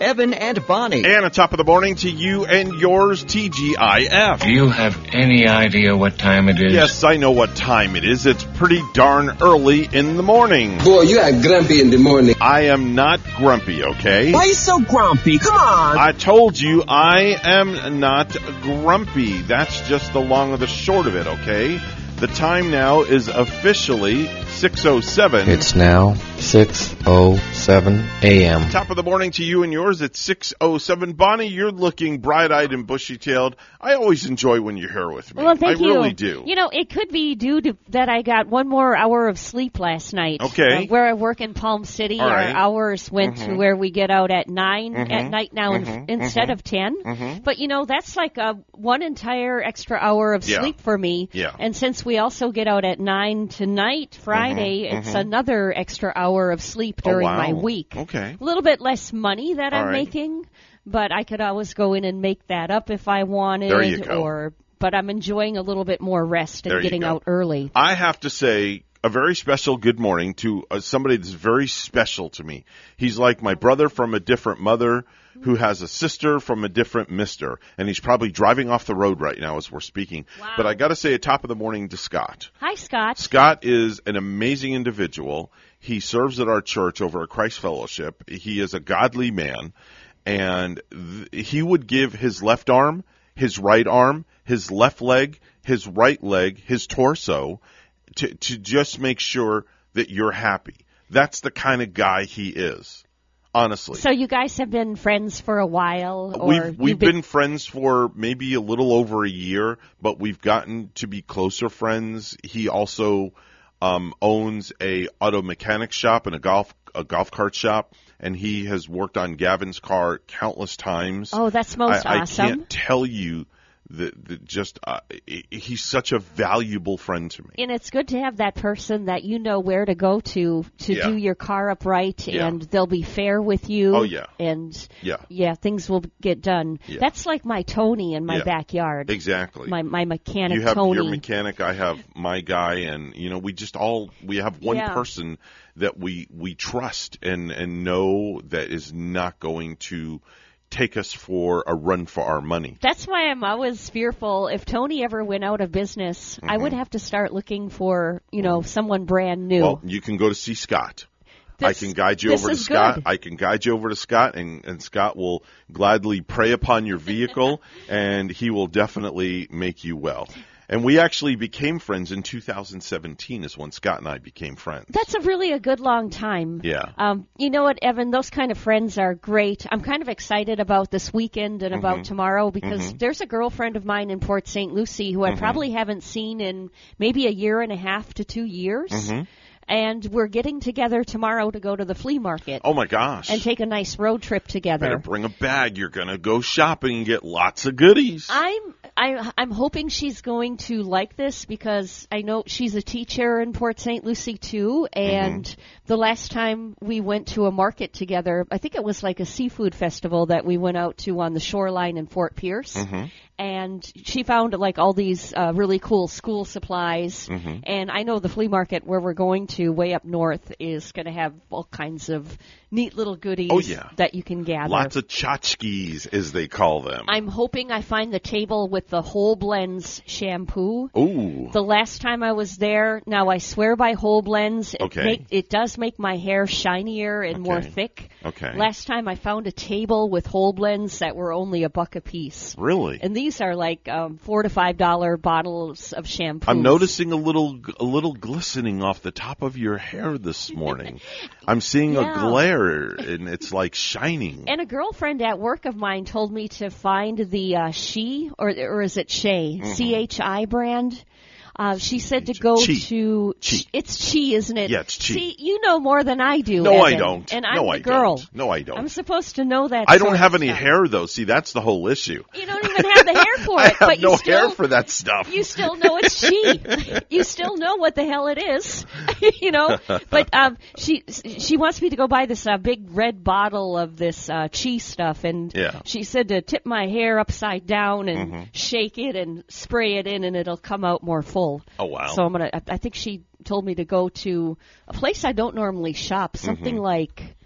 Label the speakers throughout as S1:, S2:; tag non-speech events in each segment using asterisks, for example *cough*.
S1: Evan and Bonnie.
S2: And on top of the morning to you and yours, TGIF.
S3: Do you have any idea what time it is?
S2: Yes, I know what time it is. It's pretty darn early in the morning.
S4: Boy, you are grumpy in the morning.
S2: I am not grumpy, okay?
S5: Why are you so grumpy? Come on.
S2: I told you I am not grumpy. That's just the long of the short of it, okay? The time now is officially 607.
S6: It's now 6:07 a.m.
S2: Top of the morning to you and yours at 607. Bonnie, you're looking bright-eyed and bushy-tailed. I always enjoy when you're here with me.
S7: Well, thank
S2: I
S7: you.
S2: really do.
S7: You know, it could be due to that I got one more hour of sleep last night.
S2: Okay.
S7: Uh, where I work in Palm City,
S2: All
S7: our
S2: right.
S7: hours went to where we get out at 9
S2: Mhm.
S7: at night now in-
S2: Mhm.
S7: instead of 10.
S2: Mhm.
S7: But, you know, that's like a one entire extra hour of
S2: Yeah.
S7: sleep for me.
S2: Yeah.
S7: And since we also get out at 9 tonight, Friday, it's
S2: mhm.
S7: another extra hour of sleep
S2: Oh,
S7: during
S2: wow.
S7: my week.
S2: Okay.
S7: A little bit less money that
S2: All
S7: I'm
S2: right.
S7: making, but I could always go in and make that up if I wanted
S2: There you go.
S7: or but I'm enjoying a little bit more rest and
S2: There
S7: getting out early.
S2: I have to say a very special good morning to uh, somebody that's very special to me. He's like my brother from a different mother who has a sister from a different mister, and he's probably driving off the road right now as we're speaking.
S7: Wow.
S2: But I got to say, at top of the morning to Scott.
S7: Hi, Scott.
S2: Scott is an amazing individual. He serves at our church over at Christ Fellowship. He is a godly man, and th- he would give his left arm, his right arm, his left leg, his right leg, his torso to to just make sure that you're happy. That's the kind of guy he is. Honestly.
S7: So you guys have been friends for a while, or
S2: We've we've been, friends for maybe a little over a year, but we've gotten to be closer friends. He also um, owns a auto mechanic shop and a golf a golf cart shop, and he has worked on Gavin's car countless times.
S7: Oh, that's most
S2: I,
S7: awesome.
S2: I can't tell you that, that just uh, he's such a valuable friend to me.
S7: and it's good to have that person that you know where to go to to
S2: Yeah.
S7: do your car up right,
S2: Yeah.
S7: and they'll be fair with you.
S2: Oh, yeah.
S7: and
S2: Yeah.
S7: yeah, things will get done.
S2: Yeah.
S7: That's like my Tony in my backyard.
S2: Exactly.
S7: My my mechanic
S2: you have
S7: Tony.
S2: your mechanic i have my guy and you know we just all we have one person that we we trust and and know that is not going to take us for a run for our money
S7: That's why I'm always fearful. If Tony ever went out of business, I would have to start looking for, you know, someone brand new.
S2: Mm-hmm. well you can go to see scott I can guide you over to Scott.
S7: good.
S2: I can guide you over to Scott, and, and Scott will gladly prey upon your vehicle, *laughs* and he will definitely make you well. And we actually became friends in 2017 is when Scott and I became friends.
S7: That's a really a good long time.
S2: Yeah.
S7: Um, you know what, Evan? Those kind of friends are great. I'm kind of excited about this weekend and
S2: Mm-hmm.
S7: about tomorrow because there's a girlfriend of mine in Port St. Lucie who I
S2: Mm-hmm.
S7: probably haven't seen in maybe a year and a half to two years. And we're getting together tomorrow to go to the flea market
S2: oh my gosh.
S7: and take a nice road trip together.
S2: Better bring a bag. You're gonna go shopping and get lots of goodies.
S7: I'm I, I'm hoping she's going to like this because I know she's a teacher in Port St. Lucie too. And
S2: Mm-hmm.
S7: the last time we went to a market together, I think it was like a seafood festival that we went out to on the shoreline in Fort Pierce.
S2: Mm-hmm.
S7: And she found like all these uh, really cool school supplies.
S2: Mm-hmm.
S7: And I know the flea market where we're going to way up north is going to have all kinds of neat little goodies
S2: Oh, yeah.
S7: that you can gather.
S2: Lots of tchotchkes, as they call them.
S7: I'm hoping I find the table with the Whole Blends shampoo.
S2: Ooh.
S7: The last time I was there, now I swear by Whole Blends. It,
S2: Okay.
S7: make, it does make my hair shinier and more thick.
S2: Okay.
S7: Last time I found a table with Whole Blends that were only a buck a piece.
S2: Really?
S7: And these are like um, four to five dollar bottles of shampoo.
S2: I'm noticing a little a little glistening off the top of your hair this morning. *laughs* I'm seeing
S7: Yeah.
S2: a glare *laughs* and it's like shining.
S7: And a girlfriend at work of mine told me to find the uh, She or or is it Shay
S2: Mm-hmm.
S7: C H I brand Uh, she said to go
S2: Chi.
S7: to.
S2: Chi.
S7: It's Chi, isn't it?
S2: Yeah, it's Chi.
S7: See, you know more than I do.
S2: No, I don't.
S7: And I'm
S2: no, I
S7: girl.
S2: don't. No, I don't.
S7: I'm supposed to know that.
S2: I don't have any
S7: stuff.
S2: hair though. See, that's the whole issue.
S7: You don't even have the hair for *laughs*
S2: I
S7: it,
S2: have
S7: but you
S2: no
S7: still
S2: hair for that stuff.
S7: you still know it's she. *laughs* you still know what the hell it is, *laughs* you know. But um, she she wants me to go buy this uh, big red bottle of this uh, cheese stuff, and
S2: Yeah.
S7: she said to tip my hair upside down and
S2: Mm-hmm.
S7: shake it and spray it in, and it'll come out more full.
S2: Oh, wow.
S7: So I'm gonna. I, I think she told me to go to a place I don't normally shop, something
S2: Mm-hmm.
S7: like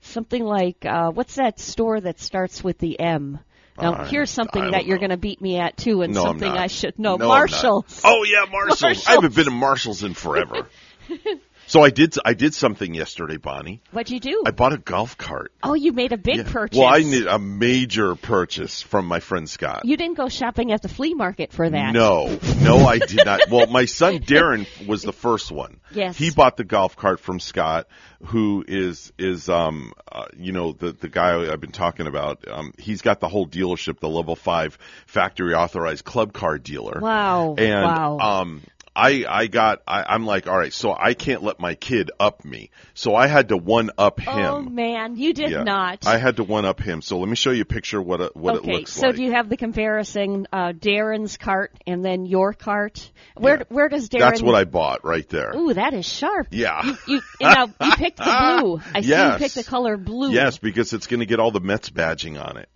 S7: something like uh, what's that store that starts with the M. Now
S2: I-
S7: here's something that you're going to beat me at too, and
S2: no,
S7: something. I should know.
S2: No.
S7: Marshalls.
S2: Oh yeah, Marshalls.
S7: Marshalls.
S2: I haven't been to Marshalls in forever. *laughs* so I did. I did something yesterday, Bonnie.
S7: What'd you do?
S2: I bought a golf cart.
S7: oh, you made a big
S2: Yeah.
S7: purchase.
S2: Well, I need a major purchase from my friend Scott.
S7: You didn't go shopping at the flea market for that.
S2: No, no, I did not. *laughs* Well, my son Darren was the first one.
S7: Yes.
S2: he bought the golf cart from Scott, who is is um uh, you know the the guy I've been talking about. Um, he's got the whole dealership, the level five factory authorized club car dealer.
S7: Wow.
S2: And
S7: wow.
S2: um, I I got I, I'm like, all right, so I can't let my kid up me, so I had to one up him.
S7: oh man, you did
S2: Yeah.
S7: not.
S2: I had to one up him. So let me show you a picture what it, what
S7: okay,
S2: it looks
S7: so
S2: like.
S7: So do you have the comparison? Uh, Darren's cart and then your cart. Where
S2: Yeah.
S7: where does Darren?
S2: That's what I bought right there.
S7: Ooh, that is sharp.
S2: Yeah.
S7: You and now you picked the *laughs* blue. I see you picked the color blue.
S2: Yes, because it's going to get all the Mets badging on it.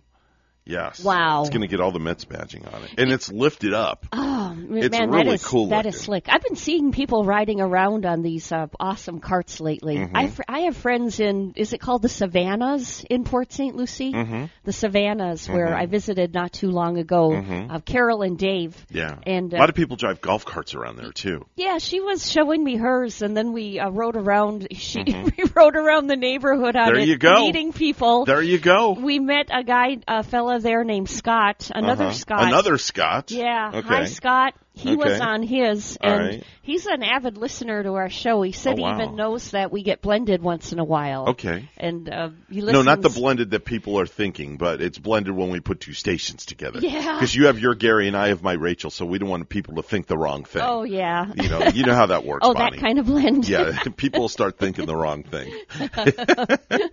S2: Yes.
S7: Wow.
S2: It's going to get all the Mets badging on it, and it's lifted up.
S7: Oh
S2: It's
S7: man,
S2: really
S7: that is
S2: cool
S7: that is
S2: looking.
S7: slick. I've been seeing people riding around on these uh, awesome carts lately.
S2: Mm-hmm.
S7: I fr- I have friends in is it called the Savannas in Port St. Lucie?
S2: Mm-hmm.
S7: The Savannahs where I visited not too long ago. Uh, Carol and Dave.
S2: Yeah.
S7: And
S2: a
S7: uh,
S2: lot of people drive golf carts around there too.
S7: yeah, she was showing me hers, and then we uh, rode around. She *laughs* we rode around the neighborhood on
S2: Mm-hmm. There
S7: it,
S2: you go.
S7: meeting people.
S2: There you go.
S7: we met a guy, a fella there named Scott, another
S2: Uh-huh.
S7: Scott.
S2: Another Scott.
S7: Yeah.
S2: Okay.
S7: Hi, Scott. He was on his, and
S2: right.
S7: he's an avid listener to our show. He said
S2: Oh, wow.
S7: he even knows that we get blended once in a while.
S2: Okay.
S7: And uh, he
S2: No, not the blended that people are thinking, but it's blended when we put two stations together.
S7: Yeah.
S2: Because you have your Gary and I have my Rachel, so we don't want people to think the wrong thing.
S7: Oh yeah.
S2: You know, you know how that works, *laughs*
S7: Oh,
S2: Bonnie.
S7: that kind of blend.
S2: Yeah, *laughs* *laughs* people start thinking the wrong thing.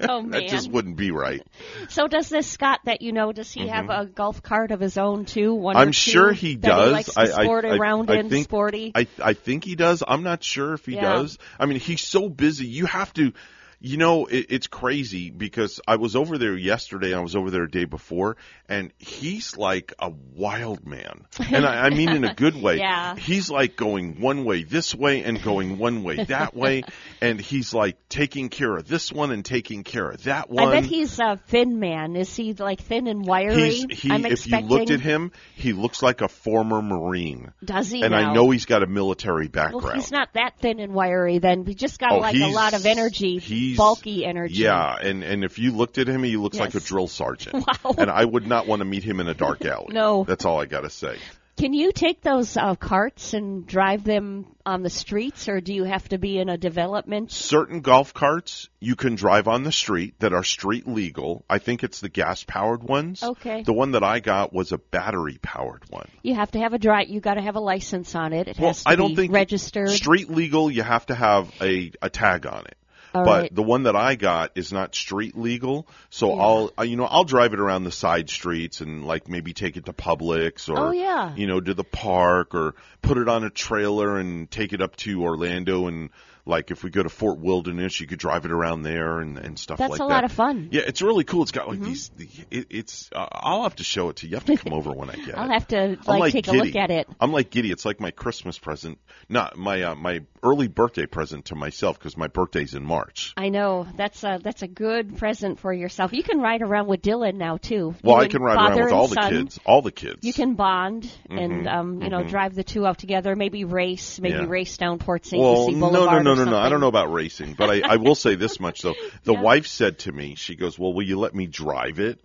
S7: oh man.
S2: That just wouldn't be right.
S7: So does this Scott that you know? Does he have a golf cart of his own too? One
S2: Mm-hmm. I'm sure he does.
S7: He
S2: I, I,
S7: around
S2: I, I
S7: in,
S2: think,
S7: sporty.
S2: I, I think he does. I'm not sure if he
S7: Yeah.
S2: does. I mean, he's so busy. You have to, you know, it, it's crazy because I was over there yesterday. and I was over there a day before, and he's like a wild man, and I, I mean in a good way. *laughs*
S7: Yeah.
S2: He's like going one way this way and going one way that way, *laughs* and he's like taking care of this one and taking care of that one.
S7: I bet he's a thin man. Is he like thin and wiry?
S2: He,
S7: I'm
S2: if you looked at him, he looks like a former Marine.
S7: does he?
S2: and
S7: now?
S2: I know he's got a military background.
S7: Well, he's not that thin and wiry. Then he just got
S2: Oh,
S7: like a lot of energy,
S2: he's-
S7: bulky energy.
S2: Yeah, and and if you looked at him, he looks like a drill sergeant. *laughs*
S7: Wow.
S2: And I would not want to meet him in a dark alley.
S7: No.
S2: that's all I got to say.
S7: Can you take those uh, carts and drive them on the streets, or do you have to be in a development?
S2: Certain golf carts you can drive on the street that are street legal. I think it's the gas powered ones.
S7: Okay.
S2: The one that I got was a battery powered one.
S7: You have to have a drive. You got to have a license on it. It
S2: Well,
S7: has to
S2: I don't
S7: be
S2: think
S7: registered.
S2: Street legal, you have to have a a tag on it.
S7: All
S2: but
S7: right.
S2: the one that I got is not street legal, so
S7: Yeah.
S2: I'll I- you know I'll drive it around the side streets and like maybe take it to Publix or
S7: Oh, yeah.
S2: you know to the park or put it on a trailer and take it up to Orlando and like if we go to Fort Wilderness, you could drive it around there and and stuff
S7: That's
S2: like that.
S7: That's a lot of fun.
S2: Yeah, it's really cool. It's got
S7: Mm-hmm.
S2: like these. The, it, it's. Uh, I'll have to show it to you. You have to come over when I get it. *laughs*
S7: I'll
S2: it.
S7: have to
S2: I'm
S7: like, take a look at it.
S2: I'm like giddy. It's like my Christmas present, not my uh, my early birthday present to myself because my birthday's in March.
S7: I know that's a that's a good present for yourself. You can ride around with Dylan now too.
S2: Well,
S7: You
S2: I can ride around with all the
S7: son.
S2: kids. All the kids.
S7: You can bond
S2: Mm-hmm.
S7: and um, you know drive the two out together. Maybe race, maybe
S2: Yeah.
S7: race down Port St.
S2: Well,
S7: Lucie
S2: no,
S7: Boulevard.
S2: no, no,
S7: or
S2: no, no. I don't know about racing, but I, I will say this much though. *laughs* The
S7: Yeah.
S2: wife said to me, she goes, "Well, will you let me drive it?"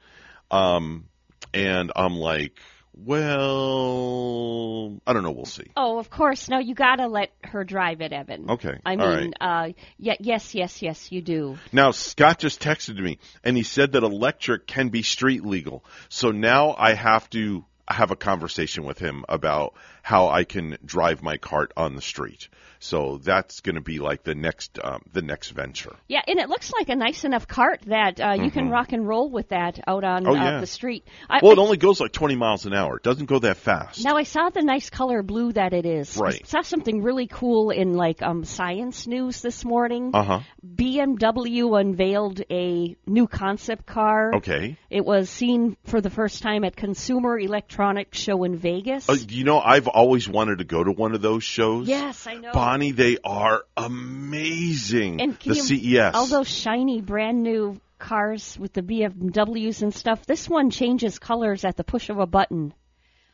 S2: Um, and I'm like, "Well, I don't know. We'll see."
S7: Oh, of course. No, you gotta let her drive it, Evan.
S2: Okay,
S7: I
S2: all
S7: mean, uh, yeah, yes, yes, yes, you do.
S2: Now Scott just texted me and he said that electric can be street legal. So now I have to have a conversation with him about how I can drive my cart on the street. So that's going to be like the next um, the next venture.
S7: Yeah, and it looks like a nice enough cart that uh, you can rock and roll with that out on
S2: Mm-hmm. Oh,
S7: uh,
S2: yeah.
S7: the street. I,
S2: Well, it
S7: I-
S2: only goes like 20 miles an hour. It doesn't go that fast.
S7: Now I saw the nice color blue that it is.
S2: Right.
S7: I saw something really cool in like um science news this morning.
S2: Uh huh.
S7: BMW unveiled a new concept car.
S2: Okay.
S7: It was seen for the first time at Consumer Electronics Show in Vegas.
S2: Uh, you know, I've always wanted to go to one of those shows.
S7: yes, I know.
S2: Bonnie, they are amazing.
S7: and
S2: the
S7: you,
S2: CES.
S7: all those shiny brand new cars with the BMWs and stuff. This one changes colors at the push of a button.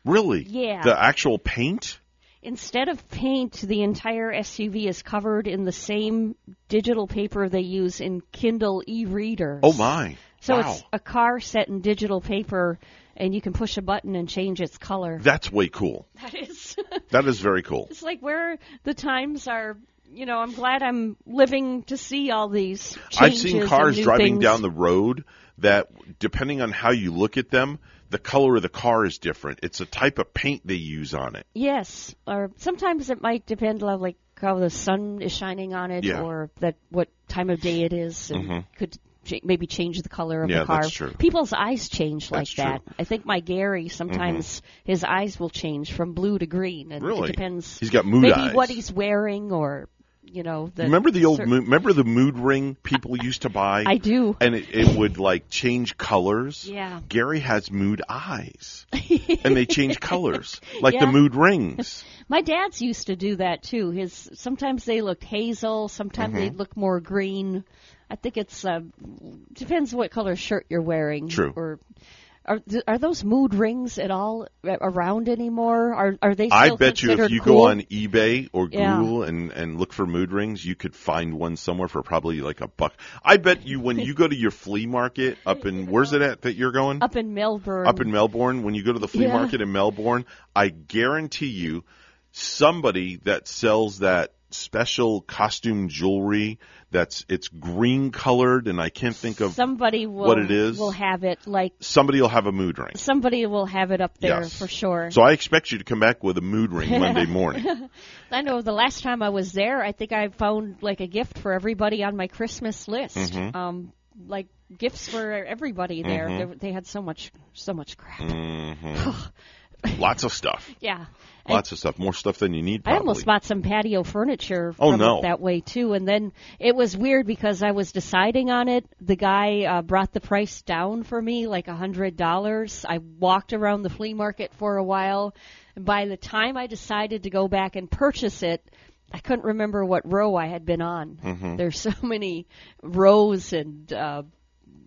S2: really?
S7: Yeah.
S2: The actual paint?
S7: Instead of paint, the entire SUV is covered in the same digital paper they use in Kindle e-readers.
S2: Oh my.
S7: So
S2: wow.
S7: it's a car set in digital paper, and you can push a button and change its color.
S2: That's way cool. *laughs*
S7: That is, *laughs*
S2: That is very cool.
S7: it's like where the times are. You know, I'm glad I'm living to see all these changes.
S2: I've seen cars driving
S7: things.
S2: down the road that, depending on how you look at them, the color of the car is different. It's a type of paint they use on it.
S7: Yes, or sometimes it might depend on like how the sun is shining on it,
S2: Yeah.
S7: or that what time of day it is, and mm-hmm. could ch- maybe change the color of
S2: Mm-hmm. Yeah,
S7: the car.
S2: that's true.
S7: People's eyes change like
S2: That's
S7: that.
S2: true. Mm-hmm.
S7: I think my Gary sometimes his eyes will change from blue to green, and
S2: Really?
S7: it depends.
S2: He's got mood
S7: maybe
S2: eyes.
S7: what he's wearing, or you know, the
S2: remember the old
S7: cer-
S2: mood, remember the mood ring people used to buy?
S7: I do.
S2: And it, it would like change colors.
S7: Yeah.
S2: Gary has mood eyes. *laughs* and they change colors. Like
S7: Yeah.
S2: the mood rings. *laughs*
S7: My dad's used to do that too. His sometimes they looked hazel, sometimes
S2: Mm-hmm.
S7: they look more green. I think it's uh, depends what color shirt you're wearing.
S2: True.
S7: Or are th- are those mood rings at all around anymore? Are are they? Still
S2: I bet you if you
S7: cool?
S2: go on eBay or
S7: Yeah.
S2: Google and, and look for mood rings, you could find one somewhere for probably like a buck. I bet you when you go to your flea market up in, where's it at that you're going?
S7: up in Melbourne.
S2: up in Melbourne, when you go to the flea
S7: Yeah.
S2: market in Melbourne, I guarantee you somebody that sells that special costume jewelry that's it's green colored and I can't think of
S7: somebody will
S2: what it is.
S7: will have it like
S2: somebody will have a mood ring.
S7: somebody will have it up there
S2: Yes.
S7: for sure.
S2: So I expect you to come back with a mood ring Monday *laughs* morning.
S7: I know the last time I was there, I think I found like a gift for everybody on my Christmas list.
S2: Mm-hmm.
S7: Um, like gifts for everybody there.
S2: Mm-hmm.
S7: They, they had so much, so much crap. *sighs* *laughs* *laughs*
S2: Lots of stuff.
S7: Yeah.
S2: Lots of stuff. More stuff than you need
S7: I almost bought some patio furniture
S2: Oh, no.
S7: it that way too, and then it was weird because I was deciding on it. The guy uh, brought the price down for me, like a hundred dollars. I walked around the flea market for a while, and by the time I decided to go back and purchase it, I couldn't remember what row I had been on.
S2: Mm-hmm.
S7: There's so *laughs* many rows, and uh,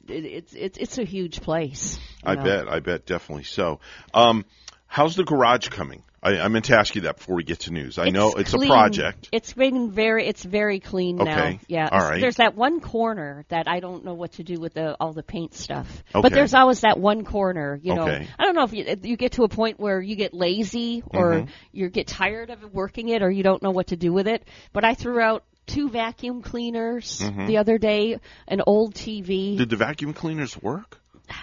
S7: it, it's it's it's a huge place.
S2: I
S7: know.
S2: bet. I bet definitely so. Um, how's the garage coming? I, I meant to ask you that before we get to news. I know it's
S7: clean.
S2: a project.
S7: It's been very, it's very clean now. Yeah.
S2: All right.
S7: There's that one corner that I don't know what to do with the all the paint stuff.
S2: Okay.
S7: But there's always that one corner. You know,
S2: Okay.
S7: I don't know if you, you get to a point where you get lazy or
S2: Mm-hmm.
S7: you get tired of working it or you don't know what to do with it. But I threw out two vacuum cleaners the other day, an old TV.
S2: Mm-hmm. Did the vacuum cleaners work? *sighs*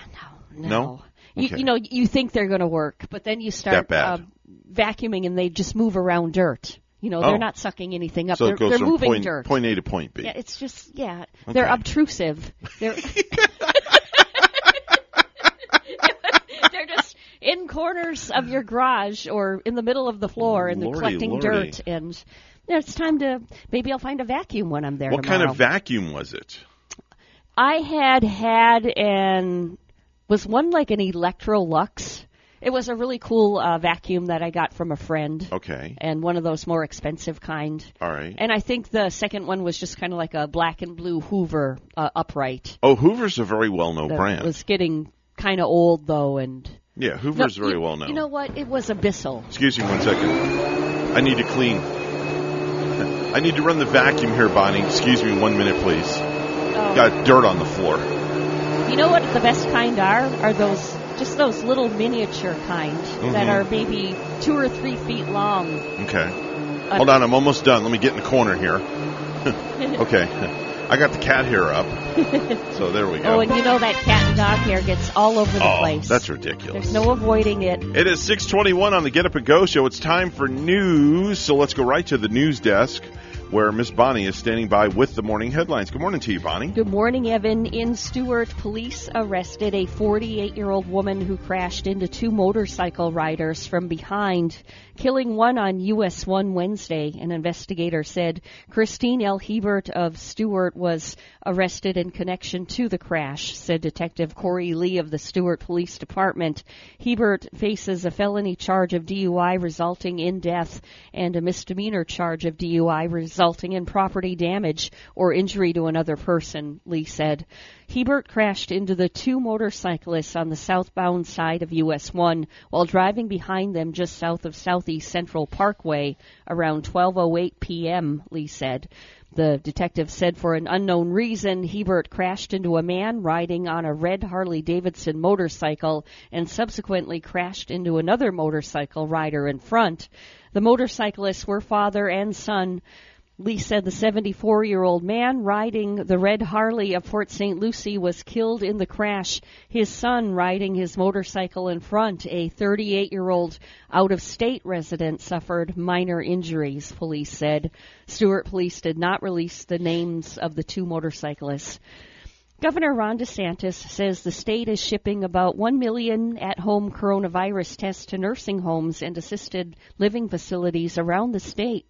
S7: No.
S2: No?
S7: You,
S2: Okay.
S7: you know, you think they're going to work, but then you start uh, vacuuming and they just move around dirt. You know,
S2: Oh.
S7: they're not sucking anything up.
S2: So
S7: they're
S2: it goes
S7: they're
S2: from
S7: moving
S2: point,
S7: dirt.
S2: point A to point B.
S7: Yeah, it's just yeah, they're obtrusive. They're *laughs* *laughs* they're just in corners of your garage or in the middle of the floor, and they're collecting
S2: lordy.
S7: dirt. And you know, it's time to maybe I'll find a vacuum when I'm there.
S2: what kind of vacuum was it?
S7: I had had an was one like an Electrolux. It was a really cool uh, vacuum that I got from a friend,
S2: Okay.
S7: and one of those more expensive kind.
S2: All right.
S7: And I think the second one was just kind of like a black and blue Hoover uh, upright.
S2: Oh, Hoover's a very well known
S7: That
S2: brand.
S7: was getting kind of old though, and
S2: yeah, Hoover's
S7: No,
S2: very
S7: you,
S2: well known.
S7: You know what? It was a Bissell.
S2: Excuse me one second. I need to clean. *laughs* I need to run the vacuum here, Bonnie. Excuse me one minute, please.
S7: Oh.
S2: Got dirt on the floor.
S7: You know what the best kind are? Are those just those little miniature kind
S2: Mm-hmm.
S7: that are maybe two or three feet long.
S2: Okay. Hold on, I'm almost done. Let me get in the corner here. *laughs* okay. I got the cat hair up. *laughs* so there we go.
S7: Oh, and you know that cat and dog hair gets all over the
S2: oh,
S7: place.
S2: that's ridiculous.
S7: There's no avoiding it.
S2: It is 621 on the Get Up and Go show. It's time for news. So let's go right to the news desk where Miss Bonnie is standing by with the morning headlines. Good morning to you, Bonnie.
S7: Good morning, Evan. In Stuart, police arrested a 48 year old woman who crashed into two motorcycle riders from behind, killing one on US 1 Wednesday. An investigator said Christine L. Hebert of Stuart was arrested in connection to the crash, said Detective Corey Lee of the Stuart Police Department. Hebert faces a felony charge of DUI resulting in death and a misdemeanor charge of DUI resulting in property damage or injury to another person, Lee said. Hebert crashed into the two motorcyclists on the southbound side of US 1 while driving behind them just south of Southeast Central Parkway around 12:08 p.m., Lee said. The detective said for an unknown reason, Hebert crashed into a man riding on a red Harley Davidson motorcycle and subsequently crashed into another motorcycle rider in front. The motorcyclists were father and son. Lee said the 74 year old man riding the red Harley of Port St. Lucie was killed in the crash. His son riding his motorcycle in front, a 38 year old out of state resident, suffered minor injuries, police said. Stuart police did not release the names of the two motorcyclists. Governor Ron DeSantis says the state is shipping about 1 million at home coronavirus tests to nursing homes and assisted living facilities around the state.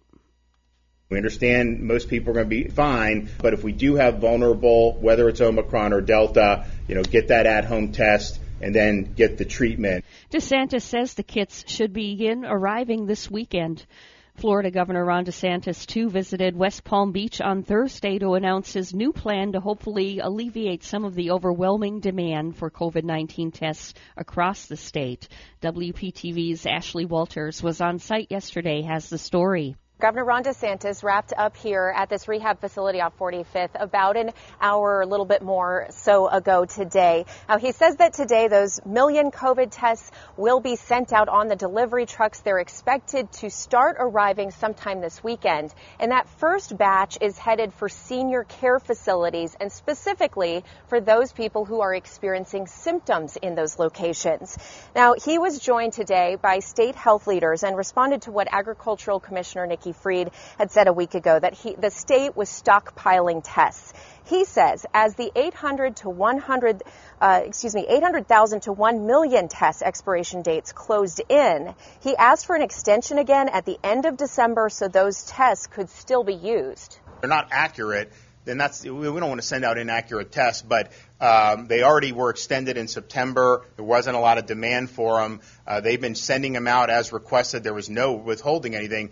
S8: We understand most people are going to be fine, but if we do have vulnerable, whether it's Omicron or Delta, you know, get that at home test and then get the treatment.
S7: DeSantis says the kits should begin arriving this weekend. Florida Governor Ron DeSantis, too, visited West Palm Beach on Thursday to announce his new plan to hopefully alleviate some of the overwhelming demand for COVID 19 tests across the state. WPTV's Ashley Walters was on site yesterday, has the story.
S9: Governor Ron DeSantis wrapped up here at this rehab facility off 45th about an hour, a little bit more so ago today. Now, he says that today those million COVID tests will be sent out on the delivery trucks. They're expected to start arriving sometime this weekend. And that first batch is headed for senior care facilities and specifically for those people who are experiencing symptoms in those locations. Now, he was joined today by state health leaders and responded to what Agricultural Commissioner Nikki Fried had said a week ago that he, the state was stockpiling tests. He says as the 800 to 100, uh, excuse me, 800,000 to 1 million test expiration dates closed in, he asked for an extension again at the end of December so those tests could still be used.
S8: They're not accurate then that's we don't want to send out inaccurate tests. But um, they already were extended in September. There wasn't a lot of demand for them. Uh, they've been sending them out as requested. There was no withholding anything.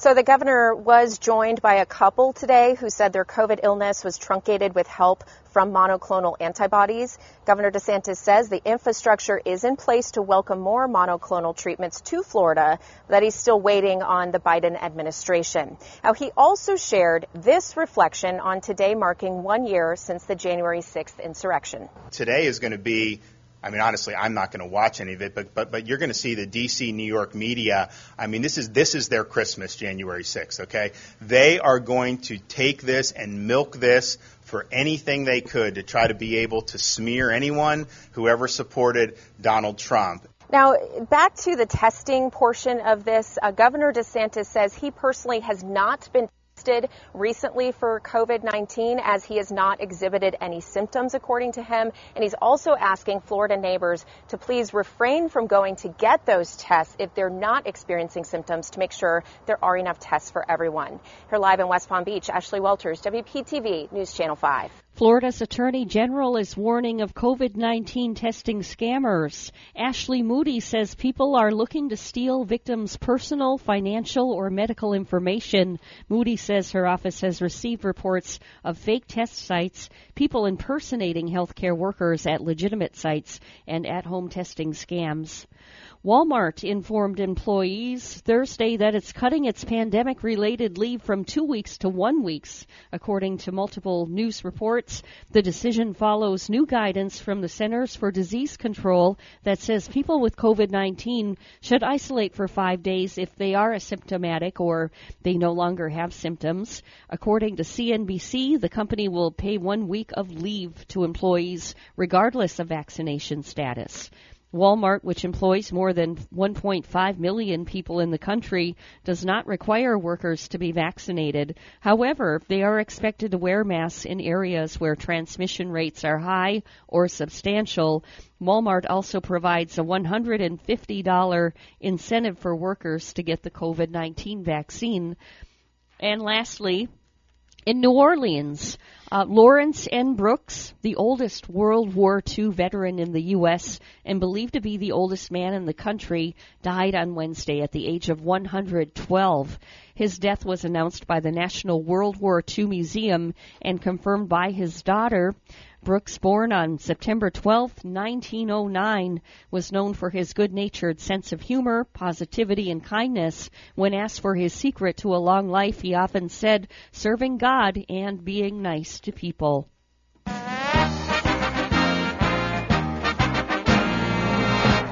S9: So the governor was joined by a couple today who said their COVID illness was truncated with help from monoclonal antibodies. Governor DeSantis says the infrastructure is in place to welcome more monoclonal treatments to Florida, that he's still waiting on the Biden administration. Now, he also shared this reflection on today marking one year since the January 6th insurrection.
S8: Today is going to be I mean, honestly, I'm not going to watch any of it, but but but you're going to see the D.C. New York media. I mean, this is this is their Christmas, January 6th. Okay, they are going to take this and milk this for anything they could to try to be able to smear anyone who ever supported Donald Trump.
S9: Now, back to the testing portion of this, uh, Governor DeSantis says he personally has not been tested recently for COVID 19 as he has not exhibited any symptoms, according to him. And he's also asking Florida neighbors to please refrain from going to get those tests if they're not experiencing symptoms to make sure there are enough tests for everyone. Here live in West Palm Beach, Ashley Walters, WPTV News Channel 5.
S7: Florida's Attorney General is warning of COVID 19 testing scammers. Ashley Moody says people are looking to steal victims' personal, financial, or medical information. Moody says her office has received reports of fake test sites, people impersonating healthcare workers at legitimate sites, and at home testing scams. Walmart informed employees Thursday that it's cutting its pandemic related leave from two weeks to one weeks. According to multiple news reports, the decision follows new guidance from the Centers for Disease Control that says people with COVID-19 should isolate for five days if they are asymptomatic or they no longer have symptoms. According to CNBC, the company will pay one week of leave to employees regardless of vaccination status. Walmart, which employs more than 1.5 million people in the country, does not require workers to be vaccinated. However, they are expected to wear masks in areas where transmission rates are high or substantial. Walmart also provides a $150 incentive for workers to get the COVID 19 vaccine. And lastly, in New Orleans, uh, Lawrence N. Brooks, the oldest World War II veteran in the U.S. and believed to be the oldest man in the country, died on Wednesday at the age of 112. His death was announced by the National World War II Museum and confirmed by his daughter. Brooks, born on September 12, 1909, was known for his good-natured sense of humor, positivity, and kindness. When asked for his secret to a long life, he often said, serving God and being nice to people.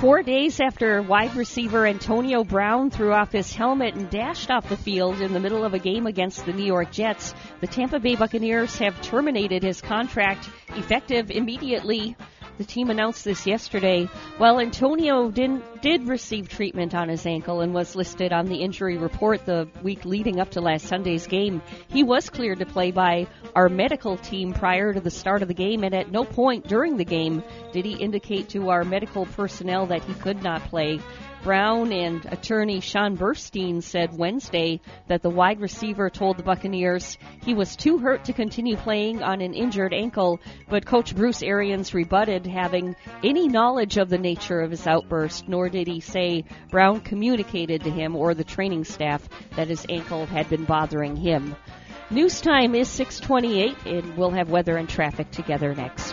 S7: Four days after wide receiver Antonio Brown threw off his helmet and dashed off the field in the middle of a game against the New York Jets, the Tampa Bay Buccaneers have terminated his contract effective immediately the team announced this yesterday. While Antonio didn't, did receive treatment on his ankle and was listed on the injury report the week leading up to last Sunday's game, he was cleared to play by our medical team prior to the start of the game, and at no point during the game did he indicate to our medical personnel that he could not play. Brown and attorney Sean Burstein said Wednesday that the wide receiver told the Buccaneers he was too hurt to continue playing on an injured ankle, but coach Bruce Arians rebutted having any knowledge of the nature of his outburst, nor did he say Brown communicated to him or the training staff that his ankle had been bothering him. News time is 628 and we'll have weather and traffic together next.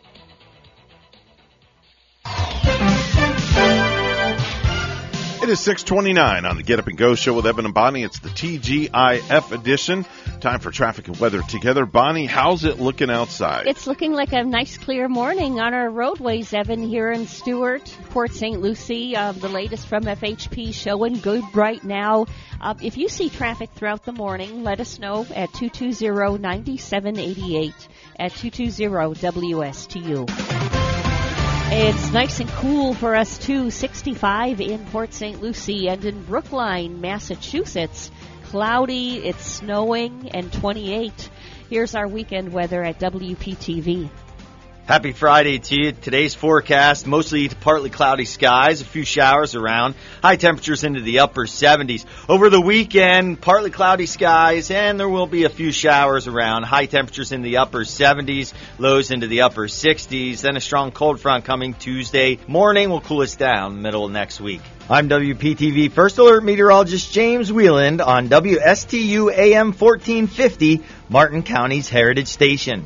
S2: It is 629 on the Get Up and Go show with Evan and Bonnie. It's the TGIF edition. Time for traffic and weather together. Bonnie, how's it looking outside?
S7: It's looking like a nice clear morning on our roadways, Evan, here in Stuart, Port St. Lucie. Uh, the latest from FHP showing good right now. Uh, if you see traffic throughout the morning, let us know at 220-9788 at 220-WSTU. It's nice and cool for us too. 65 in Port St. Lucie and in Brookline, Massachusetts. Cloudy, it's snowing, and 28. Here's our weekend weather at WPTV.
S10: Happy Friday to you. Today's forecast mostly partly cloudy skies, a few showers around, high temperatures into the upper 70s. Over the weekend, partly cloudy skies, and there will be a few showers around, high temperatures in the upper 70s, lows into the upper 60s. Then a strong cold front coming Tuesday morning will cool us down middle next week. I'm WPTV First Alert Meteorologist James Wieland on WSTU AM 1450, Martin County's Heritage Station.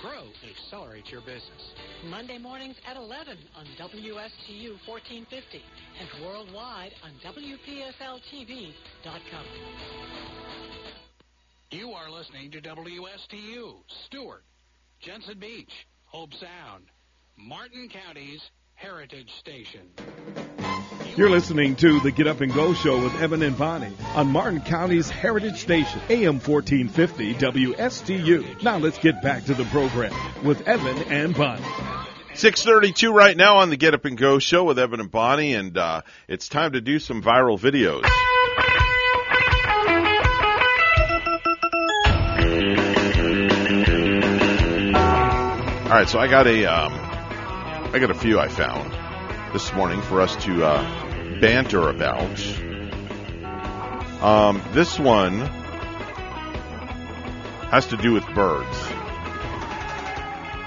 S11: grow, and accelerate your business.
S12: Monday mornings at 11 on WSTU 1450 and worldwide on WPFLTV.com.
S11: You are listening to WSTU, Stuart, Jensen Beach, Hobe Sound, Martin County's Heritage Station.
S13: You're listening to the Get Up and Go Show with Evan and Bonnie on Martin County's Heritage Station, AM 1450 WSTU. Now let's get back to the program with Evan and Bonnie.
S2: 632 right now on the Get Up and Go show with Evan and Bonnie, and uh, it's time to do some viral videos. All right, so I got a, um, I got a few I found this morning for us to uh, banter about. Um, this one has to do with birds.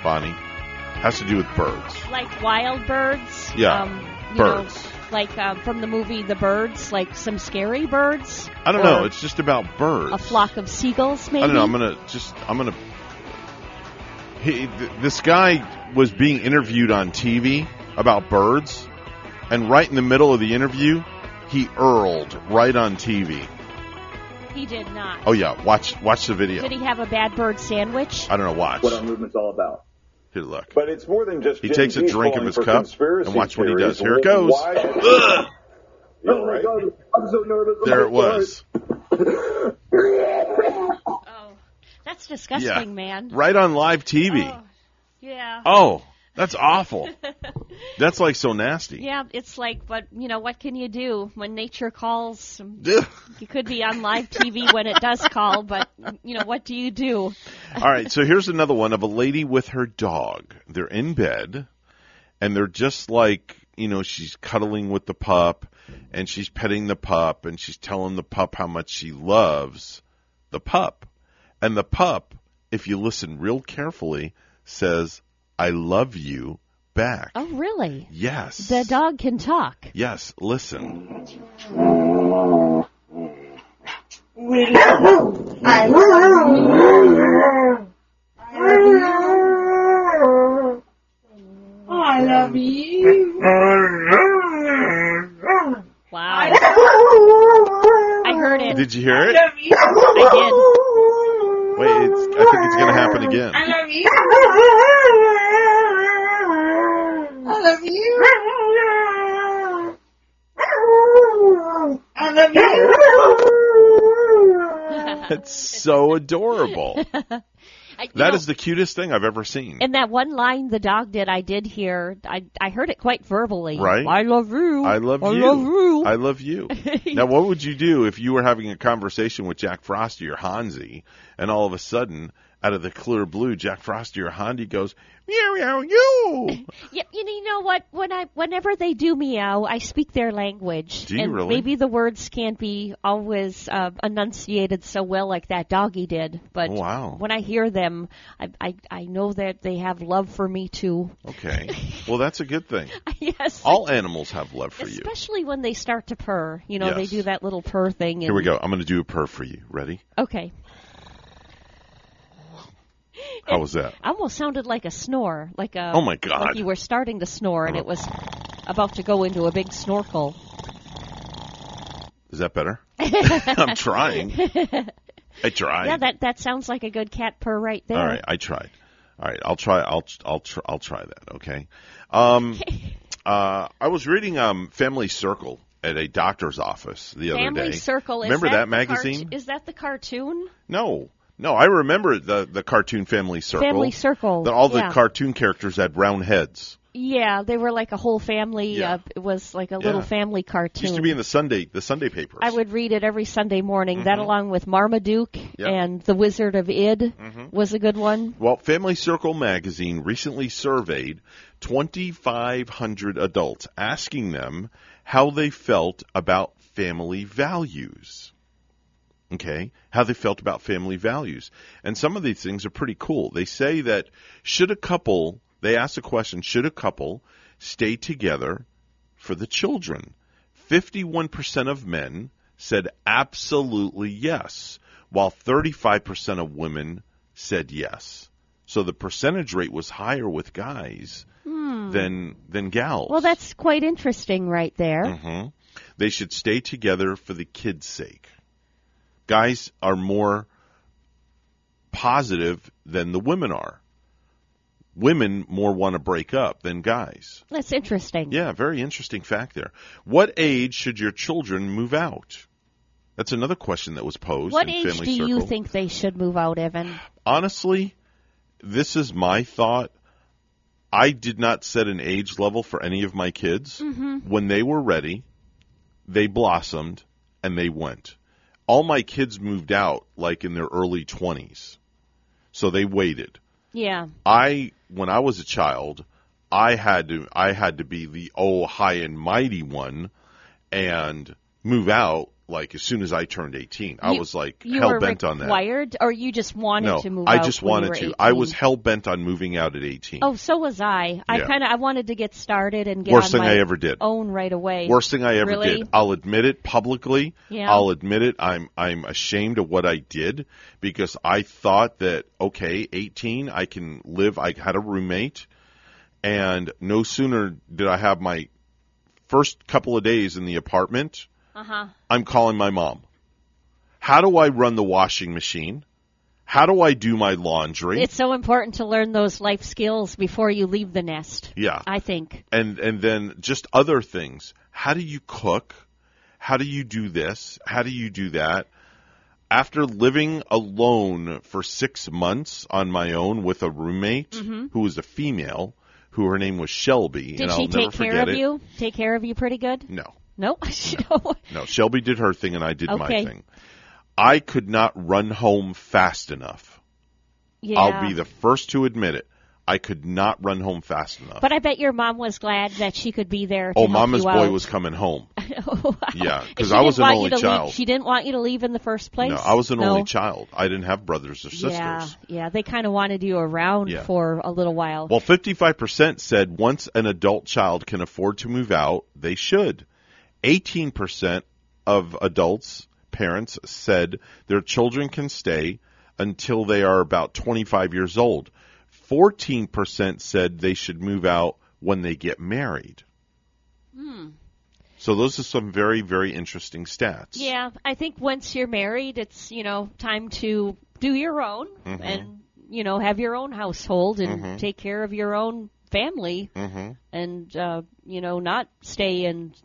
S2: Bonnie has to do with birds.
S7: Like wild birds.
S2: Yeah,
S7: Um,
S2: birds.
S7: Know, like um, from the movie The Birds, like some scary birds.
S2: I don't know. It's just about birds.
S7: a flock of seagulls, maybe.
S2: I don't know. I'm gonna just. I'm gonna. He, th- this guy was being interviewed on TV about birds, and right in the middle of the interview, he earled right on TV.
S7: He did not.
S2: Oh yeah, watch watch the video.
S7: Did he have a bad bird sandwich?
S2: I don't know. Watch.
S14: what our movement's all about.
S2: Here, look.
S14: But it's more than just
S2: He
S14: Gen
S2: takes a drink of his cup and watch what he does. Here it goes.
S14: Why-
S2: Ugh.
S14: You all right? I'm so nervous.
S2: Oh, there it was.
S7: oh, That's disgusting,
S2: Yeah.
S7: man.
S2: Right on live TV.
S7: Oh, yeah.
S2: Oh, that's awful. *laughs* That's like so nasty.
S7: Yeah, it's like, but you know, what can you do when nature calls? *laughs* You could be on live TV when it does call, but you know, what do you do? *laughs*
S2: All right, so here's another one of a lady with her dog. They're in bed, and they're just like, you know, she's cuddling with the pup, and she's petting the pup, and she's telling the pup how much she loves the pup. And the pup, if you listen real carefully, says, I love you back.
S7: Oh, really?
S2: Yes.
S7: The dog can talk.
S2: Yes, listen.
S15: I love you.
S7: Wow. I heard it.
S2: Did you hear it?
S15: I you.
S7: I did.
S2: Wait, it's, I think it's going to happen again.
S15: I love you. I love you. I love you. *laughs*
S2: It's so adorable. *laughs*
S7: I,
S2: That
S7: know,
S2: is the cutest thing I've ever seen.
S7: And that one line the dog did, I did hear. I I heard it quite verbally.
S2: Right?
S7: I love you.
S2: I love
S7: I
S2: you.
S7: love you.
S2: I love you. *laughs* now, what would you do if you were having a conversation with Jack Frosty or Hansi, and all of a sudden, out of the clear blue, Jack Frosty or Hansi goes, meow, meow, you. *laughs*
S7: Yeah, you know, what? When I, whenever they do meow, I speak their language,
S2: Do you
S7: and
S2: really?
S7: maybe the words can't be always uh, enunciated so well like that doggy did. But
S2: Oh, Wow.
S7: when I hear them, I, I, I know that they have love for me too.
S2: Okay. *laughs* Well, that's a good thing. *laughs*
S7: yes.
S2: All animals have love for you.
S7: Especially when they start to purr. You know, they do that little purr thing. And,
S2: Here we go. I'm going to do a purr for you. Ready?
S7: Okay.
S2: How was that?
S7: almost sounded like a snore, like a.
S2: Oh, my God.
S7: Like you were starting to snore, and it was about to go into a big snorkel.
S2: Is that better? *laughs* I'm trying. *laughs* I tried.
S7: Yeah, that that sounds like a good cat purr right there.
S2: All right, I tried. All right, I'll try. I'll I'll try. I'll try that. Okay. Um, uh, I was reading um Family Circle at a doctor's office the other
S7: Family
S2: day.
S7: Circle. Is
S2: Remember
S7: that,
S2: that, magazine?
S7: cart- is that the cartoon?
S2: no, No, I remember the the cartoon Family Circle.
S7: Family Circle,
S2: The, all the
S7: yeah.
S2: cartoon characters had round heads.
S7: Yeah, they were like a whole family.
S2: Yeah.
S7: Uh, it was like a little
S2: Yeah.
S7: family
S2: It
S7: cartoon.
S2: used to be in the Sunday the Sunday papers.
S7: I would read it every Sunday morning. That
S2: Mhm.
S7: along with Marmaduke
S2: Yep.
S7: and The Wizard of Id
S2: Mhm.
S7: was a good one.
S2: Well, Family Circle magazine recently surveyed 2,500 adults, asking them how they felt about family values. Okay, how they felt about family values. And some of these things are pretty cool. They say that should a couple, they ask the question, should a couple stay together for the children? 51% of men said absolutely yes, while 35% of women said yes. So the percentage rate was higher with guys
S7: Hmm.
S2: than than gals.
S7: Well, that's quite interesting right there.
S2: hmm They should stay together for the kids' sake. Guys are more positive than the women are. Women more want to break up than guys.
S7: That's interesting.
S2: Yeah, very interesting fact there. What age should your children move out? That's another question that was posed
S7: What
S2: in
S7: age
S2: Family
S7: do
S2: Circle.
S7: you think they should move out, Evan?
S2: Honestly, this is my thought. I did not set an age level for any of my kids.
S7: Mhm.
S2: When they were ready, they blossomed and they went. All my kids moved out like in their early 20s. So they waited.
S7: Yeah.
S2: I when I was a child, I had to I had to be the oh high and mighty one and move out like as soon as I turned 18. I
S7: You-
S2: was like hell bent on that.
S7: required, or you just wanted
S2: No,
S7: to move
S2: I just wanted to.
S7: 18?
S2: I was hell bent on moving out at 18.
S7: Oh, so was I. I
S2: Yeah.
S7: kind of I wanted to get started and get
S2: Worst thing
S7: my
S2: I ever did.
S7: own right away.
S2: Worst thing I ever
S7: really?
S2: did. I'll admit it publicly.
S7: Yeah.
S2: I'll admit it. I'm I'm ashamed of what I did because I thought that okay, 18, I can live. I had a roommate, and no sooner did I have my first couple of days in the apartment,
S7: Uh huh.
S2: I'm calling my mom. How do I run the washing machine? How do I do my laundry?
S7: It's so important to learn those life skills before you leave the nest.
S2: yeah.
S7: I think.
S2: and and then just other things. How do you cook? How do you do this? How do you do that? After living alone for six months on my own with a roommate
S7: Mhm.
S2: who was a female, who her name was Shelby,
S7: Did she take care of
S2: it.
S7: you? Take care of you pretty good?
S2: No,
S7: No. *laughs* no.
S2: no. Shelby did her thing, and I did my
S7: Okay.
S2: thing. I could not run home fast enough.
S7: Yeah.
S2: I'll be the first to admit it. I could not run home fast enough.
S7: But I bet your mom was glad that she could be there. To
S2: oh, Mama's boy
S7: out.
S2: was coming home. *laughs* Oh, yeah,
S7: And
S2: because
S7: she
S2: I was an
S7: want you
S2: only
S7: to leave- She didn't want you to leave in the first place.
S2: No, I was an
S7: No?
S2: only child. I didn't have brothers or sisters.
S7: Yeah, yeah. They kind of wanted you around
S2: Yeah.
S7: for a little while.
S2: Well, 55% said once an adult child can afford to move out, they should. 18% of adults, parents, said their children can stay until they are about 25 years old. 14% said they should move out when they get married.
S7: Hmm.
S2: So those are some very, very interesting stats.
S7: Yeah, I think once you're married, it's you know time to do your own
S2: Mhm.
S7: and you know have your own household and
S2: Mhm.
S7: take care of your own family
S2: Mhm.
S7: and uh, you know not stay and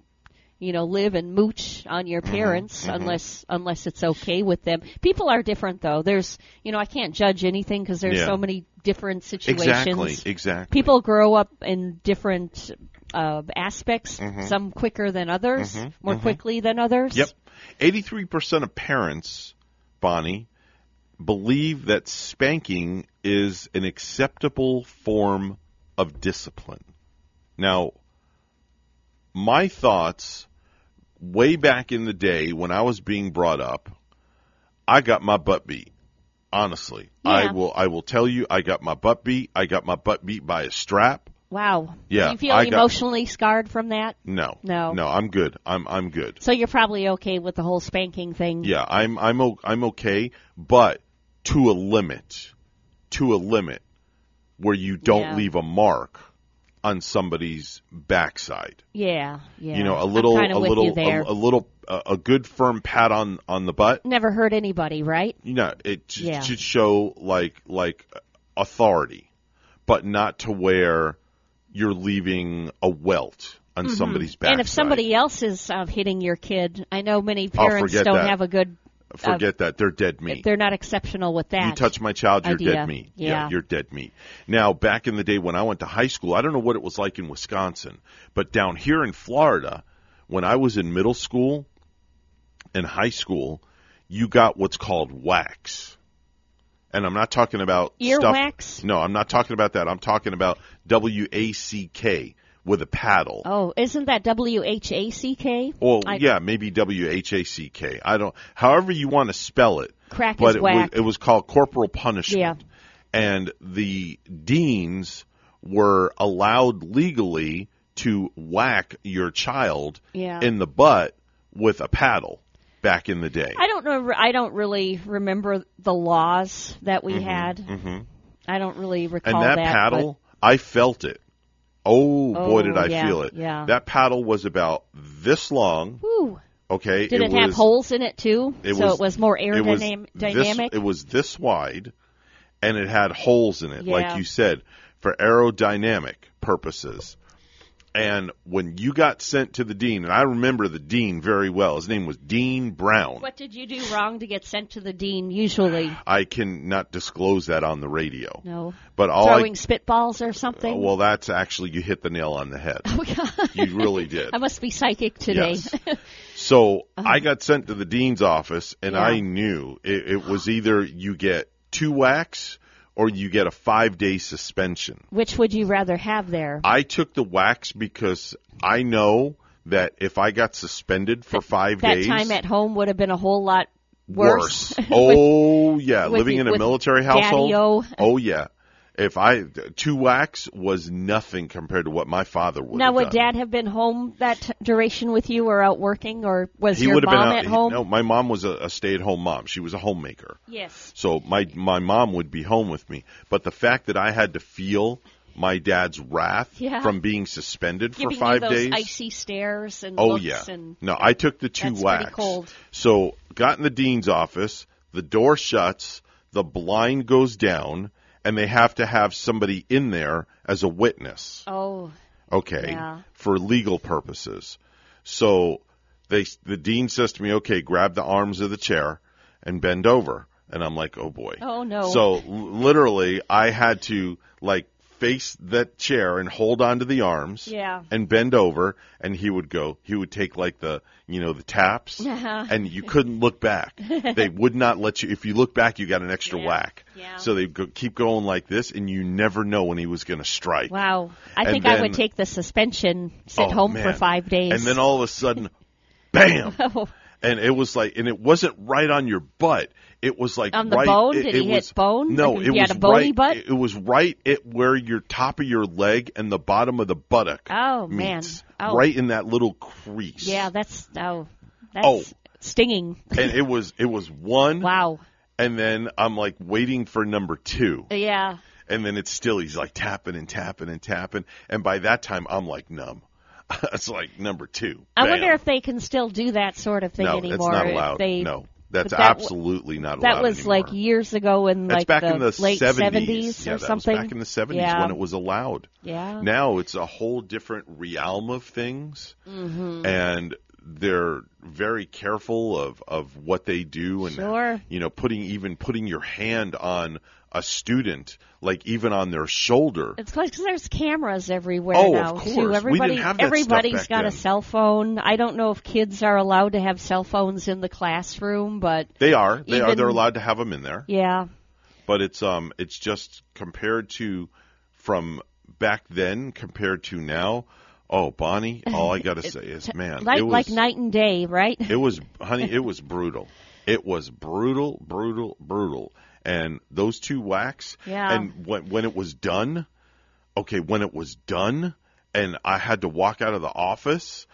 S7: you know live and mooch on your parents
S2: mhm.
S7: unless unless it's okay with them. People are different though. There's you know I can't judge anything because there's
S2: Yeah.
S7: so many different situations.
S2: Exactly, exactly.
S7: People grow up in different uh, aspects.
S2: Mhm.
S7: Some quicker than others,
S2: Mhm,
S7: more
S2: mhm.
S7: quickly than others.
S2: Yep. 83% of parents, Bonnie, believe that spanking is an acceptable form of discipline. Now, my thoughts way back in the day when I was being brought up, I got my butt beat. Honestly, I will I will tell you I got my butt beat. I got my butt beat by a strap.
S7: Wow.
S2: Yeah,
S7: Do you feel
S2: I got-
S7: emotionally scarred from that?
S2: No.
S7: No.
S2: No, I'm good. I'm I'm good.
S7: So you're probably okay with the whole spanking thing.
S2: Yeah, I'm I'm o- I'm okay, but to a limit, to a limit, where you don't
S7: Yeah.
S2: leave a mark on somebody's backside.
S7: Yeah. Yeah.
S2: You know, a little, a little, a, a little, a, a good firm pat on on the butt.
S7: Never hurt anybody, right?
S2: You know, it just
S7: Yeah.
S2: should show like like authority, but not to where you're leaving a welt on
S7: Mhm.
S2: somebody's backside.
S7: And if somebody else is uh, hitting your kid, I know many parents don't
S2: that.
S7: have a good
S2: Forget that. They're dead meat.
S7: They're not exceptional with that.
S2: You touch my child, you're
S7: idea.
S2: dead meat.
S7: Yeah.
S2: you're dead meat. Now, back in the day when I went to high school, I don't know what it was like in Wisconsin, but down here in Florida, when I was in middle school and high school, you got what's called wax. And I'm not talking about
S7: Ear
S2: stuff.
S7: wax?
S2: No, I'm not talking about that. I'm talking about W A C K with a paddle.
S7: Oh, isn't that W H A C K?
S2: Well,
S7: I-
S2: yeah, maybe W H A C K. I don't. However you want to spell it.
S7: Crack
S2: but
S7: is
S2: it was,
S7: whack.
S2: it was called corporal punishment.
S7: Yeah.
S2: And the deans were allowed legally to whack your child
S7: Yeah.
S2: in the butt with a paddle back in the day.
S7: I don't know. I don't really remember the laws that we had.
S2: hmm
S7: I don't really recall
S2: And that,
S7: that.
S2: paddle, I felt it. Oh, boy,
S7: Oh,
S2: did I
S7: yeah,
S2: feel it.
S7: yeah.
S2: That paddle was about this long.
S7: Whew.
S2: Okay.
S7: Did it, have
S2: was-
S7: holes in it too?
S2: It
S7: so
S2: was,
S7: it was more
S2: it was
S7: aerodynamic.
S2: This, it was this wide, and it had holes in it,
S7: Yeah.
S2: like you said, for aerodynamic purposes. And when you got sent to the dean, and I remember the dean very well. His name was Dean Brown.
S7: What did you do wrong to get sent to the dean? Usually,
S2: I cannot disclose that on the radio.
S7: no.
S2: But all
S7: Throwing
S2: I,
S7: spitballs or something.
S2: well, that's actually you hit the nail on the head.
S7: Oh, God.
S2: You really did. *laughs*
S7: I must be psychic today.
S2: Yes. *laughs* So uh-huh. I got sent to the dean's office, and.
S7: Yeah.
S2: I knew it, it was either you get two whacks or you get a five day suspension.
S7: Which would you rather have there?
S2: I took the wax because I know that if I got suspended for five
S7: that
S2: days,
S7: time at home would have been a whole lot worse.
S2: worse. oh *laughs* yeah,
S7: with
S2: living in a military household.
S7: Daddy-o.
S2: Oh yeah. If I two whacks was nothing compared to what my father would
S7: now, would
S2: done.
S7: Dad have been home that t- duration with you, or out working, or was
S2: he
S7: your mom
S2: out,
S7: at
S2: he-
S7: home?
S2: no, my mom was a, a stay-at-home mom. She was a homemaker.
S7: Yes.
S2: So my my mom would be home with me, but the fact that I had to feel my dad's wrath
S7: Yeah.
S2: from being suspended
S7: Giving
S2: for five
S7: you those
S2: days.
S7: icy stares and
S2: oh yeah.
S7: and
S2: No, I took the two whacks.
S7: cold.
S2: So got in the dean's office. The door shuts. The blind goes down, and they have to have somebody in there as a witness.
S7: oh
S2: Okay,
S7: Yeah.
S2: for legal purposes. So they the dean says to me, "Okay, grab the arms of the chair and bend over." And I'm like, "Oh boy."
S7: Oh, no.
S2: So l- literally, I had to like face that chair and hold onto the arms
S7: Yeah.
S2: and bend over and he would go he would take like the you know the taps *laughs*
S7: Uh-huh.
S2: and you couldn't look back *laughs* they would not let you if you look back you got an extra
S7: Yeah.
S2: whack
S7: Yeah.
S2: so they go, keep going like this and you never know when he was going to strike
S7: wow! I
S2: And
S7: think I would take the suspension, sit
S2: Oh,
S7: home for five days,
S2: and then all of a sudden *laughs* bam
S7: Oh,
S2: and it was like and it wasn't right on your butt it was like
S7: On the
S2: right,
S7: bone?
S2: it,
S7: Did
S2: it
S7: he hit bone?
S2: no
S7: Like,
S2: it was
S7: a bony
S2: right
S7: butt?
S2: it was right at where your top of your leg and the bottom of the buttock
S7: oh man! Oh,
S2: right in that little crease
S7: Yeah, that's oh, that's
S2: Oh.
S7: stinging. *laughs*
S2: and it was it was one
S7: Wow.
S2: and then I'm like waiting for number two
S7: Yeah.
S2: and then it's still he's like tapping and tapping and tapping and by that time I'm like numb *laughs* it's like number two
S7: I wonder if they can still do that sort of thing
S2: no
S7: anymore.
S2: that's not allowed
S7: They,
S2: no that's
S7: that
S2: absolutely not allowed
S7: That was
S2: anymore.
S7: like years ago in like
S2: back
S7: the,
S2: in the
S7: late
S2: 70s.
S7: seventies
S2: yeah,
S7: or
S2: that
S7: something.
S2: back in the 70s
S7: yeah.
S2: when it was allowed.
S7: Yeah.
S2: Now it's a whole different realm of things,
S7: Mhm.
S2: and they're very careful of of what they do, and
S7: Sure.
S2: you know, putting even putting your hand on a student, like even on their shoulder.
S7: It's because there's cameras everywhere
S2: Oh, of
S7: now
S2: course.
S7: too.
S2: We didn't
S7: Everybody,
S2: have that stuff
S7: everybody's got a cell phone. I don't know if kids are allowed to have cell phones in the classroom, but
S2: They are. They are. They're allowed to have them in there.
S7: yeah,
S2: but it's um it's just compared to from back then compared to now. Oh, Bonnie, all I got to *laughs* say is, man,
S7: like
S2: it was
S7: like night and day, right?
S2: it was honey, *laughs* it was brutal. It was brutal, brutal, brutal. And those two whacks
S7: Yeah.
S2: and when when it was done, okay, when it was done and I had to walk out of the office,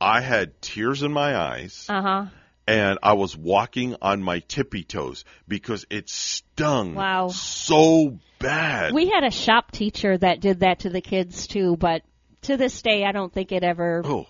S2: I had tears in my eyes
S7: Uh huh.
S2: and I was walking on my tippy toes because it stung
S7: Wow.
S2: so bad.
S7: We had a shop teacher that did that to the kids too, but to this day, I don't think it ever
S2: Oh.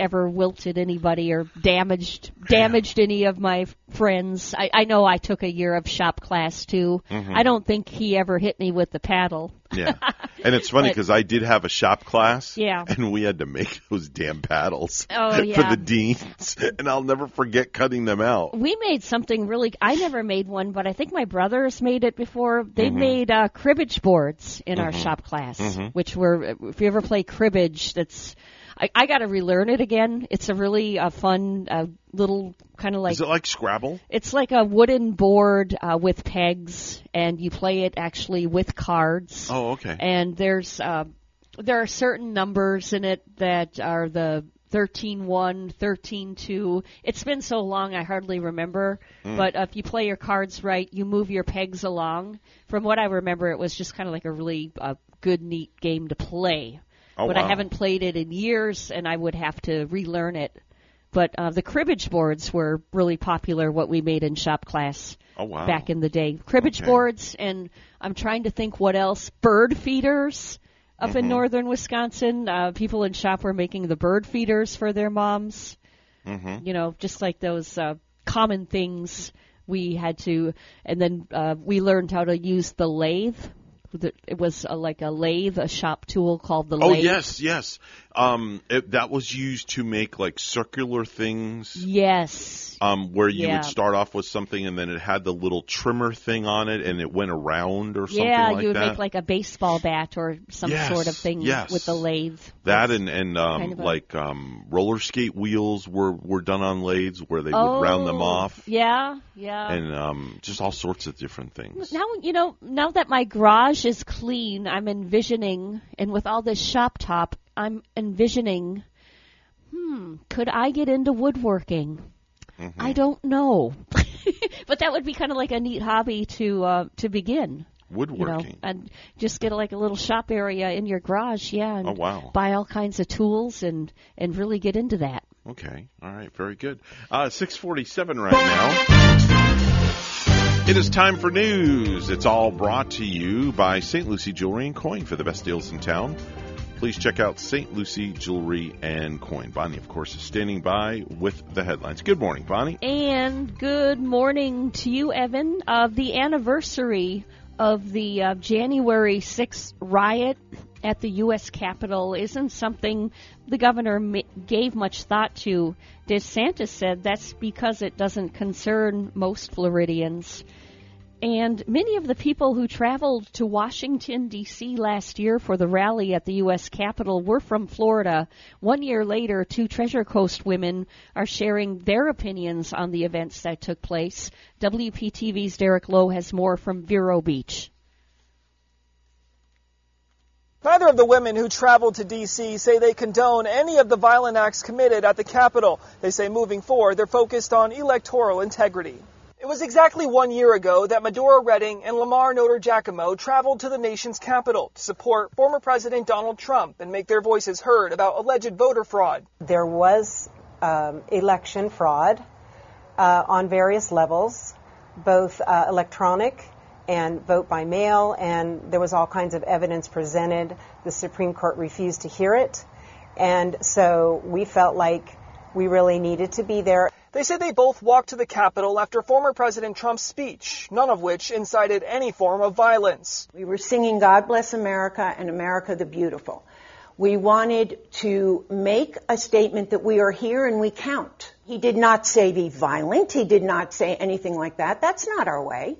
S7: Ever wilted anybody or damaged damaged any of my friends. I, I know I took a year of shop class too.
S2: Mhm.
S7: I don't think he ever hit me with the paddle.
S2: yeah. *laughs* And it's funny because I did have a shop class.
S7: Yeah.
S2: And we had to make *laughs* those damn paddles
S7: Oh, *laughs*
S2: for the deans, and I'll never forget cutting them out.
S7: We made something really. I never made one, but I think my brothers made it before. They
S2: Mhm.
S7: made uh, cribbage boards in our
S2: Mhm.
S7: shop class,
S2: Mhm.
S7: which were. If you ever play cribbage, that's. I, I got to relearn it again. It's a really uh, fun uh, little kind of like.
S2: Is it like Scrabble?
S7: It's like a wooden board uh, with pegs, and you play it actually with cards.
S2: Oh, okay.
S7: And there's uh, there are certain numbers in it that are the 13-1, 13-2. It's been so long I hardly remember.
S2: Mm.
S7: But if you play your cards right, you move your pegs along. From what I remember, it was just kind of like a really uh, good, neat game to play.
S2: Oh,
S7: but
S2: wow.
S7: I haven't played it in years, and I would have to relearn it. But uh, the cribbage boards were really popular. What we made in shop class
S2: Oh, wow.
S7: back in the day, cribbage
S2: Okay.
S7: boards, and I'm trying to think what else. Bird feeders up in
S2: Mhm.
S7: northern Wisconsin. Uh, people in shop were making the bird feeders for their moms.
S2: Mm-hmm.
S7: You know, just like those uh, common things we had to, and then uh, we learned how to use the lathe. It was uh, like a lathe, a shop tool called the
S2: Oh
S7: lathe.
S2: yes, yes. Um, it, that was used to make like circular things.
S7: Yes.
S2: Um, where you
S7: Yeah.
S2: would start off with something and then it had the little trimmer thing on it and it went around or something
S7: yeah,
S2: like
S7: you would
S2: that.
S7: make like a baseball bat or some
S2: Yes,
S7: sort of thing
S2: yes.
S7: with the lathe.
S2: that and and um,
S7: kind of a-
S2: like um, roller skate wheels were were done on lathes where they would round them
S7: Oh,
S2: off
S7: Yeah, yeah.
S2: and um, just all sorts of different things.
S7: Now you know. Now that my garage is clean, I'm envisioning, and with all this shop top, I'm envisioning. Hmm, could I get into woodworking?
S2: Mm-hmm.
S7: I don't know, *laughs* but that would be kind of like a neat hobby to uh, to begin. You know,
S2: Woodworking.
S7: and just get like a little shop area in your garage, yeah. And
S2: Oh, wow.
S7: Buy all kinds of tools and and really get into that.
S2: Okay. All right. Very good. Uh, 647 right now. It is time for news. It's all brought to you by St. Lucie Jewelry and Coin for the best deals in town. Please check out St. Lucie Jewelry and Coin. Bonnie, of course, is standing by with the headlines. Good morning, Bonnie.
S7: And good morning to you, Evan. Of the anniversary of the uh, January 6th riot at the U.S. Capitol isn't something the governor gave much thought to. DeSantis said that's because it doesn't concern most Floridians. And many of the people who traveled to Washington, D.C. last year for the rally at the U.S. Capitol were from Florida. One year later, two Treasure Coast women are sharing their opinions on the events that took place. WPTV's Derek Lowe has more from Vero Beach.
S16: Neither of the women who traveled to D.C. say they condone any of the violent acts committed at the Capitol. They say moving forward, they're focused on electoral integrity. It was exactly one year ago that Medora Redding and Lamar Notar Giacomo traveled to the nation's capital to support former President Donald Trump and make their voices heard about alleged voter fraud.
S17: There was um, election fraud uh, on various levels, both uh, electronic and vote by mail, and there was all kinds of evidence presented. The Supreme Court refused to hear it, and so we felt like we really needed to be there.
S16: They say they both walked to the Capitol after former President Trump's speech, none of which incited any form of violence.
S18: We were singing God Bless America and America the Beautiful. We wanted to make a statement that we are here and we count. He did not say be violent. He did not say anything like that. That's not our way.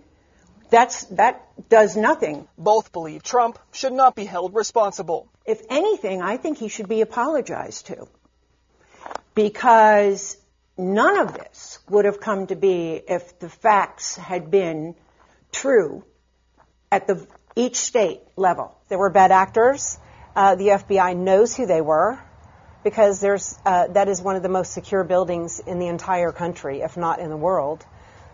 S18: That's, that does nothing.
S16: Both believe Trump should not be held responsible.
S18: If anything, I think he should be apologized to. Because none of this would have come to be if the facts had been true at the each state level.
S17: There were bad actors. Uh, the FBI knows who they were because there's uh, that is one of the most secure buildings in the entire country, if not in the world.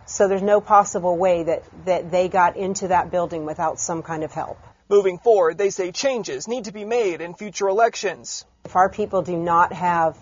S17: So there's no possible way that, that they got into that building without some kind of help.
S16: Moving forward, they say changes need to be made in future elections.
S17: If our people do not have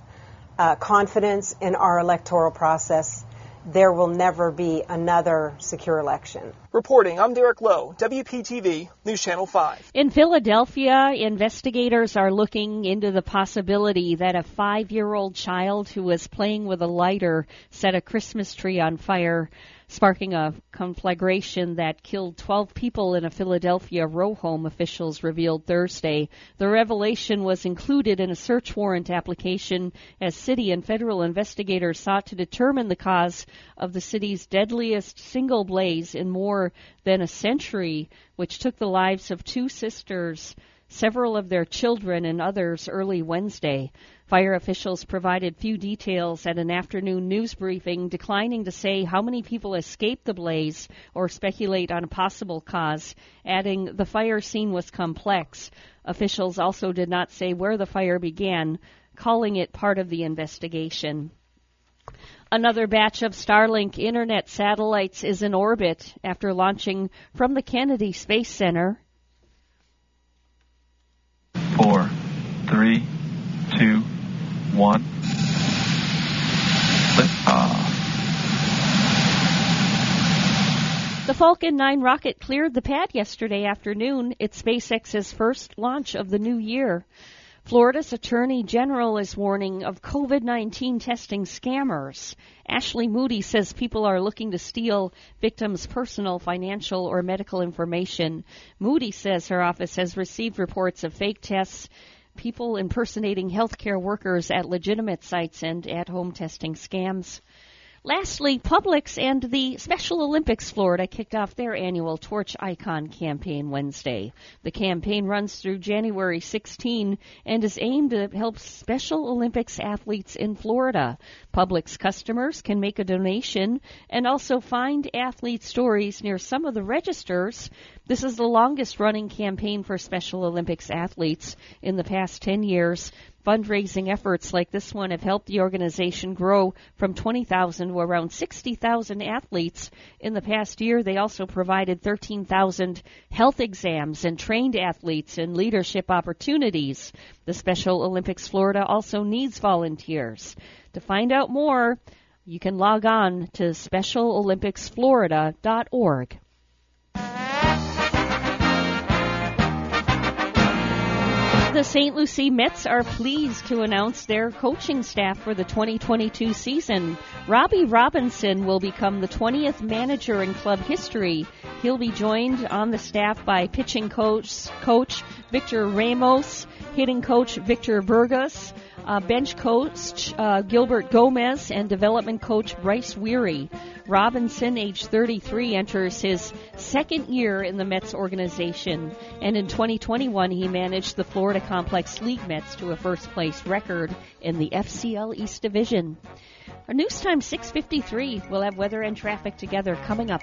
S17: uh, confidence in our electoral process, there will never be another secure election.
S19: Reporting, I'm Derek Lowe, WPTV, News Channel 5.
S7: In Philadelphia, investigators are looking into the possibility that a five year old child who was playing with a lighter set a Christmas tree on fire sparking a conflagration that killed 12 people in a Philadelphia row home, officials revealed Thursday. The revelation was included in a search warrant application as city and federal investigators sought to determine the cause of the city's deadliest single blaze in more than a century, which took the lives of two sisters several of their children and others early Wednesday. Fire officials provided few details at an afternoon news briefing, declining to say how many people escaped the blaze or speculate on a possible cause, adding the fire scene was complex. Officials also did not say where the fire began, calling it part of the investigation. Another batch of Starlink internet satellites is in orbit after launching from the Kennedy Space Center
S20: four, three, two, one. Liftoff.
S7: The Falcon 9 rocket cleared the pad yesterday afternoon. It's SpaceX's first launch of the new year. Florida's Attorney General is warning of COVID 19 testing scammers. Ashley Moody says people are looking to steal victims' personal, financial, or medical information. Moody says her office has received reports of fake tests, people impersonating healthcare workers at legitimate sites, and at home testing scams. Lastly, Publix and the Special Olympics Florida kicked off their annual Torch Icon campaign Wednesday. The campaign runs through January 16 and is aimed to help Special Olympics athletes in Florida. Publix customers can make a donation and also find athlete stories near some of the registers. This is the longest running campaign for Special Olympics athletes in the past 10 years. Fundraising efforts like this one have helped the organization grow from 20,000 to around 60,000 athletes. In the past year, they also provided 13,000 health exams and trained athletes in leadership opportunities. The Special Olympics Florida also needs volunteers. To find out more, you can log on to specialolympicsflorida.org. The St. Lucie Mets are pleased to announce their coaching staff for the 2022 season. Robbie Robinson will become the 20th manager in club history. He'll be joined on the staff by pitching coach, coach Victor Ramos, hitting coach Victor Burgos, uh, bench coach uh, Gilbert Gomez, and development coach Bryce Weary. Robinson, age 33, enters his second year in the Mets organization, and in 2021 he managed the Florida Complex League Mets to a first place record in the FCL East Division. Our news time 6:53. We'll have weather and traffic together coming up.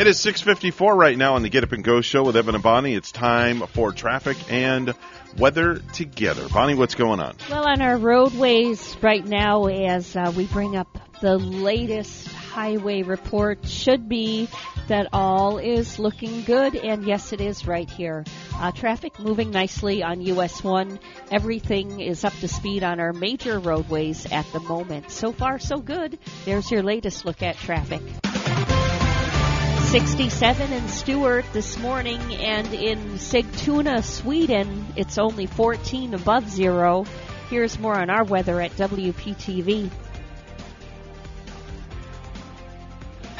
S2: It is 6:54 right now on the Get Up and Go show with Evan and Bonnie. It's time for traffic and weather together. Bonnie, what's going on?
S7: Well, on our roadways right now, as uh, we bring up the latest highway report, should be that all is looking good, and yes, it is right here. Uh, traffic moving nicely on US 1. Everything is up to speed on our major roadways at the moment. So far, so good. There's your latest look at traffic. 67 in Stuart this morning, and in Sigtuna, Sweden, it's only 14 above zero. Here's more on our weather at WPTV.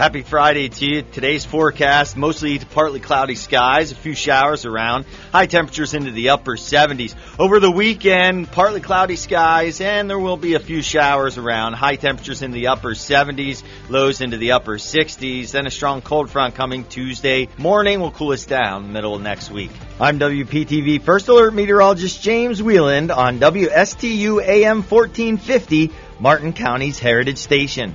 S10: Happy Friday to you. Today's forecast mostly to partly cloudy skies, a few showers around, high temperatures into the upper 70s. Over the weekend, partly cloudy skies, and there will be a few showers around, high temperatures in the upper 70s, lows into the upper 60s. Then a strong cold front coming Tuesday morning will cool us down middle of next week. I'm WPTV First Alert Meteorologist James Wieland on WSTU AM 1450, Martin County's Heritage Station.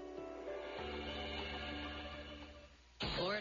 S21: Or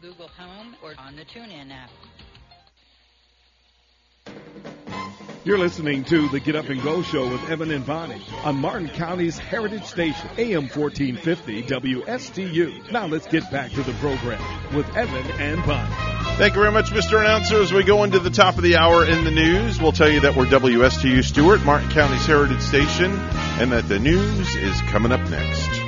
S21: Google Home, or on the TuneIn app.
S22: You're listening to the Get Up and Go Show with Evan and Bonnie on Martin County's Heritage Station, AM 1450 WSTU. Now let's get back to the program with Evan and Bonnie.
S2: Thank you very much, Mr. Announcer. As we go into the top of the hour in the news, we'll tell you that we're WSTU Stuart, Martin County's Heritage Station, and that the news is coming up next.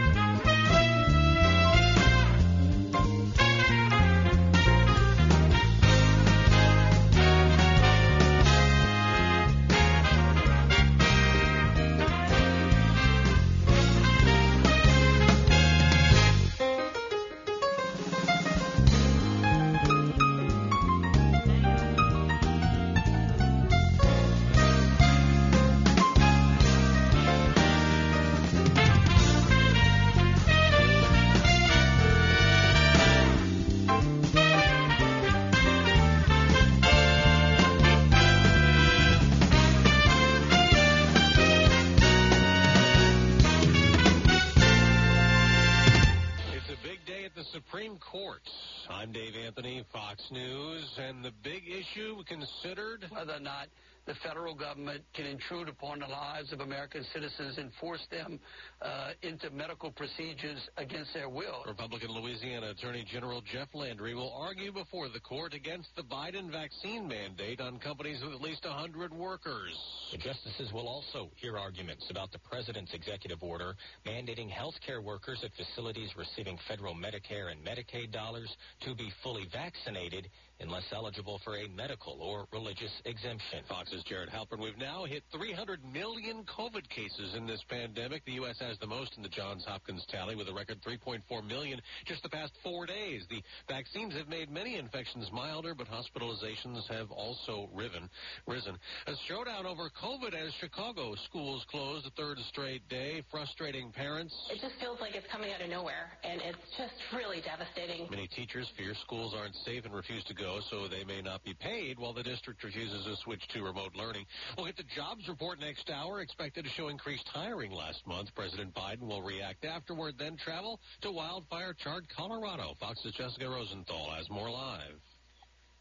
S5: Whether or not
S23: the federal government can intrude upon the lives of American citizens and force them uh, into medical procedures against their will.
S24: Republican Louisiana Attorney General Jeff Landry will argue before the court against the Biden vaccine mandate on companies with at least 100 workers.
S25: The justices will also hear arguments about the president's executive order mandating health care workers at facilities receiving federal Medicare and Medicaid dollars to be fully vaccinated unless eligible for a medical or religious exemption.
S24: Fox's Jared Halpern. We've now hit 300 million COVID cases in this pandemic. The U.S. has the most in the Johns Hopkins tally with a record 3.4 million just the past four days. The vaccines have made many infections milder, but hospitalizations have also riven, risen. A showdown over COVID as Chicago schools closed a third straight day, frustrating parents.
S26: It just feels like it's coming out of nowhere, and it's just really devastating.
S24: Many teachers fear schools aren't safe and refuse to go, so they may not be paid while the district refuses to switch to remote learning. We'll get the jobs report next hour, expected to show increased hiring last month. President Biden will react afterward, then travel to wildfire-charred Colorado. Fox's Jessica Rosenthal has more live.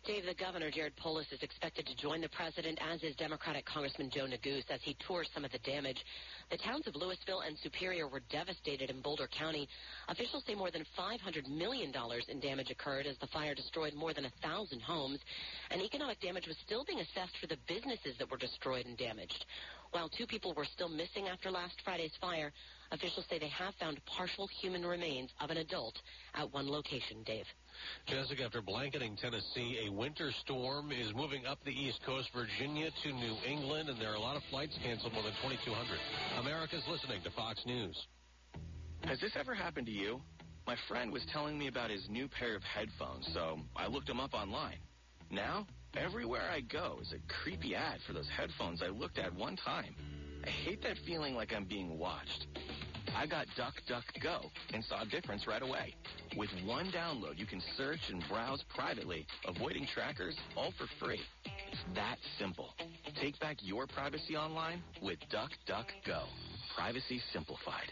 S26: Dave, the governor, Jared Polis, is expected to join the president, as is Democratic Congressman Joe Neguse, as he tours some of the damage. The towns of Louisville and Superior were devastated in Boulder County. Officials say more than $500 million in damage occurred as the fire destroyed more than 1,000 homes. And economic damage was still being assessed for the businesses that were destroyed and damaged. While two people were still missing after last Friday's fire, officials say they have found partial human remains of an adult at one location, Dave.
S24: Jessica, after blanketing Tennessee, a winter storm is moving up the East Coast, Virginia to New England, and there are a lot of flights canceled, more than 2,200. America's listening to Fox News.
S27: Has this ever happened to you? My friend was telling me about his new pair of headphones, so I looked them up online. Now, everywhere I go is a creepy ad for those headphones I looked at one time. I hate that feeling like I'm being watched. I got DuckDuckGo and saw a difference right away. With one download, you can search and browse privately, avoiding trackers, all for free. It's that simple. Take back your privacy online with DuckDuckGo. Privacy simplified.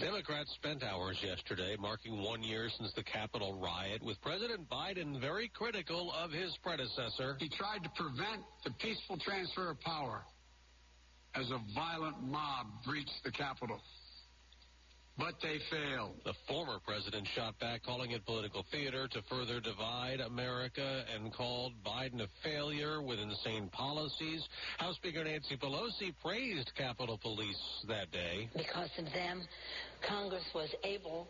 S24: Democrats spent hours yesterday marking one year since the Capitol riot, with President Biden very critical of his predecessor.
S11: He tried to prevent the peaceful transfer of power as a violent mob breached the Capitol. But they failed.
S24: The former president shot back, calling it political theater to further divide America and called Biden a failure with insane policies. House Speaker Nancy Pelosi praised Capitol Police that day.
S28: Because of them, Congress was able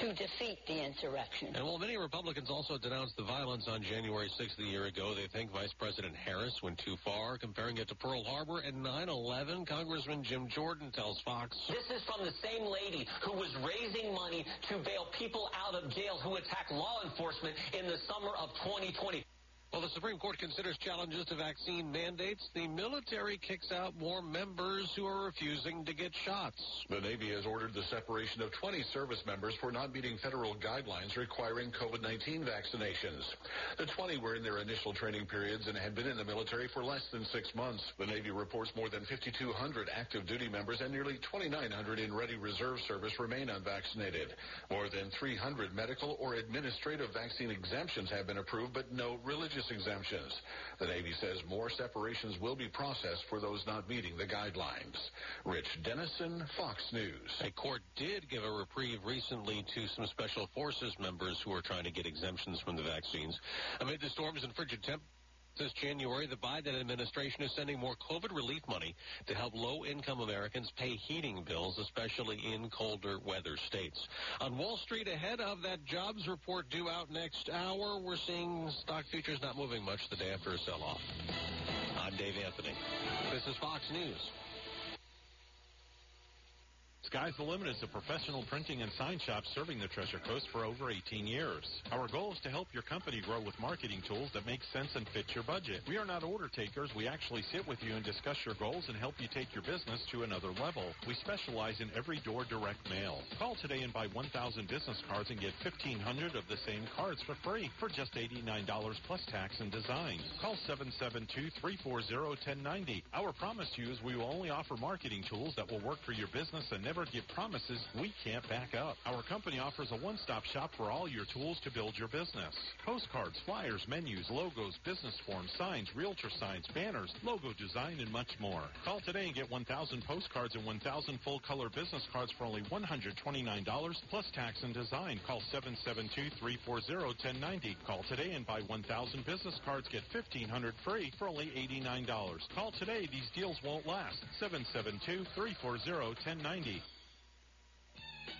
S28: to defeat the insurrection.
S24: And while many Republicans also denounced the violence on January 6th a year ago, they think Vice President Harris went too far, comparing it to Pearl Harbor and 9-11. Congressman Jim Jordan tells Fox.
S29: This is from the same lady who was raising money to bail people out of jail who attacked law enforcement in the summer of 2020.
S24: While the Supreme Court considers challenges to vaccine mandates, the military kicks out more members who are refusing to get shots.
S30: The Navy has ordered the separation of 20 service members for not meeting federal guidelines requiring COVID-19 vaccinations. The 20 were in their initial training periods and had been in the military for less than six months. The Navy reports more than 5,200 active duty members and nearly 2,900 in ready reserve service remain unvaccinated. More than 300 medical or administrative vaccine exemptions have been approved, but no religious exemptions. The Navy says more separations will be processed for those not meeting the guidelines. Rich Dennison, Fox News.
S24: A court did give a reprieve recently to some special forces members who are trying to get exemptions from the vaccines. Amid the storms and frigid temperatures, this January, the Biden administration is sending more COVID relief money to help low-income Americans pay heating bills, especially in colder weather states. On Wall Street, ahead of that jobs report due out next hour, we're seeing stock futures not moving much the day after a sell-off. I'm Dave Anthony. This is Fox News.
S31: Sky's the Limit is a professional printing and sign shop serving the Treasure Coast for over 18 years. Our goal is to help your company grow with marketing tools that make sense and fit your budget. We are not order takers. We actually sit with you and discuss your goals and help you take your business to another level. We specialize in every door direct mail. Call today and buy 1,000 business cards and get 1,500 of the same cards for free for just $89 plus tax and design. Call 772-340-1090. Our promise to you is we will only offer marketing tools that will work for your business and never give promises we can't back up. Our company offers a one-stop shop for all your tools to build your business. Postcards, flyers, menus, logos, business forms, signs, realtor signs, banners, logo design, and much more. Call today and get 1,000 postcards and 1,000 full-color business cards for only $129 plus tax and design. Call 772-340-1090. Call today and buy 1,000 business cards. Get 1,500 free for only $89. Call today. These deals won't last. 772-340-1090.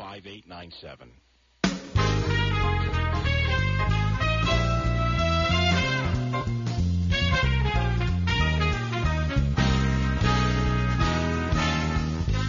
S24: 561-537-5897.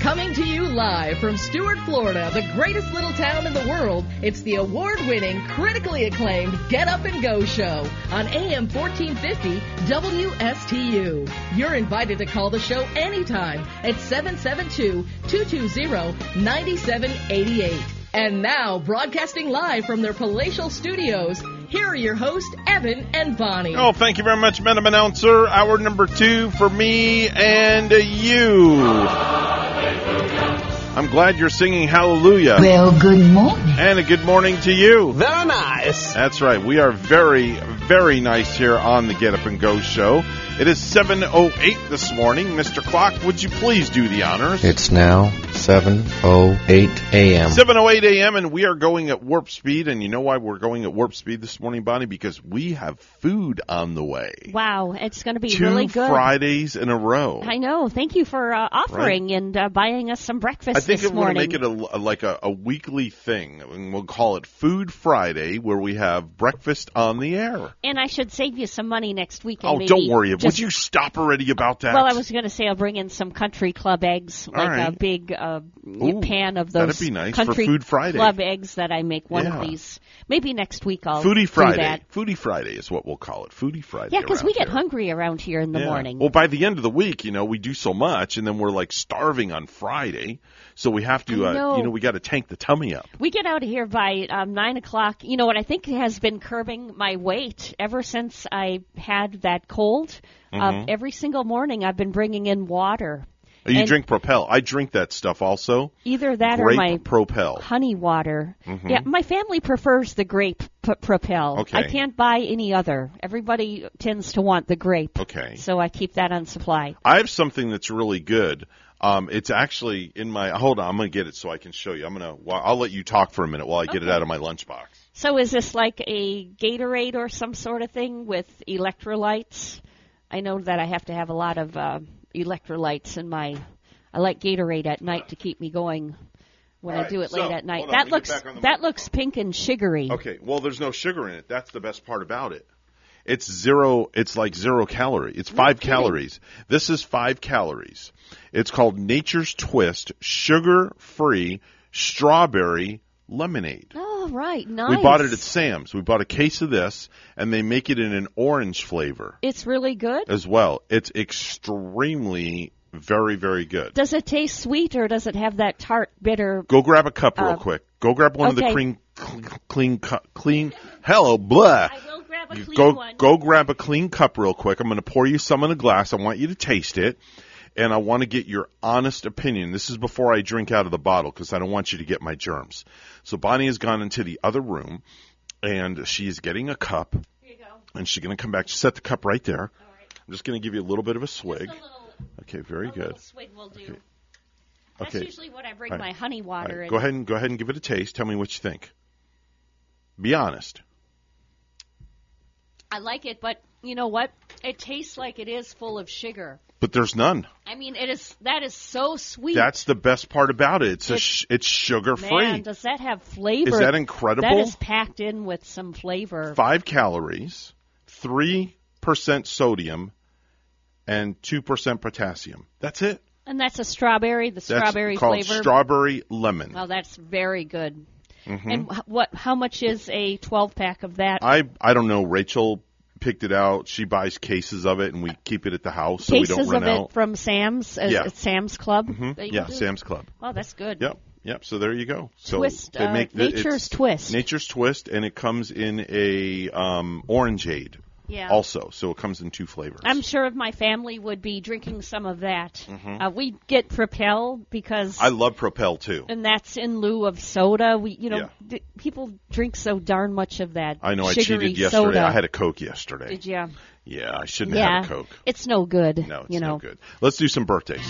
S32: Coming to you live from Stuart, Florida, the greatest little town in the world, it's the award-winning, critically acclaimed Get Up and Go show on AM 1450 WSTU. You're invited to call the show anytime at 772-220-9788. And now, broadcasting live from their palatial studios, here are your hosts, Evan and Bonnie.
S2: Oh, thank you very much, Madam Announcer. Hour number two for me and you. I'm glad you're singing hallelujah.
S33: Well, good morning.
S2: And a good morning to you.
S33: Very nice.
S2: That's right. We are very, very nice here on the Get Up and Go show. It is 7.08 this morning. Mr. Clock, would you please do the honors?
S34: It's now 7.08 a.m.
S2: 7.08 a.m. and we are going at warp speed. And you know why we're going at warp speed this morning, Bonnie? Because we have food on the way.
S7: Wow, it's going to be
S2: Two
S7: really good.
S2: Fridays in a row.
S7: I know. Thank you for uh, offering and uh, buying us some breakfast
S2: I think
S7: this
S2: I'm going to make it a, a- like a, a weekly thing. And we'll call it Food Friday, where we have breakfast on the air.
S7: and I should save you some money next week.
S2: Oh,
S7: maybe
S2: don't worry.
S7: Just-
S2: Would you stop already about that?
S7: Well, I was going to say I'll bring in some country club eggs,
S2: All
S7: like a big uh,
S2: Ooh,
S7: pan of
S2: that'd
S7: those
S2: be nice for
S7: country
S2: Food Friday.
S7: club eggs that I make one
S2: Yeah.
S7: of these. Maybe next week I'll
S2: Foodie
S7: do
S2: Friday.
S7: that.
S2: Foodie Friday is what we'll call it. Foodie Friday.
S7: Yeah, because we get
S2: here.
S7: hungry around here in the
S2: Yeah.
S7: morning.
S2: Well, by the end of the week, you know, we do so much, and then we're like starving on Friday. So we have to, uh,
S7: know.
S2: you know, we got to tank the tummy up.
S7: We get out of here by um, nine o'clock. You know what I think has been curbing my weight ever since I had that cold. Um, every single morning I've been bringing in water.
S2: You
S7: And
S2: drink Propel. I drink that stuff also.
S7: either that
S2: Grape
S7: or my
S2: Propel.
S7: honey water.
S2: Mhm.
S7: Yeah, my family prefers the grape p- Propel.
S2: Okay.
S7: I can't buy any other. Everybody tends to want the grape.
S2: Okay.
S7: So I keep that on supply.
S2: I have something that's really good. Um, it's actually in my. Hold on, I'm going to get it so I can show you. I'm going to. Well, I'll let you talk for a minute while I get it out of my lunchbox.
S7: So is this like a Gatorade or some sort of thing with electrolytes? I know that I have to have a lot of uh, electrolytes in my. I like Gatorade at night to keep me going when
S2: All
S7: I
S2: right,
S7: do it
S2: so,
S7: late at night.
S2: on,
S7: that looks
S2: back on the
S7: that looks pink and sugary.
S2: Okay. Well, there's no sugar in it. That's the best part about it. It's zero. It's like zero calorie. It's five
S7: kidding.
S2: calories. This is five calories. It's called Nature's Twist, sugar-free strawberry lemonade.
S7: Oh right, nice.
S2: We bought it at Sam's. We bought a case of this, and they make it in an orange flavor
S7: It's really good.
S2: as well. It's extremely Very, very good.
S7: Does it taste sweet or does it have that tart, bitter?
S2: Go grab a cup real
S7: Uh,
S2: quick. Go grab one of the
S7: okay.
S2: Clean, clean, clean. Hello, blah.
S7: I will grab a clean
S2: go
S7: one.
S2: go grab a clean cup real quick. I'm going to pour you some in a glass. I want you to taste it, and I want to get your honest opinion. This is before I drink out of the bottle because I don't want you to get my germs. So Bonnie has gone into the other room, and she's getting a cup. And she's going to come back. Just set the cup right there. I'm just going to give you a little bit of a swig. okay, very good.
S7: swig will do.
S2: Okay.
S7: That's
S2: Okay.
S7: usually what I bring
S2: right.
S7: my honey water
S2: right,
S7: in.
S2: Go ahead and go ahead and give it a taste. Tell me what you think. Be honest.
S7: I like it, but you know what? It tastes like it is full of sugar.
S2: But there's none.
S7: I mean, it is. That is so sweet.
S2: That's the best part about it. It's a
S7: It's-
S2: sh- it's sugar free.
S7: Man, does that have flavor?
S2: Is that incredible?
S7: That is packed in with some flavor.
S2: Five calories, three percent sodium, and two percent potassium. That's it.
S7: And that's a strawberry, the
S2: That's
S7: strawberry
S2: called
S7: flavor.
S2: strawberry lemon.
S7: Well, that's very good.
S2: Mhm.
S7: And wh- what? How much is a 12 pack of that?
S2: I I don't know. Rachel picked it out. She buys cases of it, and we keep it at the house so
S7: Cases
S2: we don't run
S7: of it
S2: out.
S7: from Sam's. uh,
S2: Yeah.
S7: Sam's Club.
S2: Mhm. Yeah? Sam's Club.
S7: Oh, that's good.
S2: Yep. Yep. So there you go. So
S7: Twist,
S2: they
S7: uh,
S2: the-
S7: Nature's Twist.
S2: Nature's Twist, and it comes in a um, orangeade.
S7: Yeah.
S2: Also, so it comes in two flavors.
S7: I'm sure if my family would be drinking some of that.
S2: Mhm.
S7: Uh, we get Propel because
S2: I love Propel too.
S7: and that's in lieu of soda. We, you know,
S2: Yeah.
S7: d- people drink so darn much of that.
S2: I know. I cheated yesterday.
S7: Soda.
S2: I had a Coke yesterday.
S7: Did you?
S2: Yeah, I shouldn't
S7: yeah.
S2: have had a Coke.
S7: It's no good.
S2: No, it's
S7: you know.
S2: no good. Let's do some birthdays.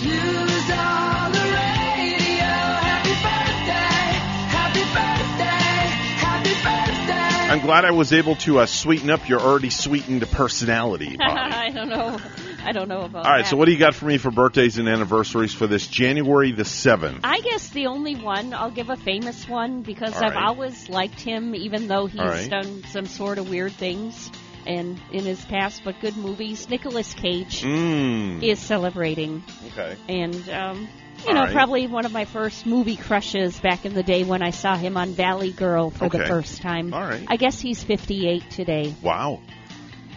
S2: I'm glad I was able to uh, sweeten up your already sweetened personality. *laughs*
S7: I don't know. I don't know about
S2: All right,
S7: that.
S2: so what do you got for me for birthdays and anniversaries for this January the 7th?
S7: I guess the only one I'll give a famous one because
S2: All
S7: I've
S2: right.
S7: always liked him, even though he's
S2: right.
S7: done some sort of weird things and in his past, but good movies. Nicolas Cage
S2: Mm.
S7: is celebrating,
S2: Okay.
S7: and um, you
S2: All
S7: know,
S2: right.
S7: probably one of my first movie crushes back in the day when I saw him on Valley Girl for the first time.
S2: All right.
S7: I guess he's 58 today.
S2: Wow.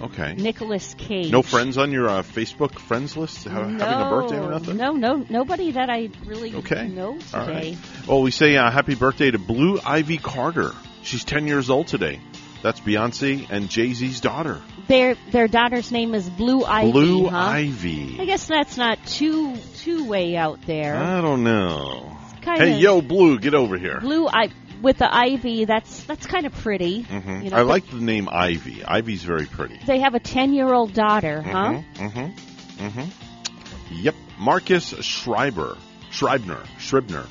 S2: Okay.
S7: Nicolas Cage.
S2: No friends on your uh, Facebook friends list ha- having a birthday or nothing?
S7: No, no, nobody that I really
S2: Okay.
S7: know
S2: All
S7: today.
S2: right. Well, we say uh, happy birthday to Blue Ivy Carter. She's 10 years old today. That's Beyonce and Jay Z's daughter.
S7: Their their daughter's name is Blue Ivy.
S2: Blue
S7: huh?
S2: Ivy.
S7: I guess that's not too too way out there.
S2: I don't know. Hey, yo, Blue, get over here.
S7: Blue I with the ivy. That's that's kind of pretty.
S2: hmm
S7: You know,
S2: I like the name Ivy. Ivy's very pretty.
S7: They have a ten year old daughter, huh?
S2: Mm-hmm. Mm-hmm. Yep. Marcus Schreiber. Schreibner. Scribner.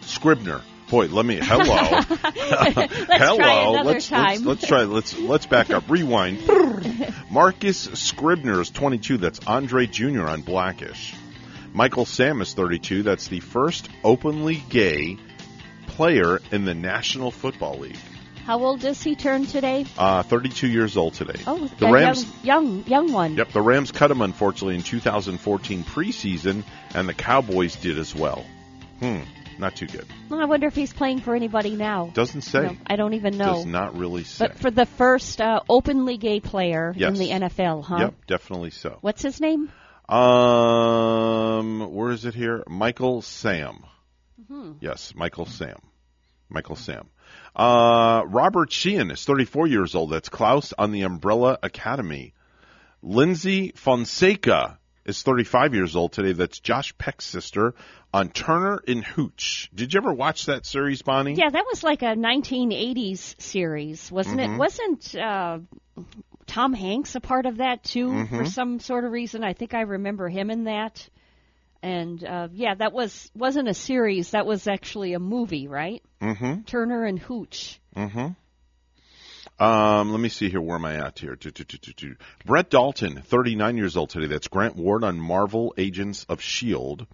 S2: Scribner. Boy, let me. Hello. *laughs* *laughs* hello.
S7: try
S2: let's, let's let's try. Let's let's back up. Rewind. *laughs* Marcus Scribner is 22. That's Andre Jr. on Blackish. Michael Sam is 32. That's the first openly gay player in the National Football League.
S7: How old does he turn today?
S2: Uh, 32 years old today.
S7: Oh,
S2: the Rams.
S7: young, young young one.
S2: Yep, the Rams cut him unfortunately in 2014 preseason, and the Cowboys did as well. Hmm, not too good.
S7: Well, I wonder if he's playing for anybody now.
S2: Doesn't say.
S7: No, I don't even know.
S2: Does not really say.
S7: But for the first uh, openly gay player
S2: Yes.
S7: in the NFL, huh?
S2: Yep, definitely so.
S7: What's his name?
S2: Um, where is it here? Michael Sam.
S7: Hmm.
S2: Yes, Michael Sam. Michael Sam. Uh, Robert Sheehan is 34 years old. That's Klaus on the Umbrella Academy. Lyndsy Fonseca is 35 years old today. That's Josh Peck's sister on Turner and Hooch. Did you ever watch that series, Bonnie?
S7: Yeah, that was like a 1980s series, wasn't
S2: Mhm.
S7: it? Wasn't uh, Tom Hanks a part of that too? For
S2: Mhm.
S7: some sort of reason, I think I remember him in that. And uh, yeah, that was wasn't a series. That was actually a movie, right?
S2: Mm-hmm.
S7: Turner and Hooch.
S2: Mm-hmm. Um, let me see here. Where am I at here? Brett Dalton, 39 years old today. That's Grant Ward on Marvel Agents of S.H.I.E.L.D.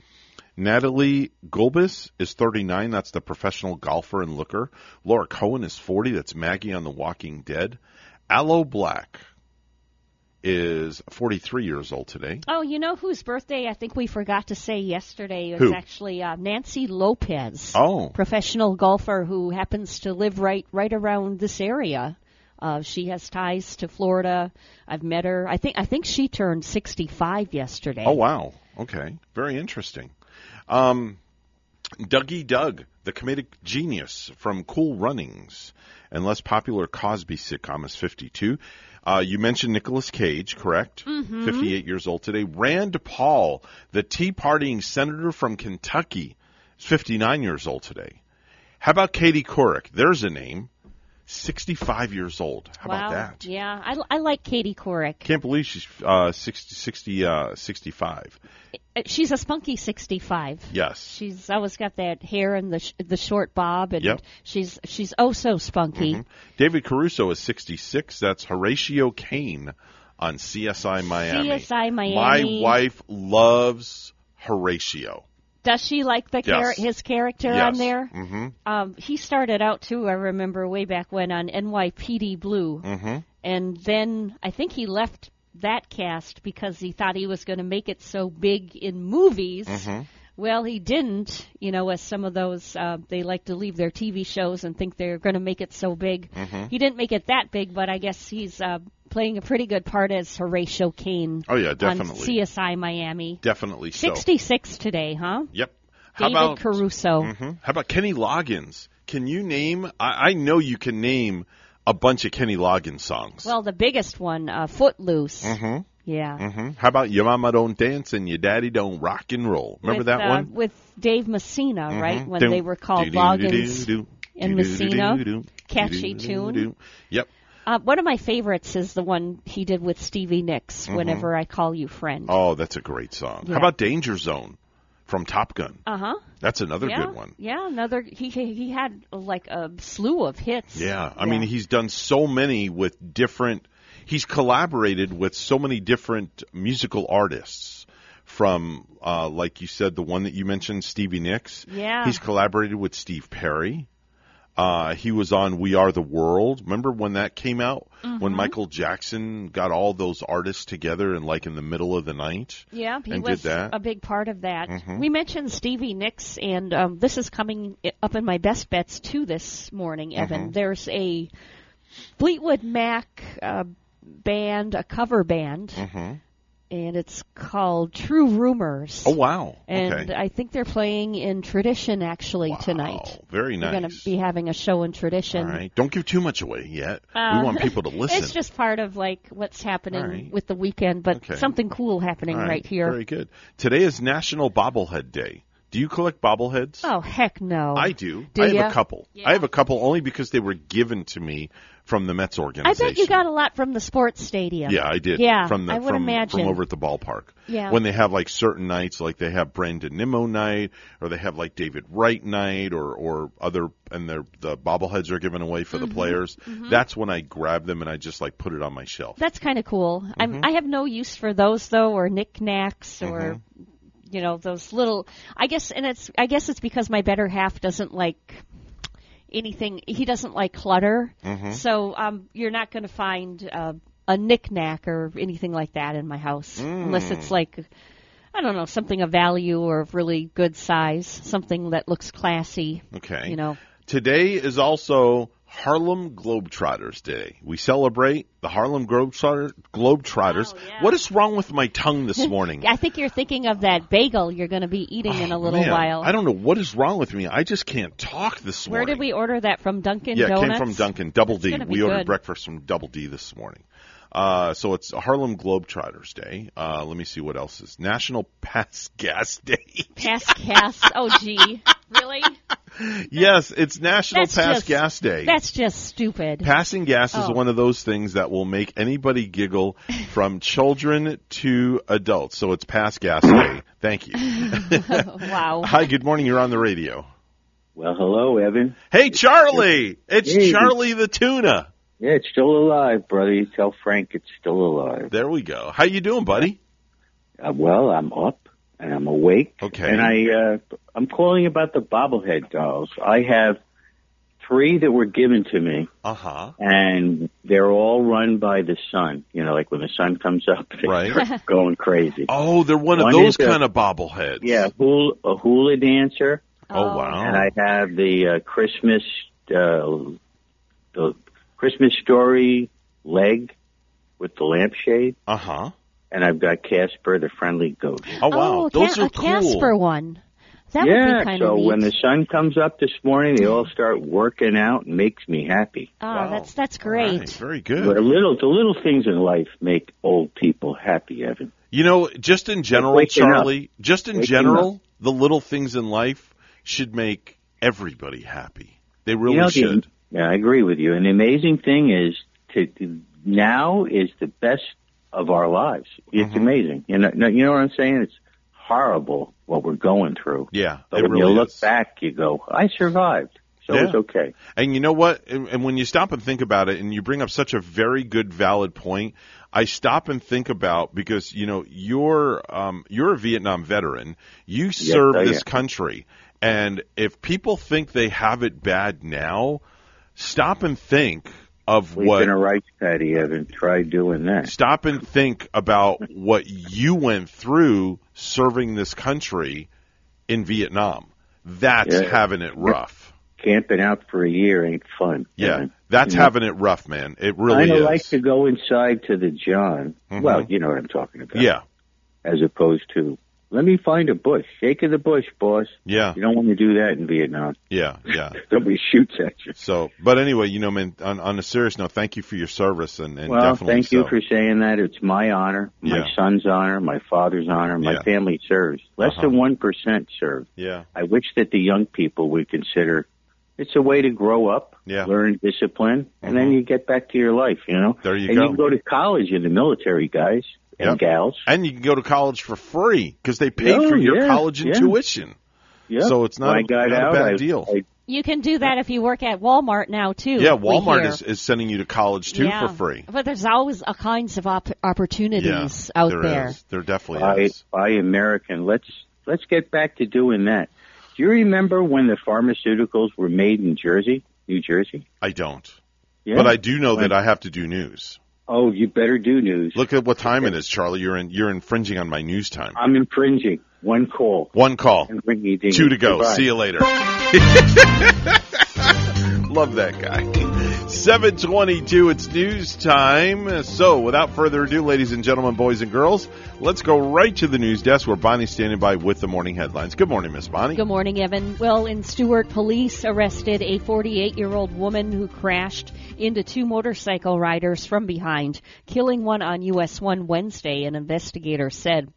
S2: Natalie Gulbis is 39. That's the professional golfer and looker. Lauren Cohan is 40. That's Maggie on The Walking Dead. Aloe Blacc is 43 years old today.
S7: Oh, you know whose birthday I think we forgot to say yesterday was
S2: Who?
S7: actually uh, Nancy Lopez.
S2: Oh.
S7: professional golfer who happens to live right right around this area Uh, she has ties to Florida. I've met her. I think I think she turned 65 yesterday.
S2: Oh wow. Okay. Very interesting. Um, Dougie Doug, the comedic genius from Cool Runnings and less popular Cosby sitcom, is 52. Uh, you mentioned Nicolas Cage, correct?
S7: Mhm.
S2: 58 years old today. Rand Paul, the Tea Partying senator from Kentucky, is 59 years old today. How about Katie Couric? There's a name. 65 years old. How
S7: wow.
S2: about that?
S7: Yeah, I, I like Katie Couric.
S2: Can't believe she's uh, 60, 60 uh, 65.
S7: Uh, She's a spunky 65.
S2: Yes.
S7: She's always got that hair and the sh- the short bob, and
S2: Yep.
S7: she's she's oh so spunky.
S2: Mhm. David Caruso is 66. That's Horatio Kane on CSI Miami.
S7: CSI Miami.
S2: My wife loves Horatio.
S7: Does she like the char-
S2: Yes.
S7: his character
S2: Yes.
S7: on there?
S2: hmm
S7: Um, he started out too. I remember way back when on NYPD Blue,
S2: hmm
S7: and then I think he left that cast because he thought he was going to make it so big in movies.
S2: Mhm.
S7: Well, he didn't. You know, as some of those uh, they like to leave their TV shows and think they're going to make it so big.
S2: Mhm.
S7: He didn't make it that big, but I guess he's uh, playing a pretty good part as Horatio Kane.
S2: Oh, yeah,
S7: On
S2: definitely.
S7: CSI Miami.
S2: Definitely so.
S7: 66 today, huh?
S2: Yep. How
S7: David
S2: about
S7: Caruso.
S2: Mhm. How about Kenny Loggins? Can you name? I, I know you can name a bunch of Kenny Loggins songs.
S7: Well, the biggest one, uh, Footloose.
S2: hmm
S7: Yeah.
S2: hmm How about your mama don't dance and your daddy don't rock and roll? Remember
S7: with,
S2: that
S7: uh,
S2: one?
S7: With Dave Messina, right?
S2: Mhm.
S7: When they were called Loggins and Messina. Catchy tune.
S2: Yep.
S7: Uh, one of my favorites is the one he did with Stevie Nicks,
S2: Mhm.
S7: Whenever I Call You Friend.
S2: Oh, that's a great song.
S7: Yeah.
S2: How about Danger Zone from Top Gun?
S7: Uh huh.
S2: That's another
S7: yeah,
S2: good one.
S7: Yeah, another. He he had like a slew of hits.
S2: Yeah, I mean he's done so many with different. He's collaborated with so many different musical artists. From, uh, like you said, the one that you mentioned, Stevie Nicks.
S7: Yeah.
S2: He's collaborated with Steve Perry. Uh, he was on We Are the World. Remember when that came out? When
S7: Mhm.
S2: Michael Jackson got all those artists together and like in the middle of the night.
S7: Yeah, he was
S2: did that.
S7: a big part of that.
S2: Mhm.
S7: We mentioned Stevie Nicks, and um, this is coming up in my best bets too this morning, Evan.
S2: Mhm.
S7: There's a Fleetwood Mac uh, band, a cover band,
S2: hmm
S7: and it's called True Rumors.
S2: Oh wow!
S7: And
S2: okay,
S7: I think they're playing in Tradition actually tonight.
S2: very nice.
S7: We're going to be having a show in Tradition.
S2: All right, don't give too much away yet.
S7: Uh,
S2: we want people to *laughs* listen.
S7: It's just part of like what's happening
S2: right.
S7: with the weekend, but
S2: Okay.
S7: something cool happening right here.
S2: Very good. Today is National Bobblehead Day. Do you collect bobbleheads?
S7: Oh heck no!
S2: I do.
S7: Do
S2: I have
S7: ya?
S2: a couple. I have a couple only because they were given to me from the Mets organization.
S7: I bet you got a lot from the sports stadium.
S2: Yeah, I did.
S7: Yeah,
S2: from the
S7: I would
S2: from,
S7: imagine.
S2: from over at the ballpark.
S7: Yeah.
S2: When they have like certain nights, like they have Brandon Nimmo night, or they have like David Wright night, or or other, and they're, the bobbleheads are given away for the
S7: Mhm,
S2: players.
S7: mhm.
S2: That's when I grab them and I just like put it on my shelf.
S7: That's kind of cool.
S2: Mhm.
S7: I'm, I have no use for those though, or knickknacks, or
S2: Mhm.
S7: You know those little. I guess, and it's. I guess it's because my better half doesn't like anything. He doesn't like clutter.
S2: Mhm.
S7: So um, you're not going to find uh, a knickknack or anything like that in my house, unless it's
S2: Mm.
S7: like. I don't know, something of value or of really good size, something that looks classy.
S2: Okay.
S7: You know.
S2: Today is also Harlem Globetrotters Day. We celebrate the Harlem Globetrotter, Globetrotters. What is wrong with my tongue this *laughs* morning?
S7: I think you're thinking of that bagel you're going to be eating in a little
S2: Oh, Man,
S7: while.
S2: I don't know what is wrong with me. I just can't talk this
S7: Where
S2: morning.
S7: Where did we order that from? Dunkin'
S2: yeah, it
S7: Donuts.
S2: came from Dunkin' Double D.
S7: be
S2: We ordered
S7: good.
S2: breakfast from Double D this morning. Uh, so it's Harlem Globetrotters Day. Uh, let me see what else is National Pass Gas Day.
S7: Pass gas. Oh, gee, *laughs* really?
S2: Yes, it's National
S7: That's
S2: Pass
S7: just-
S2: Gas Day.
S7: That's just stupid.
S2: Passing gas is
S7: Oh.
S2: one of those things that will make anybody giggle *laughs* from children to adults. So it's Pass Gas Day. Thank you. *laughs*
S7: wow.
S2: Hi, good morning. You're on the radio.
S35: Well, hello, Evan.
S2: Hey, Charlie. It's
S35: Hey.
S2: Charlie the tuna.
S35: Yeah, it's still alive, brother. You tell Frank it's still alive.
S2: There we go. How you doing, buddy?
S35: Uh, well, I'm up and I'm awake.
S2: Okay.
S35: And I, uh, I'm calling about the bobblehead dolls. I have three that were given to me,
S2: Uh huh.
S35: and they're all run by the sun. You know, like when the sun comes up, they
S2: Right. *laughs*
S35: going crazy.
S2: Oh, they're one of those
S35: is a-
S2: kind of bobbleheads.
S35: Yeah, hula, a hula dancer.
S2: Oh, wow.
S35: And I have the uh, Christmas, uh, the Christmas Story leg with the lampshade,
S2: Uh huh.
S35: And I've got Casper the friendly ghost.
S2: Oh wow,
S7: oh,
S2: those
S7: Ca-
S2: are
S7: a
S2: cool.
S7: Casper one. That would
S35: yeah,
S7: be kind
S35: so
S7: of neat.
S35: when the sun comes up this morning, they all mm. start working out and makes me happy.
S7: oh, that's that's great.
S2: Right, very
S35: The
S2: good.
S35: little, the little things in life make old people happy, Evan.
S2: You know, just in general,
S35: waking up.
S2: Charlie, just in
S35: Waking
S2: general, the little things in life should make everybody happy. They really
S35: you know, the-
S2: should.
S35: yeah, I agree with you. And the amazing thing is, to now is the best of our lives. It's
S2: Mm-hmm.
S35: amazing. You know, you know what I'm saying? It's horrible what we're going through.
S2: Yeah,
S35: But when
S2: really
S35: you look
S2: is.
S35: back, you go, "I survived." So
S2: Yeah.
S35: it's okay.
S2: And you know what? And, when you stop and think about it, and you bring up such a very good, valid point, I stop and think about because you know you're um, you're a Vietnam veteran. You serve
S35: I
S2: this country, and if people think they have it bad now, stop and think of
S35: Sleep
S2: what
S35: in a rice paddy, Evan. Try doing that.
S2: stop and think about what you went through serving this country in Vietnam. That's
S35: Yeah.
S2: having it rough.
S35: Camping out for a year ain't fun.
S2: Yeah,
S35: Evan.
S2: that's
S35: You know,
S2: having it rough, man. It really
S35: I
S2: is.
S35: like to go inside to the John.
S2: Mhm.
S35: Well, you know what I'm talking about.
S2: yeah,
S35: As opposed to, let me find a bush. Shake of the bush, boss.
S2: yeah,
S35: You don't want to do that in Vietnam.
S2: yeah, yeah. *laughs*
S35: Somebody shoots at you.
S2: So, but anyway, you know, man. On, on a serious note, thank you for your service, and, and
S35: well, thank you for saying that. It's my honor, my
S2: Yeah.
S35: son's honor, my father's honor. My
S2: Yeah.
S35: family serves. Less
S2: Uh-huh.
S35: than one percent serve.
S2: Yeah,
S35: I wish that the young people would consider it's a way to grow up,
S2: Yeah.
S35: learn discipline, and then you get back to your life. You know,
S2: There you
S35: and
S2: go.
S35: you can go to college in the military, guys and
S2: Yep.
S35: gals.
S2: and you can go to college for free because they pay
S35: Oh,
S2: for your
S35: yeah,
S2: college and
S35: yeah.
S2: tuition.
S35: Yeah.
S2: So it's not,
S35: When I
S2: a,
S35: got
S2: not
S35: out,
S2: a bad
S35: I-
S2: deal.
S35: I-
S7: You can do that if you work at Walmart now too.
S2: yeah, Walmart is, is sending you to college too
S7: yeah.
S2: for free.
S7: But there's always all kinds of op- opportunities
S2: yeah,
S7: out
S2: there
S7: there.
S2: is. There definitely
S35: buy,
S2: is.
S35: buy American. Let's let's get back to doing that. Do you remember when the pharmaceuticals were made in Jersey, New Jersey?
S2: I don't,
S35: Yeah.
S2: but I do know
S35: When-
S2: that I have to do news.
S35: Oh, you better do news.
S2: Look at what time it is, Charlie. You're in, you're infringing on my news time.
S35: I'm infringing. One call.
S2: One call,
S35: And ring me ding.
S2: two to go.
S35: Goodbye.
S2: See you later. *laughs* Love that guy. 722, it's news time. So, without further ado, ladies and gentlemen, boys and girls, let's go right to the news desk where Bonnie's standing by with the morning headlines. Good morning, Miss Bonnie.
S7: Good morning, Evan. Well, in Stuart, police arrested a 48 year old woman who crashed into two motorcycle riders from behind, killing one on US 1 Wednesday, an investigator said.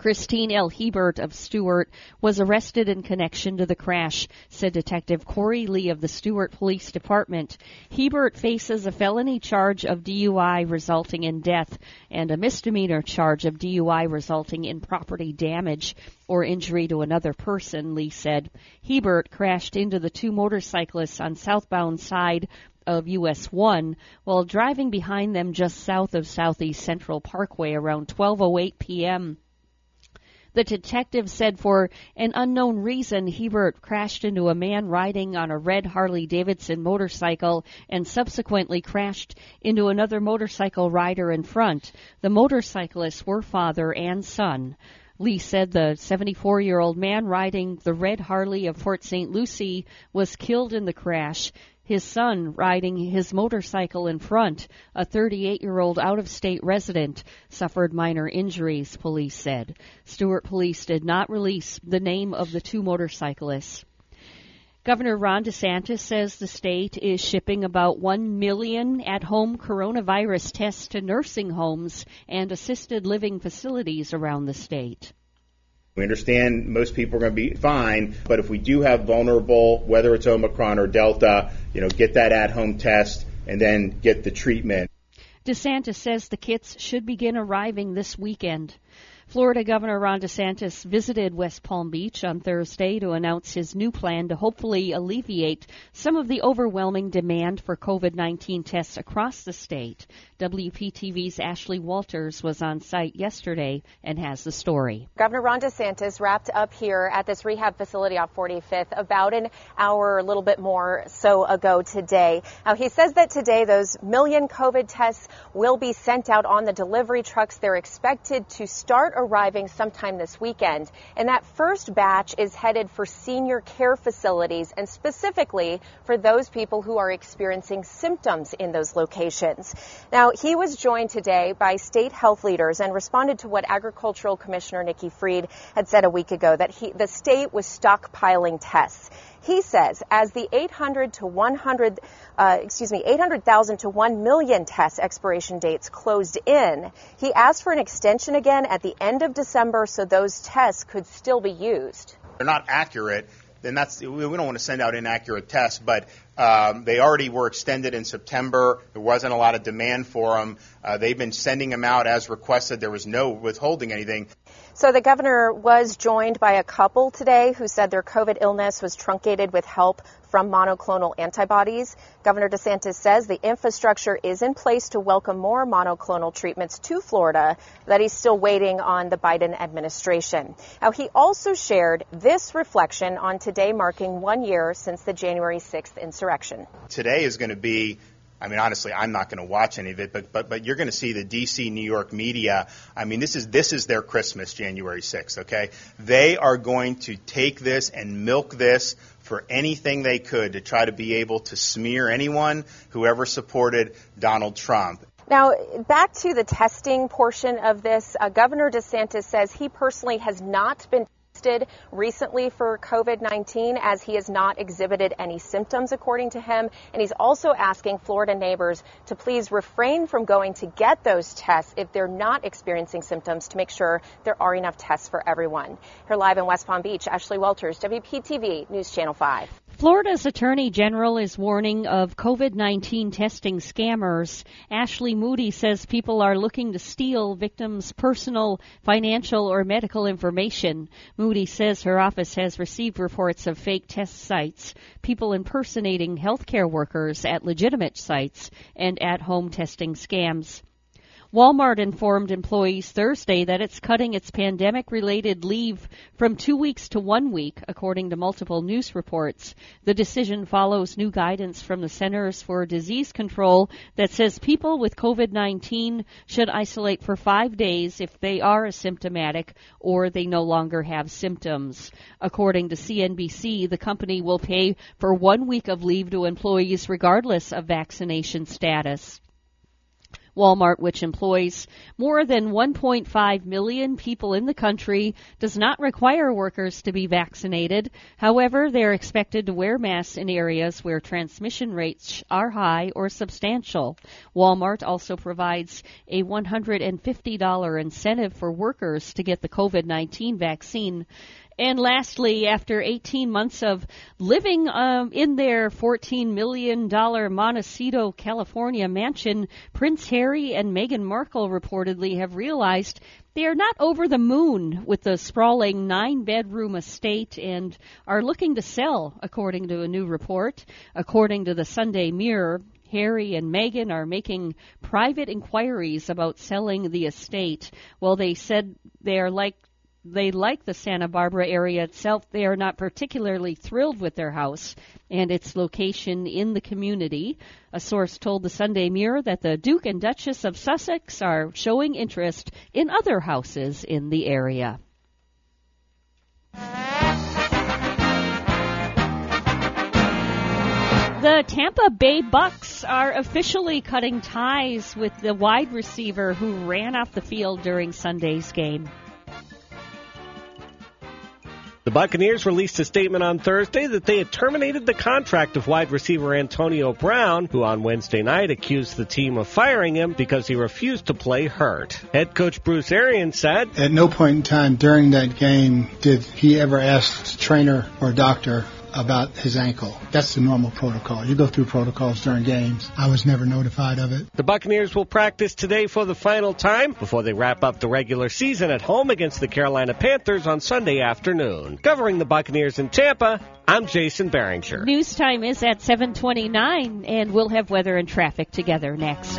S7: Christine L. Hebert of Stuart was arrested in connection to the crash, said Detective Corey Lee of the Stuart Police Department. Hebert faces a felony charge of DUI resulting in death and a misdemeanor charge of DUI resulting in property damage or injury to another person, Lee said. Hebert crashed into the two motorcyclists on southbound side of US 1 while driving behind them just south of Southeast Central Parkway around 12:08 p.m. The detective said for an unknown reason, Hebert crashed into a man riding on a red Harley Davidson motorcycle and subsequently crashed into another motorcycle rider in front. The motorcyclists were father and son. Lee said the 74 year old man riding the red Harley of Port St. Lucie was killed in the crash. His son riding his motorcycle in front, a 38 year old out of state resident, suffered minor injuries, police said. Stuart police did not release the name of the two motorcyclists. Governor Ron DeSantis says the state is shipping about 1 million at home coronavirus tests to nursing homes and assisted living facilities around the state.
S8: We understand most people are going to be fine, but if we do have vulnerable, whether it's Omicron or Delta, you know, get that at home test and then get the treatment.
S7: DeSantis says the kits should begin arriving this weekend. Florida Governor Ron DeSantis visited West Palm Beach on Thursday to announce his new plan to hopefully alleviate some of the overwhelming demand for COVID 19 tests across the state. WPTV's Ashley Walters was on site yesterday and has the story.
S9: Governor Ron DeSantis wrapped up here at this rehab facility off 45th about an hour, a little bit more so ago today. Now, he says that today those million COVID tests will be sent out on the delivery trucks. They're expected to start arriving sometime this weekend. And that first batch is headed for senior care facilities and specifically for those people who are experiencing symptoms in those locations. Now, he was joined today by state health leaders and responded to what Agricultural Commissioner Nikki Fried had said a week ago that he, the state was stockpiling tests. He says as the 800 to 100, uh, excuse me, 800,000 to 1 million test expiration dates closed in, he asked for an extension again at the end of December so those tests could still be used.
S8: They're not accurate. Then that's we don't want to send out inaccurate tests, but um, they already were extended in September. There wasn't a lot of demand for them. Uh, they've been sending them out as requested. There was no withholding anything.
S9: So the governor was joined by a couple today who said their COVID illness was truncated with help from monoclonal antibodies. Governor DeSantis says the infrastructure is in place to welcome more monoclonal treatments to Florida, that he's still waiting on the Biden administration. Now, he also shared this reflection on today marking one year since the January 6th insurrection.
S8: Today is going to be I mean, honestly, I'm not going to watch any of it, but but but you're going to see the D.C. New York media. I mean, this is this is their Christmas, January 6th. Okay, they are going to take this and milk this for anything they could to try to be able to smear anyone who ever supported Donald Trump.
S9: Now, back to the testing portion of this, uh, Governor DeSantis says he personally has not been tested recently for COVID 19 as he has not exhibited any symptoms, according to him. And he's also asking Florida neighbors to please refrain from going to get those tests if they're not experiencing symptoms to make sure there are enough tests for everyone. Here live in West Palm Beach, Ashley Walters, WPTV News Channel 5.
S7: Florida's Attorney General is warning of COVID 19 testing scammers. Ashley Moody says people are looking to steal victims' personal, financial, or medical information. Moody says her office has received reports of fake test sites, people impersonating healthcare workers at legitimate sites, and at home testing scams. Walmart informed employees Thursday that it's cutting its pandemic related leave from two weeks to one week, according to multiple news reports. The decision follows new guidance from the Centers for Disease Control that says people with COVID 19 should isolate for five days if they are asymptomatic or they no longer have symptoms. According to CNBC, the company will pay for one week of leave to employees regardless of vaccination status. Walmart, which employs more than 1.5 million people in the country, does not require workers to be vaccinated. However, they are expected to wear masks in areas where transmission rates are high or substantial. Walmart also provides a $150 incentive for workers to get the COVID-19 vaccine. And lastly, after 18 months of living um, in their $14 million Montecito, California mansion, Prince Harry and Meghan Markle reportedly have realized they are not over the moon with the sprawling nine bedroom estate and are looking to sell, according to a new report. According to the Sunday Mirror, Harry and Meghan are making private inquiries about selling the estate. Well, they said they are like they like the Santa Barbara area itself. They are not particularly thrilled with their house and its location in the community. A source told the Sunday Mirror that the Duke and Duchess of Sussex are showing interest in other houses in the area. The Tampa Bay Bucks are officially cutting ties with the wide receiver who ran off the field during Sunday's game.
S36: The Buccaneers released a statement on Thursday that they had terminated the contract of wide receiver Antonio Brown, who on Wednesday night accused the team of firing him because he refused to play hurt. Head coach Bruce Arians said,
S37: At no point in time during that game did he ever ask the trainer or doctor about his ankle. That's the normal protocol. You go through protocols during games. I was never notified of it.
S36: The Buccaneers will practice today for the final time before they wrap up the regular season at home against the Carolina Panthers on Sunday afternoon. Covering the Buccaneers in Tampa, I'm Jason Barringer.
S7: News time is at 7:29 and we'll have weather and traffic together next.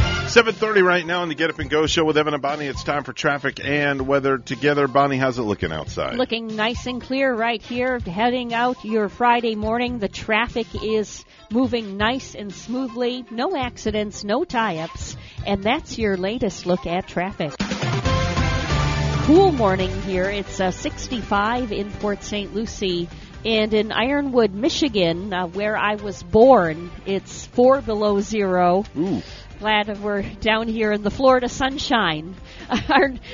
S2: 7.30 right now on the Get Up and Go show with Evan and Bonnie. It's time for traffic and weather together. Bonnie, how's it looking outside?
S7: Looking nice and clear right here. Heading out your Friday morning, the traffic is moving nice and smoothly. No accidents, no tie-ups. And that's your latest look at traffic. Cool morning here. It's uh, 65 in Port St. Lucie. And in Ironwood, Michigan, uh, where I was born, it's four below zero.
S2: Ooh
S7: glad we're down here in the Florida sunshine. *laughs* *laughs*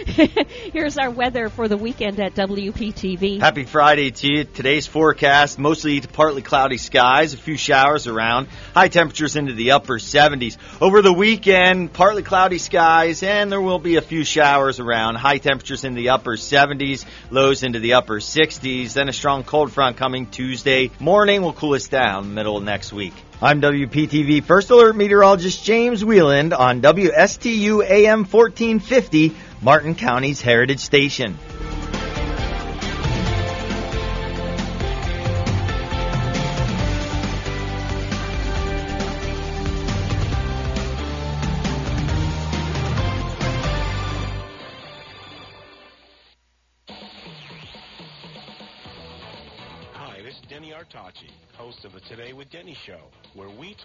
S7: Here's our weather for the weekend at WPTV.
S10: Happy Friday to you. Today's forecast mostly to partly cloudy skies, a few showers around, high temperatures into the upper 70s. Over the weekend, partly cloudy skies, and there will be a few showers around, high temperatures in the upper 70s, lows into the upper 60s. Then a strong cold front coming Tuesday morning will cool us down middle of next week. I'm WPTV First Alert Meteorologist James Wieland on WSTU AM 1450, Martin County's Heritage Station.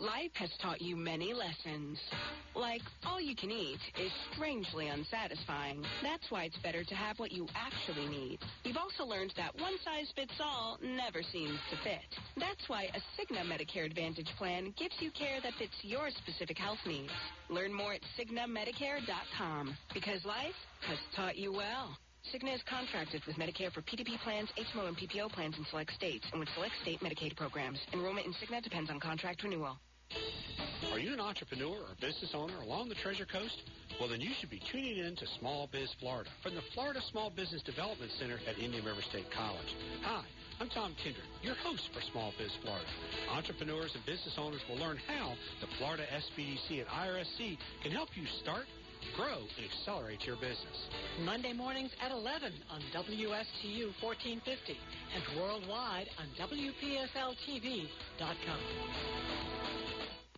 S38: Life has taught you many lessons. Like, all you can eat is strangely unsatisfying. That's why it's better to have what you actually need. You've also learned that one size fits all never seems to fit. That's why a Cigna Medicare Advantage plan gives you care that fits your specific health needs. Learn more at CignaMedicare.com because life has taught you well. Cigna is contracted with Medicare for PDP plans, HMO, and PPO plans in select states and with select state Medicaid programs. Enrollment in Cigna depends on contract renewal.
S11: Are you an entrepreneur or business owner along the Treasure Coast? Well, then you should be tuning in to Small Biz Florida from the Florida Small Business Development Center at Indian River State College. Hi, I'm Tom Kindred, your host for Small Biz Florida. Entrepreneurs and business owners will learn how the Florida SBDC and IRSC can help you start, grow, and accelerate your business.
S39: Monday mornings at 11 on WSTU 1450 and worldwide on WPSLTV.com.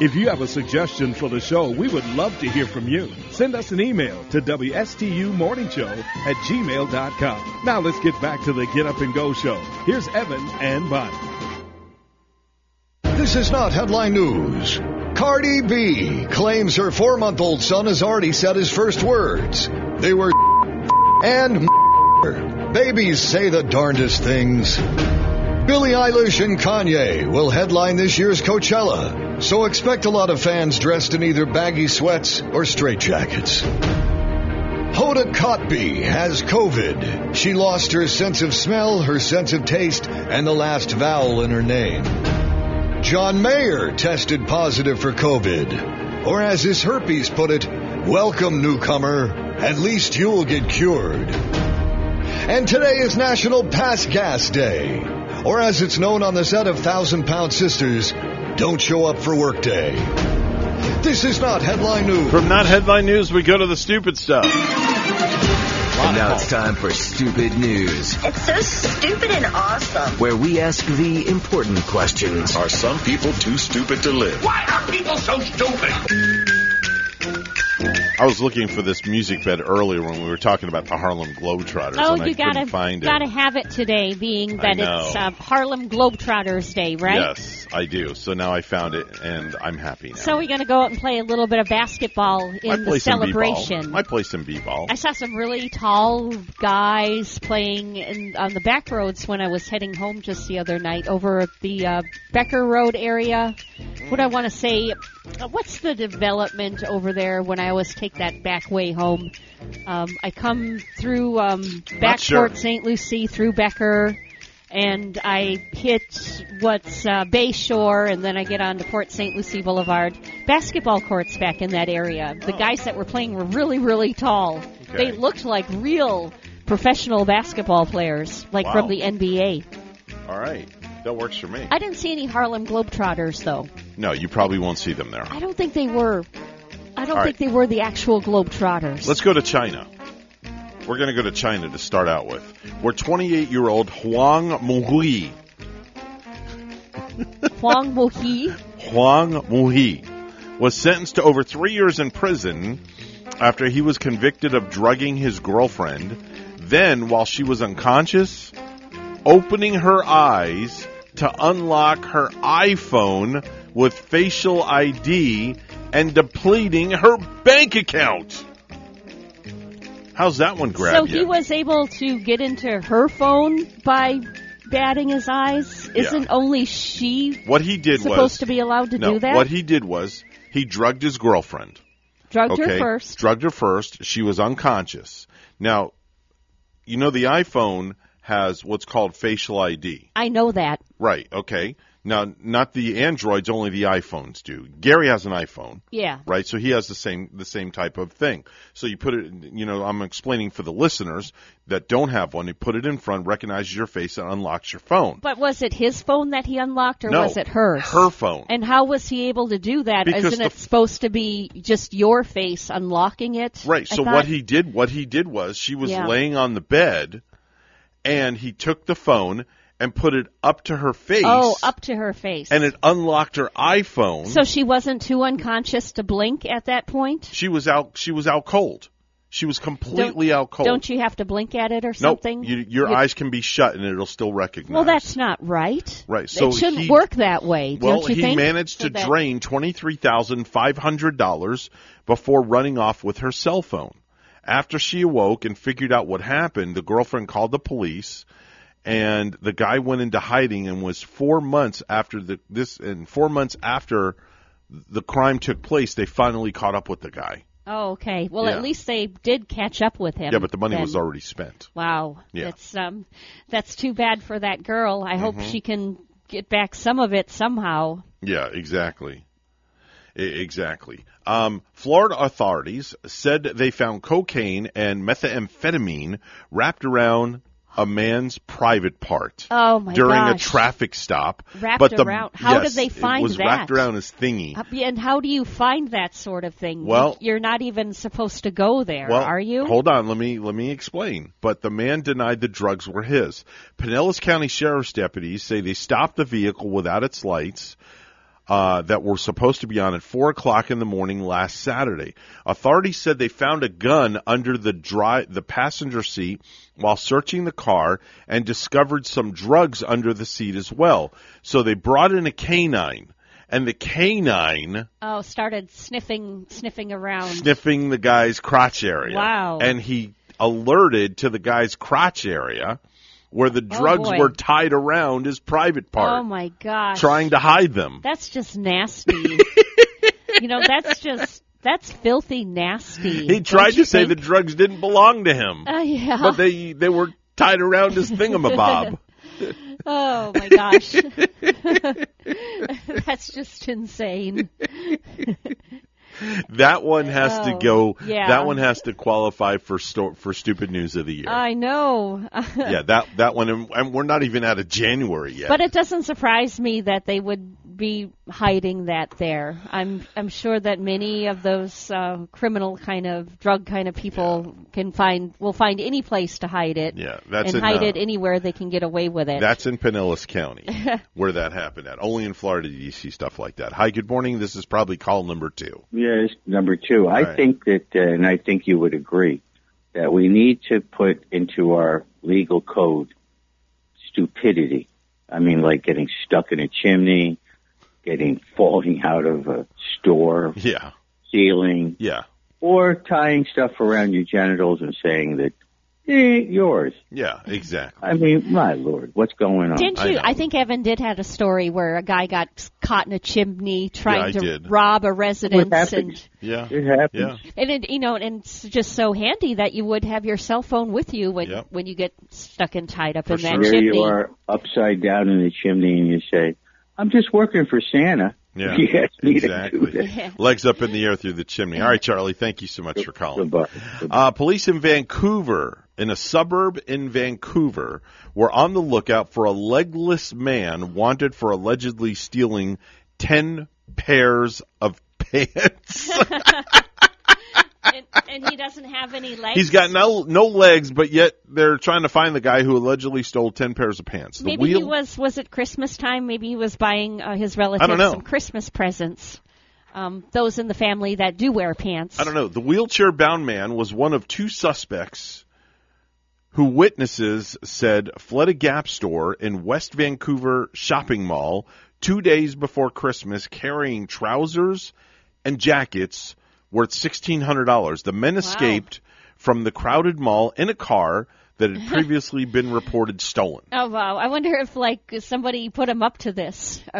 S22: If you have a suggestion for the show, we would love to hear from you. Send us an email to WSTUmorningshow at gmail.com. Now let's get back to the Get Up and Go show. Here's Evan and Bonnie.
S40: This is not headline news. Cardi B claims her four month old son has already said his first words. They were and babies say the darndest things. Billie Eilish and Kanye will headline this year's Coachella, so expect a lot of fans dressed in either baggy sweats or straitjackets. Hoda Kotb has COVID. She lost her sense of smell, her sense of taste, and the last vowel in her name. John Mayer tested positive for COVID. Or as his herpes put it, welcome newcomer, at least you'll get cured. And today is National Pass Gas Day. Or as it's known on the set of Thousand Pound Sisters, don't show up for work day. This is not headline news.
S2: From not headline news, we go to the stupid stuff.
S41: And now it's time for Stupid News,
S42: It's so stupid and awesome.
S41: where we ask the important questions.
S43: Are some people too stupid to live?
S42: Why are people so stupid?
S2: I was looking for this music bed earlier when we were talking about the Harlem Globetrotters,
S7: Oh,
S2: and I
S7: you
S2: couldn't
S7: gotta
S2: find
S7: gotta
S2: it.
S7: have it today, being that it's uh, Harlem Globetrotters Day, right?
S2: Yes, I do. So now I found it, and I'm happy now.
S7: So we're gonna go out and play a little bit of basketball
S2: I
S7: in
S2: play
S7: the celebration.
S2: I play some b-ball.
S7: I saw some really tall guys playing in, on the back roads when I was heading home just the other night over at the uh, Becker Road area. What I want to say, what's the development over there when I always take that back way home? Um, I come through um, back
S2: sure.
S7: St. Lucie through Becker. And I hit what's uh, Bay Shore, and then I get on to Port St. Lucie Boulevard. Basketball courts back in that area. The guys that were playing were really, really tall. They looked like real professional basketball players, like
S2: Wow.
S7: from the NBA.
S2: All right, that works for me.
S7: I didn't see any Harlem Globetrotters, though.
S2: No, you probably won't see them there.
S7: I don't think they were. I don't
S2: All
S7: think they were the actual Globetrotters.
S2: Let's go to China. We're going to go to China to start out with. Where 28-year-old Huang Muhui,
S7: Huang Mohi.
S2: Huang Muhi, was sentenced to over three years in prison after he was convicted of drugging his girlfriend. Then, while she was unconscious, opening her eyes to unlock her iPhone with facial ID and depleting her bank account. How's that one grab
S7: So
S2: you?
S7: he was able to get into her phone by batting his eyes. Isn't only she
S2: what he did
S7: supposed
S2: was
S7: to be allowed to
S2: no,
S7: do that?
S2: What he did was he drugged his girlfriend.
S7: Drugged her first.
S2: Drugged her first. She was unconscious. Now, you know the iPhone has what's called facial ID.
S7: I know that.
S2: Right, okay. Now, not the Androids, only the iPhones do. Gary has an iPhone.
S7: Yeah.
S2: Right, so he has the same the same type of thing. So you put it, you know, I'm explaining for the listeners that don't have one. You put it in front, recognizes your face, and unlocks your phone.
S7: But was it his phone that he unlocked, or
S2: No,
S7: was it hers?
S2: her phone.
S7: And how was he able to do that?
S2: Because
S7: not it supposed to be just your face unlocking it?
S2: Right. So what he did, what he did was she was
S7: Yeah.
S2: laying on the bed, and he took the phone and put it up to her face.
S7: Oh, up to her face.
S2: And it unlocked her iPhone.
S7: So she wasn't too unconscious to blink at that point.
S2: she was out. She was out cold. She was completely
S7: don't,
S2: out cold.
S7: Don't you have to blink at it or
S2: Nope.
S7: something?
S2: You, your
S7: You-
S2: eyes can be shut and it'll still recognize.
S7: Well, that's not right.
S2: Right, so
S7: it shouldn't
S2: he-
S7: work that way.
S2: Well,
S7: don't you
S2: he
S7: think?
S2: managed
S7: So
S2: to
S7: that-
S2: drain twenty three thousand five hundred dollars before running off with her cell phone. After she awoke and figured out what happened, the girlfriend called the police, and the guy went into hiding and was four months after the this and four months after the crime took place, they finally caught up with the guy.
S7: Oh, okay. Well,
S2: Yeah.
S7: at least they did catch up with him.
S2: yeah, but the money
S7: then.
S2: was already spent.
S7: Wow.
S2: Yeah.
S7: That's um that's too bad for that girl. I hope
S2: Mhm.
S7: she can get back some of it somehow.
S2: Yeah, exactly. I- exactly. Um, Florida authorities said they found cocaine and methamphetamine wrapped around a man's private part
S7: Oh my
S2: during
S7: gosh.
S2: a traffic stop.
S7: Wrapped
S2: but the,
S7: around- how did
S2: yes,
S7: they find
S2: It was
S7: that?
S2: wrapped around his thingy.
S7: Uh, And how do you find that sort of thing?
S2: Well-
S7: you're not even supposed to go there,
S2: well,
S7: are you?
S2: Hold on, let me let me explain. But the man denied the drugs were his. Pinellas County Sheriff's deputies say they stopped the vehicle without its lights. Uh, that were supposed to be on at four o'clock in the morning last Saturday. Authorities said they found a gun under the dry, the passenger seat while searching the car and discovered some drugs under the seat as well. So they brought in a canine, and the canine
S7: Oh, started sniffing sniffing around.
S2: sniffing the guy's crotch area.
S7: Wow.
S2: And he alerted to the guy's crotch area where the drugs
S7: Oh,
S2: were tied around his private part,
S7: Oh my gosh.
S2: trying to hide them.
S7: That's just nasty. *laughs* you know, that's just that's filthy nasty.
S2: He tried to
S7: you
S2: say the drugs didn't belong to him,
S7: Uh, yeah.
S2: but they they were tied around his thingamabob. *laughs*
S7: oh my gosh. *laughs* That's just insane. *laughs*
S2: That one has to
S7: Oh,
S2: go.
S7: yeah.
S2: That one has to qualify for sto- for stupid news of the year.
S7: I know. *laughs*
S2: yeah, that that one, and, and we're not even out of January yet.
S7: But it doesn't surprise me that they would be hiding that there. I'm I'm sure that many of those uh, criminal kind of drug kind of people can find will find any place to hide it.
S2: Yeah, that's
S7: and
S2: in,
S7: hide
S2: uh,
S7: it anywhere they can get away with it.
S2: That's in Pinellas County, *laughs* where that happened at. Only in Florida do you see stuff like that. Hi, good morning. This is probably call number two.
S35: Yes, number two. I
S2: right.
S35: think that, uh, and I think you would agree, that we need to put into our legal code stupidity. I mean, like getting stuck in a chimney, getting *laughs* falling out of a store
S2: Yeah,
S35: ceiling,
S2: yeah,
S35: or tying stuff around your genitals and saying that it ain't yours.
S2: yeah, exactly.
S35: I mean, my lord, what's going on?
S7: Didn't you? I, think Evan did have a story where a guy got caught in a chimney trying
S2: I
S7: to
S2: did.
S7: rob a residence,
S35: happens.
S7: and
S2: Yeah,
S35: It happens.
S2: yeah.
S7: and it, you know, and it's just so handy that you would have your cell phone with you when
S2: Yep.
S7: when you get stuck and tied up
S2: For
S7: in that
S2: sure.
S35: Here
S7: chimney.
S35: you are upside down in the chimney and you say, I'm just working for Santa.
S2: Yeah, *laughs*
S35: He asked me to do
S2: exactly.
S35: that.
S2: Legs up in the air through the chimney. All right, Charlie, thank you so much for calling.
S35: Goodbye.
S2: Uh, police in Vancouver, in a suburb in Vancouver, were on the lookout for a legless man wanted for allegedly stealing 10 pairs of *laughs* pants. *laughs*
S7: and, and he doesn't have any legs.
S2: He's got no no legs, but yet they're trying to find the guy who allegedly stole 10 pairs of pants. The
S7: Maybe
S2: wheel
S7: he was. Was it Christmas time? Maybe he was buying uh, his relatives some Christmas presents. Um, those in the family that do wear pants.
S2: I don't know. The wheelchair bound man was one of two suspects who witnesses said fled a Gap store in West Vancouver shopping mall two days before Christmas carrying trousers and jackets worth $1,600. The men escaped from the crowded mall in a car that had previously been reported stolen. *laughs*
S7: Oh wow! I wonder if like somebody put him up to this. *laughs*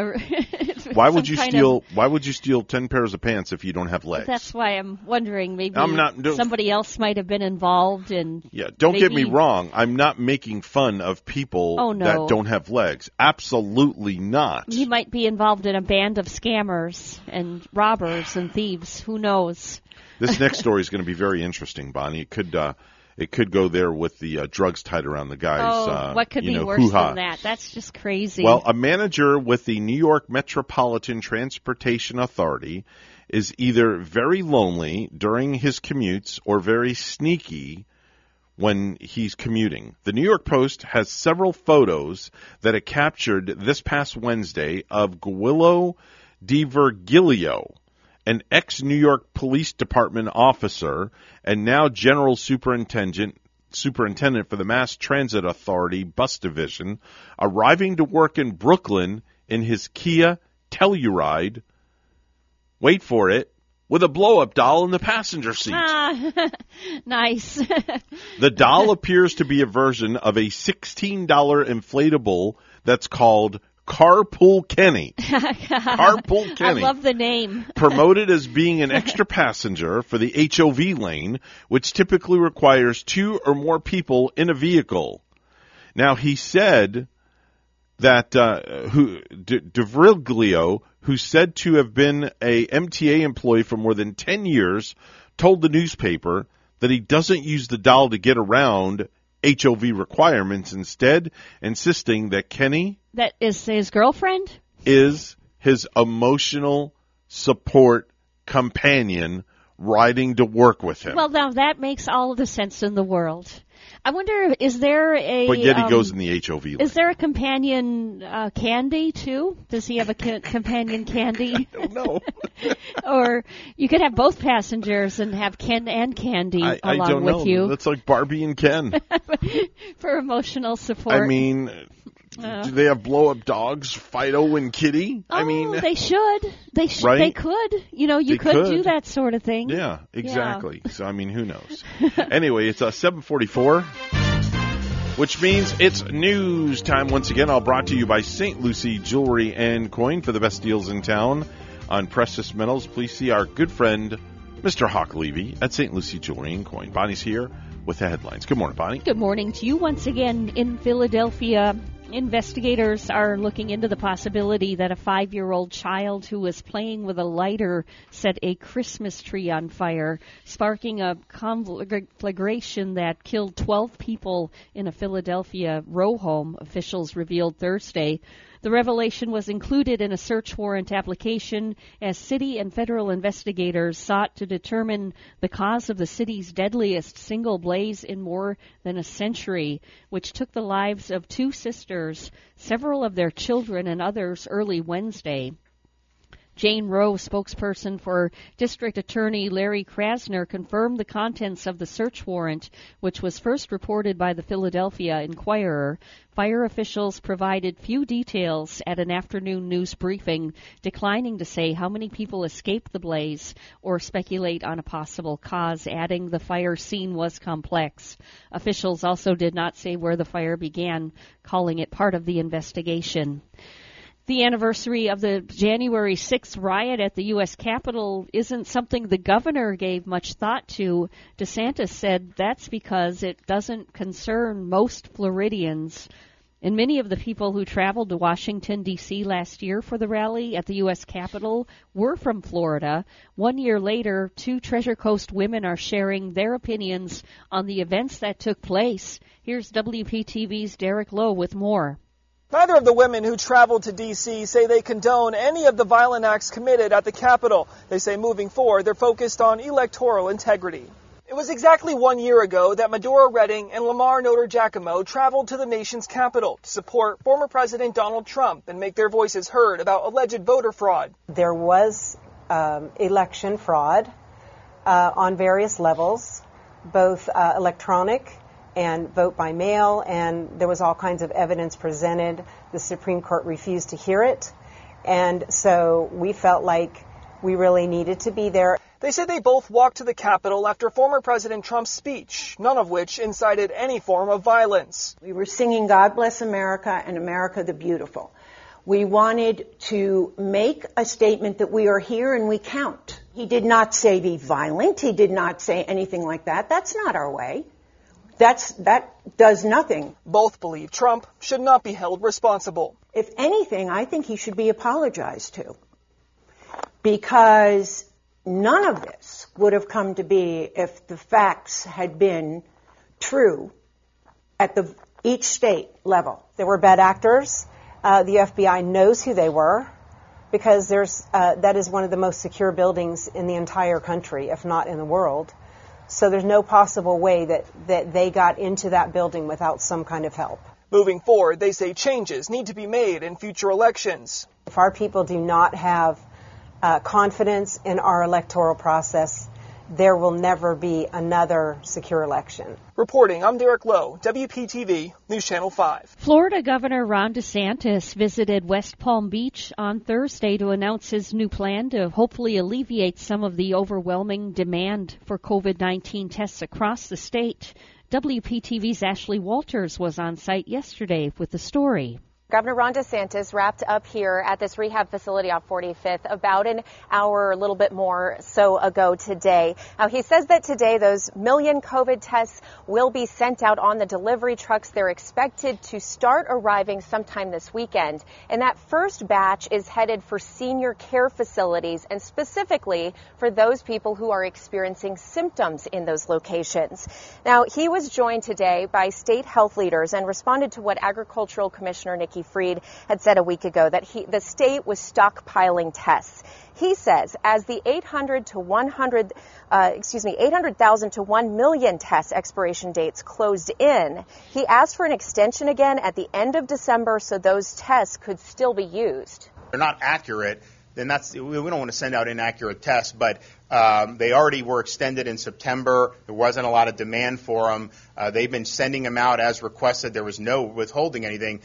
S2: Why would you steal?
S7: of-
S2: Why would you steal ten pairs of pants if you don't have legs?
S7: That's why I'm wondering. Maybe
S2: I'm not-
S7: somebody else might have been involved in.
S2: Yeah, don't get me wrong. I'm not making fun of people
S7: Oh, no.
S2: that don't have legs. Absolutely not.
S7: He might be involved in a band of scammers and robbers and thieves. Who knows?
S2: This next *laughs* story is going to be very interesting, Bonnie. It could uh, it could go there with the uh, drugs tied around the guys.
S7: oh,
S2: uh,
S7: what could
S2: you
S7: be
S2: know,
S7: worse
S2: hoo-ha.
S7: than that? That's just crazy.
S2: Well, a manager with the New York Metropolitan Transportation Authority is either very lonely during his commutes or very sneaky when he's commuting. The New York Post has several photos that it captured this past Wednesday of Guillo DiVergilio, an ex New York Police Department officer and now General Superintendent superintendent for the Mass Transit Authority bus division, arriving to work in Brooklyn in his Kia Telluride. Wait for it, with a blow-up doll in the passenger seat.
S7: Ah, *laughs* nice.
S2: The doll appears to be a version of a $16 inflatable that's called Carpool Kenny. *laughs* Carpool Kenny.
S7: I love the name. *laughs* *laughs*
S2: promoted as being an extra passenger for the HOV lane, which typically requires two or more people in a vehicle. Now he said that uh, who De, DeVriglio, who's said to have been a MTA employee for more than ten years, told the newspaper that he doesn't use the doll to get around HOV requirements, instead insisting that Kenny
S7: That is his girlfriend.
S2: is his emotional support companion riding to work with him.
S7: Well, now that makes all the sense in the world. I wonder, is there a?
S2: but yet he
S7: um,
S2: goes in the HOV lane.
S7: Is there a companion uh, candy too? Does he have a ca- companion candy? *laughs* No.
S2: don't *laughs*
S7: or you could have both passengers and have Ken and Candy
S2: I, I
S7: along
S2: don't
S7: with
S2: know.
S7: you
S2: That's like Barbie and Ken. *laughs*
S7: for emotional support.
S2: I mean,
S7: Uh.
S2: do they have blow up dogs, Fido and Kitty? I
S7: Oh,
S2: mean,
S7: they should. They should.
S2: Right?
S7: They could. You know, you
S2: They
S7: could, do that sort of thing.
S2: yeah, exactly. So I mean, who knows? *laughs* anyway, it's uh, 744. Which means it's news time once again. All brought to you by St. Lucie Jewelry and Coin for the best deals in town on precious metals. Please see our good friend, Mr. Hawk Levy at St. Lucie Jewelry and Coin. Bonnie's here with the headlines. Good morning, Bonnie.
S7: Good morning to you once again in Philadelphia. Investigators are looking into the possibility that a five year old child who was playing with a lighter set a Christmas tree on fire, sparking a conflagration that killed 12 people in a Philadelphia row home, officials revealed Thursday. The revelation was included in a search warrant application as city and federal investigators sought to determine the cause of the city's deadliest single blaze in more than a century, which took the lives of two sisters, several of their children, and others early Wednesday. Jane Roh, spokesperson for District Attorney Larry Krasner, confirmed the contents of the search warrant, which was first reported by the Philadelphia Inquirer. Fire officials provided few details at an afternoon news briefing, declining to say how many people escaped the blaze or speculate on a possible cause, adding the fire scene was complex. Officials also did not say where the fire began, calling it part of the investigation the anniversary of the January 6th riot at the U.S. Capitol isn't something the governor gave much thought to. DeSantis said that's because it doesn't concern most Floridians. And many of the people who traveled to Washington, D.C. last year for the rally at the U.S. Capitol were from Florida. One year later, two Treasure Coast women are sharing their opinions on the events that took place. Here's WPTV's Derek Lowe with more.
S16: Neither of the women who traveled to D.C. say they condone any of the violent acts committed at the Capitol. They say moving forward, they're focused on electoral integrity. It was exactly one year ago that Medora Redding and Lamar Notar Giacomo traveled to the nation's capital to support former President Donald Trump and make their voices heard about alleged voter fraud.
S17: There was um, election fraud uh, on various levels, both uh, electronic and vote by mail, and there was all kinds of evidence presented. The Supreme Court refused to hear it, and so we felt like we really needed to be there.
S16: They said they both walked to the Capitol after former President Trump's speech, none of which incited any form of violence.
S18: We were singing God Bless America and America the Beautiful. We wanted to make a statement that we are here and we count. He did not say be violent. He did not say anything like that. That's not our way. That's, that does nothing.
S16: Both believe Trump should not be held responsible.
S18: If anything, I think he should be apologized to. Because none of this would have come to be if the facts had been true at the each state level.
S17: There were bad actors. Uh, the FBI knows who they were because there's uh, that is one of the most secure buildings in the entire country, if not in the world. So there's no possible way that, that they got into that building without some kind of help.
S16: Moving forward, they say changes need to be made in future elections.
S17: If our people do not have uh, confidence in our electoral process, there will never be another secure election.
S16: Reporting, I'm Derek Lowe, WPTV, News Channel 5.
S7: Florida Governor Ron DeSantis visited West Palm Beach on Thursday to announce his new plan to hopefully alleviate some of the overwhelming demand for COVID 19 tests across the state. WPTV's Ashley Walters was on site yesterday with the story.
S9: Governor Ron DeSantis wrapped up here at this rehab facility on 45th about an hour, a little bit more so ago today. Now, he says that today those million COVID tests will be sent out on the delivery trucks. They're expected to start arriving sometime this weekend. And that first batch is headed for senior care facilities and specifically for those people who are experiencing symptoms in those locations. Now, he was joined today by state health leaders and responded to what Agricultural Commissioner Nikki Fried had said a week ago that he, the state was stockpiling tests. He says as the 800 to 100, uh, excuse me, 800,000 to 1 million test expiration dates closed in, he asked for an extension again at the end of December so those tests could still be used.
S8: They're not accurate then that's we don't want to send out inaccurate tests. But um, they already were extended in September. There wasn't a lot of demand for them. Uh, they've been sending them out as requested. There was no withholding anything.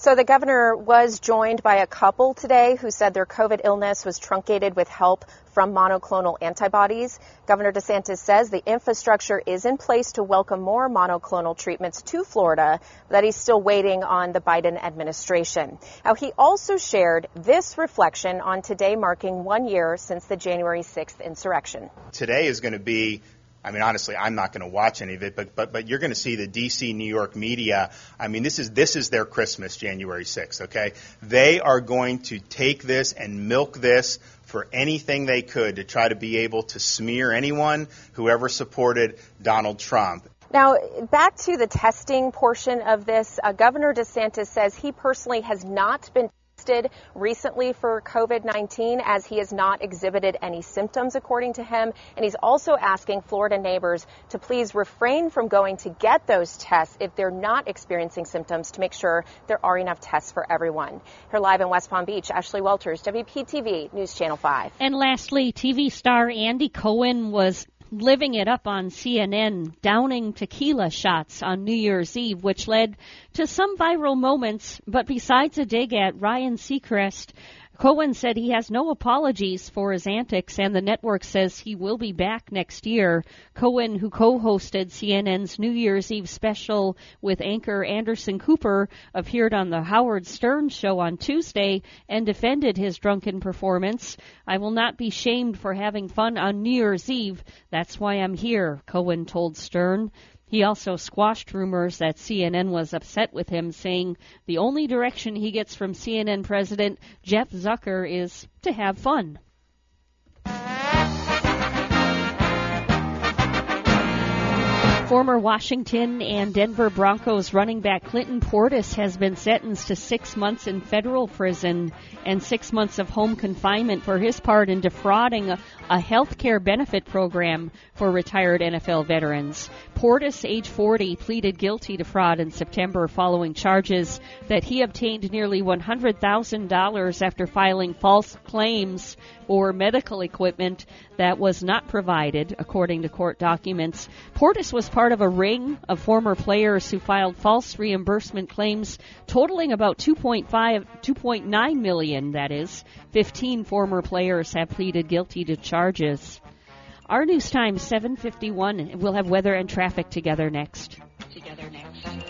S9: So the governor was joined by a couple today who said their COVID illness was truncated with help from monoclonal antibodies. Governor DeSantis says the infrastructure is in place to welcome more monoclonal treatments to Florida, that he's still waiting on the Biden administration. Now, he also shared this reflection on today marking one year since the January 6th insurrection.
S8: Today is going to be I mean, honestly, I'm not going to watch any of it, but but but you're going to see the D.C. New York media. I mean, this is this is their Christmas, January 6th. Okay, they are going to take this and milk this for anything they could to try to be able to smear anyone who ever supported Donald Trump.
S9: Now, back to the testing portion of this, uh, Governor DeSantis says he personally has not been tested recently for COVID 19 as he has not exhibited any symptoms, according to him. And he's also asking Florida neighbors to please refrain from going to get those tests if they're not experiencing symptoms to make sure there are enough tests for everyone. Here live in West Palm Beach, Ashley Walters, WPTV News Channel 5.
S7: And lastly, TV star Andy Cohen was living it up on CNN, downing tequila shots on New Year's Eve, which led to some viral moments. But besides a dig at Ryan Seacrest, Cohen said he has no apologies for his antics, and the network says he will be back next year. Cohen, who co hosted CNN's New Year's Eve special with anchor Anderson Cooper, appeared on the Howard Stern show on Tuesday and defended his drunken performance. I will not be shamed for having fun on New Year's Eve. That's why I'm here, Cohen told Stern. He also squashed rumors that CNN was upset with him, saying the only direction he gets from CNN President Jeff Zucker is to have fun. Former Washington and Denver Broncos running back Clinton Portis has been sentenced to six months in federal prison and six months of home confinement for his part in defrauding a, health care benefit program for retired NFL veterans. Portis, age 40, pleaded guilty to fraud in September following charges that he obtained nearly $100,000 after filing false claims for medical equipment that was not provided, according to court documents. Portis was part of a ring of former players who filed false reimbursement claims totaling about 2.5, 2.9 million, that is. 15 former players have pleaded guilty to charges. Our news time 7:51. We'll have weather and traffic together next.
S44: Together next.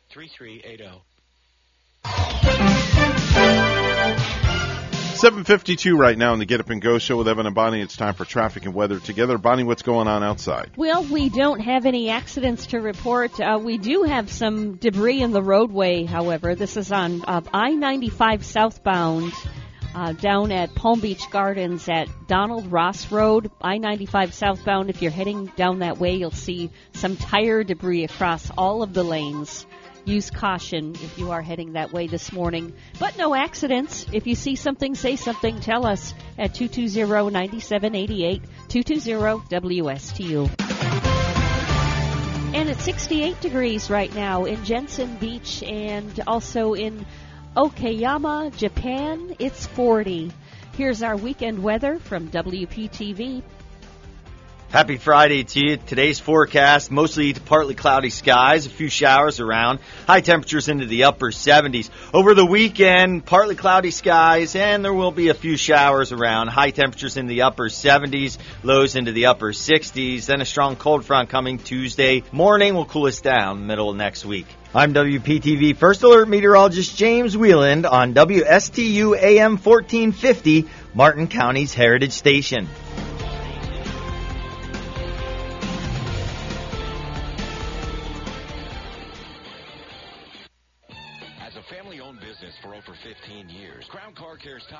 S11: 3380.
S2: 752 right now in the Get Up and Go show with Evan and Bonnie. It's time for traffic and weather together. Bonnie, what's going on outside?
S7: Well, we don't have any accidents to report. Uh, we do have some debris in the roadway, however. This is on uh, I 95 southbound. Uh, down at Palm Beach Gardens at Donald Ross Road, I 95 southbound. If you're heading down that way, you'll see some tire debris across all of the lanes. Use caution if you are heading that way this morning. But no accidents. If you see something, say something. Tell us at 220-9788, 220-WSTU. And it's 68 degrees right now in Jensen Beach and also in Okayama, Japan. It's 40. Here's our weekend weather from WPTV.
S10: Happy Friday to you. Today's forecast mostly to partly cloudy skies, a few showers around, high temperatures into the upper 70s. Over the weekend, partly cloudy skies, and there will be a few showers around, high temperatures in the upper 70s, lows into the upper 60s. Then a strong cold front coming Tuesday morning will cool us down middle next week. I'm WPTV First Alert Meteorologist James Wieland on WSTU AM 1450, Martin County's Heritage Station.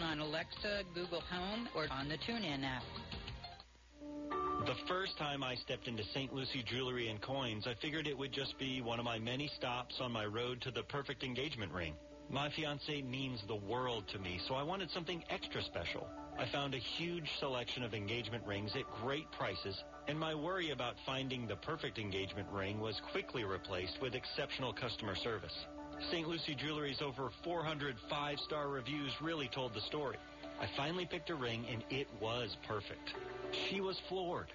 S45: on Alexa, Google Home, or on the TuneIn app.
S46: The first time I stepped into St. Lucie Jewelry and Coins, I figured it would just be one of my many stops on my road to the perfect engagement ring. My fiance means the world to me, so I wanted something extra special. I found a huge selection of engagement rings at great prices, and my worry about finding the perfect engagement ring was quickly replaced with exceptional customer service. St. Lucie Jewelry's over 400 five-star reviews really told the story. I finally picked a ring, and it was perfect. She was floored.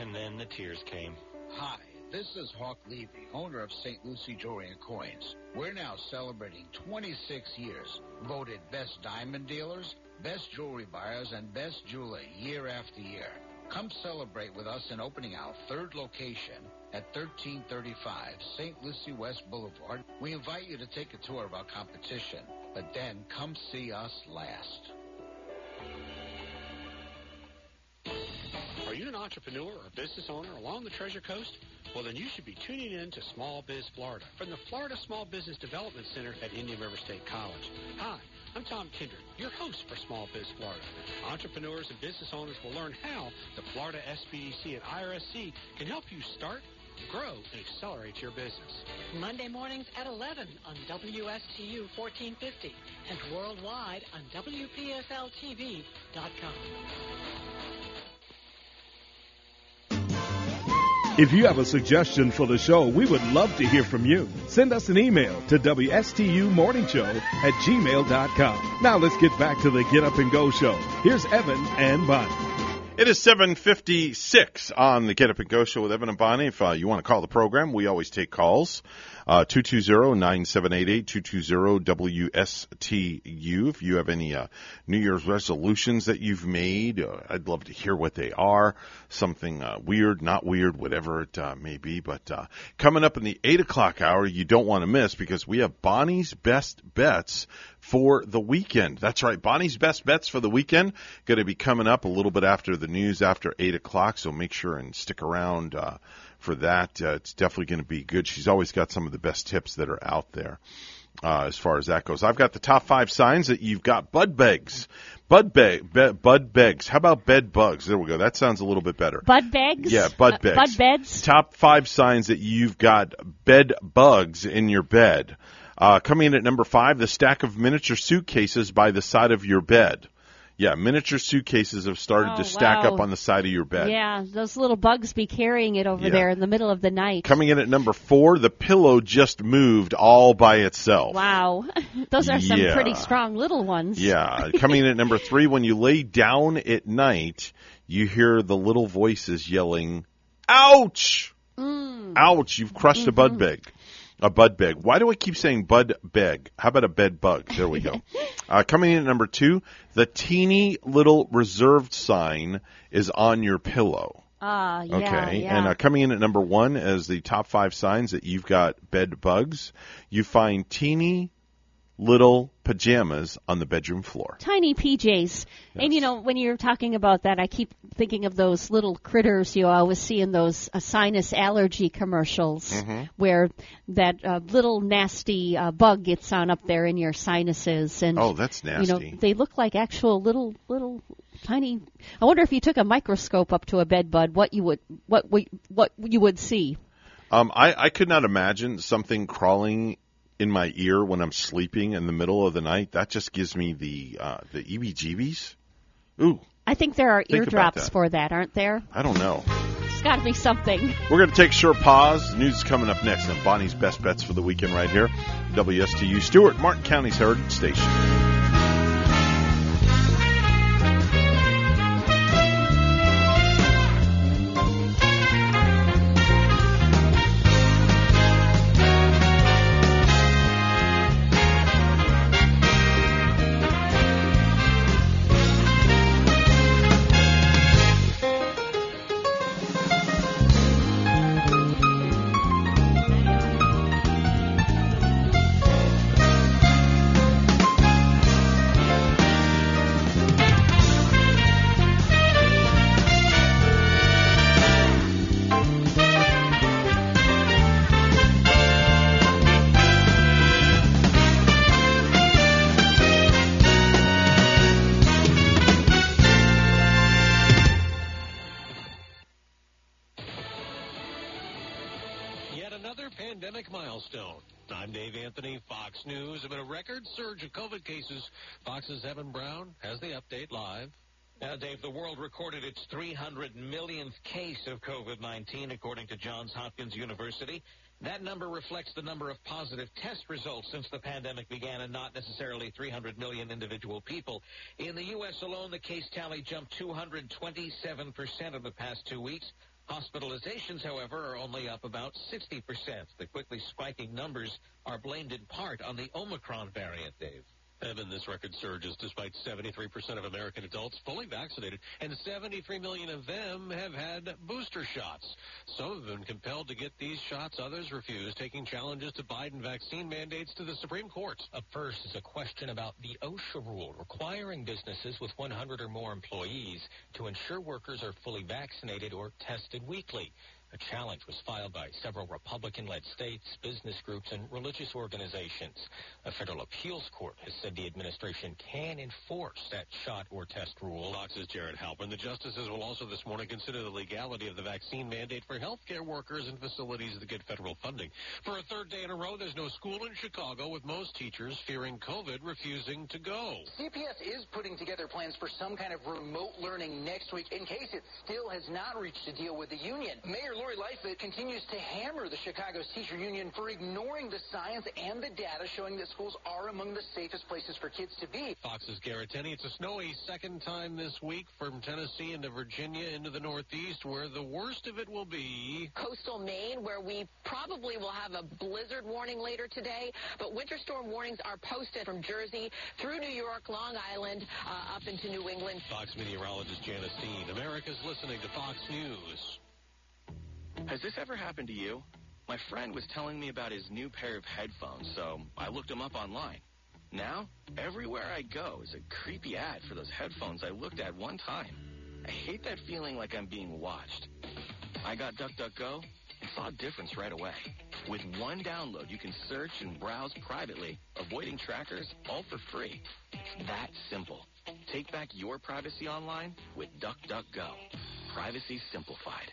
S46: And then the tears came.
S47: Hi, this is Hawk Levy, owner of St. Lucie Jewelry and Coins. We're now celebrating 26 years, voted best diamond dealers, best jewelry buyers, and best jeweler year after year. Come celebrate with us in opening our third location at 1335 St. Lucie West Boulevard. We invite you to take a tour of our competition, but then come see us last.
S11: Are you an entrepreneur or business owner along the Treasure Coast? Well, then you should be tuning in to Small Biz Florida from the Florida Small Business Development Center at Indian River State College. Hi, I'm Tom Kindred, your host for Small Biz Florida. Entrepreneurs and business owners will learn how the Florida SBDC and IRSC can help you start, grow, and accelerate your business.
S48: Monday mornings at 11 on WSTU 1450 and worldwide on WPSLTV.com.
S22: If you have a suggestion for the show, we would love to hear from you. Send us an email to WSTUmorningshow at gmail.com. Now let's get back to the Get Up and Go show. Here's Evan and Bonnie.
S2: It is 756 on the Get Up and Go show with Evan and Bonnie. If uh, you want to call the program, we always take calls. Uh, 220-9788, 220-WSTU. If you have any uh, New Year's resolutions that you've made, uh, I'd love to hear what they are. Something uh, weird, not weird, whatever it uh, may be. But uh, coming up in the 8 o'clock hour, you don't want to miss because we have Bonnie's Best Bets for the weekend. That's right. Bonnie's best bets for the weekend going to be coming up a little bit after the news after eight o'clock. So make sure and stick around uh, for that. Uh, it's definitely going to be good. She's always got some of the best tips that are out there. Uh, as far as that goes, I've got the top five signs that you've got bud begs. Bud beg, be, bud begs. How about bed bugs? There we go. That sounds a little bit better.
S7: Bud begs?
S2: Yeah, bud
S7: Uh,
S2: begs.
S7: bud beds?
S2: Top five signs that you've got bed bugs in your bed. Uh, coming in at number five, the stack of miniature suitcases by the side of your bed. Yeah, miniature suitcases have started
S7: Oh,
S2: to stack
S7: wow.
S2: up on the side of your bed.
S7: Yeah, those little bugs be carrying it over
S2: Yeah.
S7: there in the middle of the night.
S2: Coming in at number four, the pillow just moved all by itself.
S7: Wow. *laughs* those are some
S2: Yeah.
S7: pretty strong little ones.
S2: Yeah. *laughs* Coming in at number three, when you lay down at night, you hear the little voices yelling, Ouch!
S7: Mm.
S2: Ouch, you've crushed a
S7: Mm-hmm.
S2: bud beg. A bud beg. Why do I keep saying bud beg? How about a bed bug? There we go. *laughs* uh, coming in at number two, the teeny little reserved sign is on your pillow.
S7: Ah, yeah,
S2: Okay.
S7: yeah.
S2: And uh, coming in at number one as the top five signs that you've got bed bugs, you find teeny little pajamas on the bedroom floor.
S7: Tiny PJs. And you know, when you're talking about that, I keep thinking of those little critters you always see in those uh, sinus allergy commercials
S2: Mhm.
S7: where that uh, little nasty uh, bug gets on up there in your sinuses and
S2: Oh, that's nasty.
S7: You know, they look like actual little little tiny I wonder if you took a microscope up to a bed bud what you would what what, what you would see.
S2: Um, I, I could not imagine something crawling in my ear when I'm sleeping in the middle of the night. That just gives me the uh, the EBGBs. Ooh,
S7: I think there are
S2: Think
S7: eardrops
S2: that.
S7: for that, aren't there?
S2: I don't know.
S7: It's got to be something.
S2: We're going to take a short pause. News is coming up next on Bonnie's Best Bets for the weekend right here. WSTU Stuart, Martin County's Heritage Station.
S24: COVID cases, Fox's Evan Brown has the update live.
S49: Now, Dave, the world recorded its 300 millionth case of COVID-19, according to Johns Hopkins University. That number reflects the number of positive test results since the pandemic began and not necessarily 300 million individual people. In the U.S. alone, the case tally jumped 227% in the past two weeks. Hospitalizations, however, are only up about 60%. The quickly spiking numbers are blamed in part on the Omicron variant, Dave.
S24: Evan, this record surge is despite 73% of American adults fully vaccinated, and 73 million of them have had booster shots. Some have been compelled to get these shots, others refuse, taking challenges to Biden vaccine mandates to the Supreme Court.
S50: Up first is a question about the OSHA rule requiring businesses with 100 or more employees to ensure workers are fully vaccinated or tested weekly. A challenge was filed by several Republican-led states, business groups, and religious organizations. A federal appeals court has said the administration can enforce that shot or test rule.
S24: Fox's Jared Halpern. The justices will also this morning consider the legality of the vaccine mandate for healthcare workers and facilities that get federal funding. For a third day in a row, there's no school in Chicago, with most teachers fearing COVID refusing to go.
S51: CPS is putting together plans for some kind of remote learning next week in case it still has not reached a deal with the union. Mayor Lori Lightfoot continues to hammer the Chicago's teacher union for ignoring the science and the data showing that schools are among the safest places for kids to be.
S24: Fox's Garrett Tenney. It's a snowy second time this week from Tennessee into Virginia into the Northeast, where the worst of it will be.
S52: Coastal Maine, where we probably will have a blizzard warning later today, but winter storm warnings are posted from Jersey through New York, Long Island, uh, up into New England.
S24: Fox meteorologist Janice Dean. America's listening to Fox News.
S53: Has this ever happened to you? My friend was telling me about his new pair of headphones, so I looked them up online. Now, everywhere I go is a creepy ad for those headphones I looked at one time. I hate that feeling like I'm being watched. I got DuckDuckGo and saw a difference right away. With one download, you can search and browse privately, avoiding trackers, all for free. That simple. Take back your privacy online with DuckDuckGo. Privacy simplified.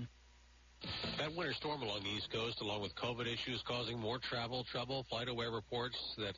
S24: That winter storm along the East Coast, along with COVID issues causing more travel trouble, FlightAware reports that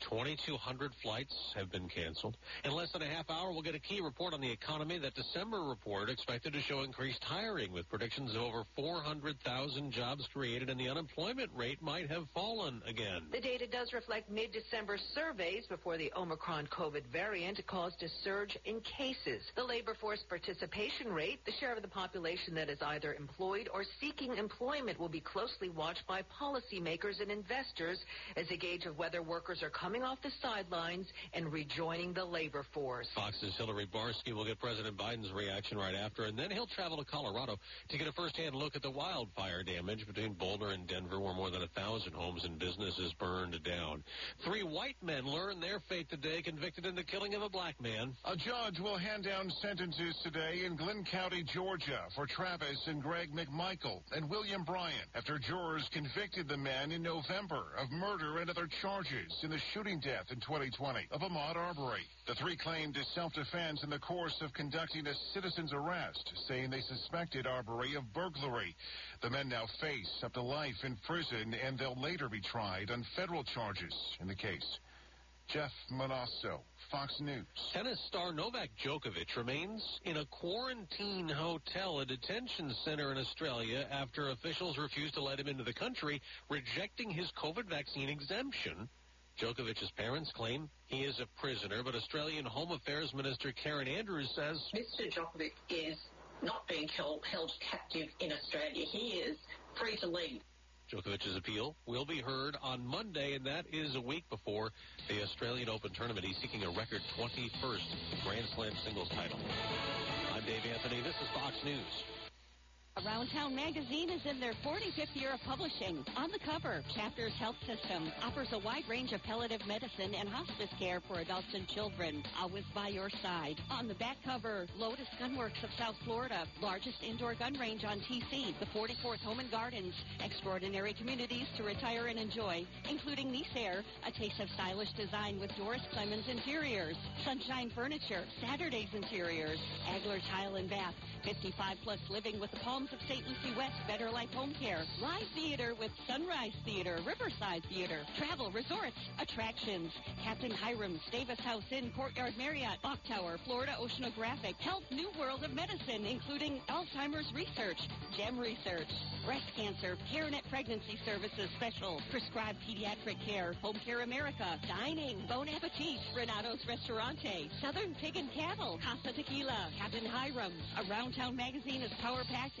S24: 2,200 flights have been canceled. In less than a half hour, we'll get a key report on the economy. That December report expected to show increased hiring with predictions of over 400,000 jobs created and the unemployment rate might have fallen again.
S54: The data does reflect mid-December surveys before the Omicron COVID variant caused a surge in cases. The labor force participation rate, the share of the population that is either employed or seeking employment will be closely watched by policymakers and investors as a gauge of whether workers are coming off the sidelines and rejoining the labor force.
S24: Fox's Hillary Barsky will get President Biden's reaction right after, and then he'll travel to Colorado to get a firsthand look at the wildfire damage between Boulder and Denver, where more than a thousand homes and businesses burned down. Three white men learned their fate today, convicted in the killing of a black man.
S30: A judge will hand down sentences today in Glynn County, Georgia, for Travis and Greg McMichael and William Bryant after jurors convicted the men in November of murder and other charges in the shooting death in 2020 of Ahmaud Arbery. The three claimed self-defense in the course of conducting a citizen's arrest, saying they suspected Arbery of burglary. The men now face up to life in prison, and they'll later be tried on federal charges in the case. Jeff Monosso, Fox News.
S24: Tennis star Novak Djokovic remains in a quarantine hotel, a detention center in Australia, after officials refused to let him into the country, rejecting his COVID vaccine exemption. Djokovic's parents claim he is a prisoner, but Australian Home Affairs Minister Karen Andrews says
S55: Mr. Djokovic is not being held, held captive in Australia. He is free to leave.
S24: Djokovic's appeal will be heard on Monday, and that is a week before the Australian Open tournament. He's seeking a record 21st Grand Slam singles title. I'm Dave Anthony. This is Fox News.
S56: Around Town magazine is in their 45th year of publishing. On the cover, Chapters Health System offers a wide range of palliative medicine and hospice care for adults and children, always by your side. On the back cover, Lotus Gunworks of South Florida, largest indoor gun range on TC, the 44th Home and Gardens, extraordinary communities to retire and enjoy, including Nice Air, a taste of stylish design with Doris Clemens Interiors, Sunshine Furniture, Saturday's Interiors, Agler Tile and Bath, 55 plus living with the Palms of St. Lucie West, Better Life Home Care, Live Theater with Sunrise Theater, Riverside Theater, Travel, Resorts, Attractions, Captain Hiram's, Davis House Inn, Courtyard Marriott, Clock Tower, Florida Oceanographic, Health New World of Medicine, including Alzheimer's Research, GEM Research, Breast Cancer, CareNet Pregnancy Services Special, Prescribed Pediatric Care, Home Care America, Dining, Bon Appetit, Renato's Restaurante, Southern Pig and Cattle, Casa Tequila, Captain Hiram's, Around Town Magazine is power packed,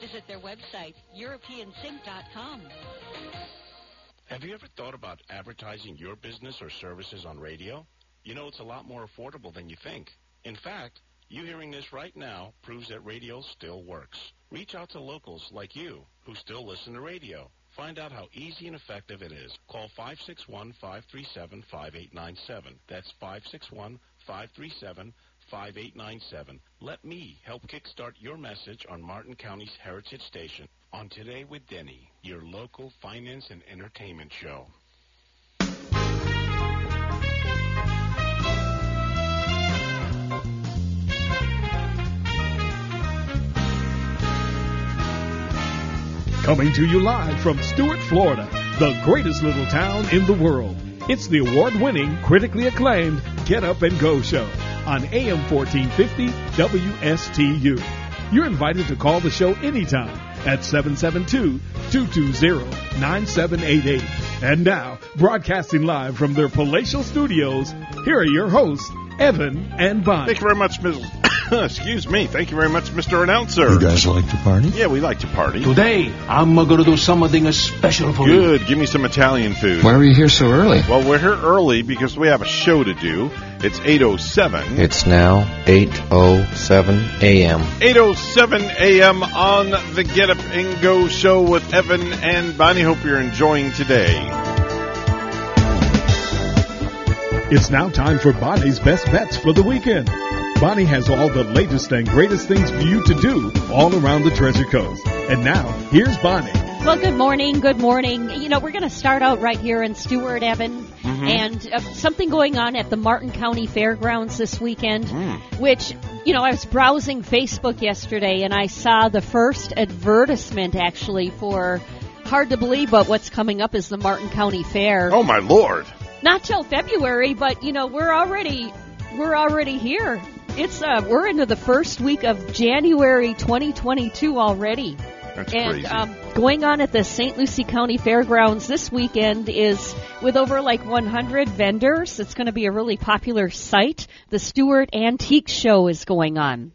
S56: Visit their website, EuropeanSync.com.
S24: Have you ever thought about advertising your business or services on radio? You know, it's a lot more affordable than you think. In fact, you hearing this right now proves that radio still works. Reach out to locals like you who still listen to radio. Find out how easy and effective it is. Call 561-537-5897. That's 561-537 5897. Let me help kickstart your message on Martin County's Heritage Station on Today with Denny, your local finance and entertainment show.
S22: Coming to you live from Stuart, Florida, the greatest little town in the world. It's the award-winning, critically acclaimed Get Up and Go show on AM 1450 WSTU. You're invited to call the show anytime at 772-220-9788. And now, broadcasting live from their palatial studios, here are your hosts, Evan and Bonnie.
S2: Thank you very much, Ms. *coughs* Excuse me. Thank you very much, Mr. Announcer.
S57: You guys like to party?
S2: Yeah, we like to party.
S57: Today, I'm going to do something special for you.
S2: Good. Give me some Italian food.
S57: Why are you here so early?
S2: Well, we're here early because we have a show to do. It's 8.07.
S58: It's now 8.07 a.m.
S2: 8.07 a.m. on the Get Up and Go show with Evan and Bonnie. Hope you're enjoying today.
S22: It's now time for Bonnie's best bets for the weekend. Bonnie has all the latest and greatest things for you to do all around the Treasure Coast. And now, here's Bonnie.
S7: Well, good morning. Good morning. You know, we're going to start out right here in Stuart, Evan,
S2: Mm-hmm.
S7: and uh, something going on at the Martin County Fairgrounds this weekend,
S2: Mm.
S7: which, you know, I was browsing Facebook yesterday and I saw the first advertisement actually for, hard to believe, but what's coming up is the Martin County Fair.
S2: Oh, my Lord.
S7: Not till February, but, you know, we're already, we're already here. It's, uh, we're into the first week of January 2022 already.
S2: That's
S7: and
S2: crazy.
S7: um, going on at the St. Lucie County Fairgrounds this weekend is with over like 100 vendors. It's going to be a really popular site. The Stuart Antique Show is going on.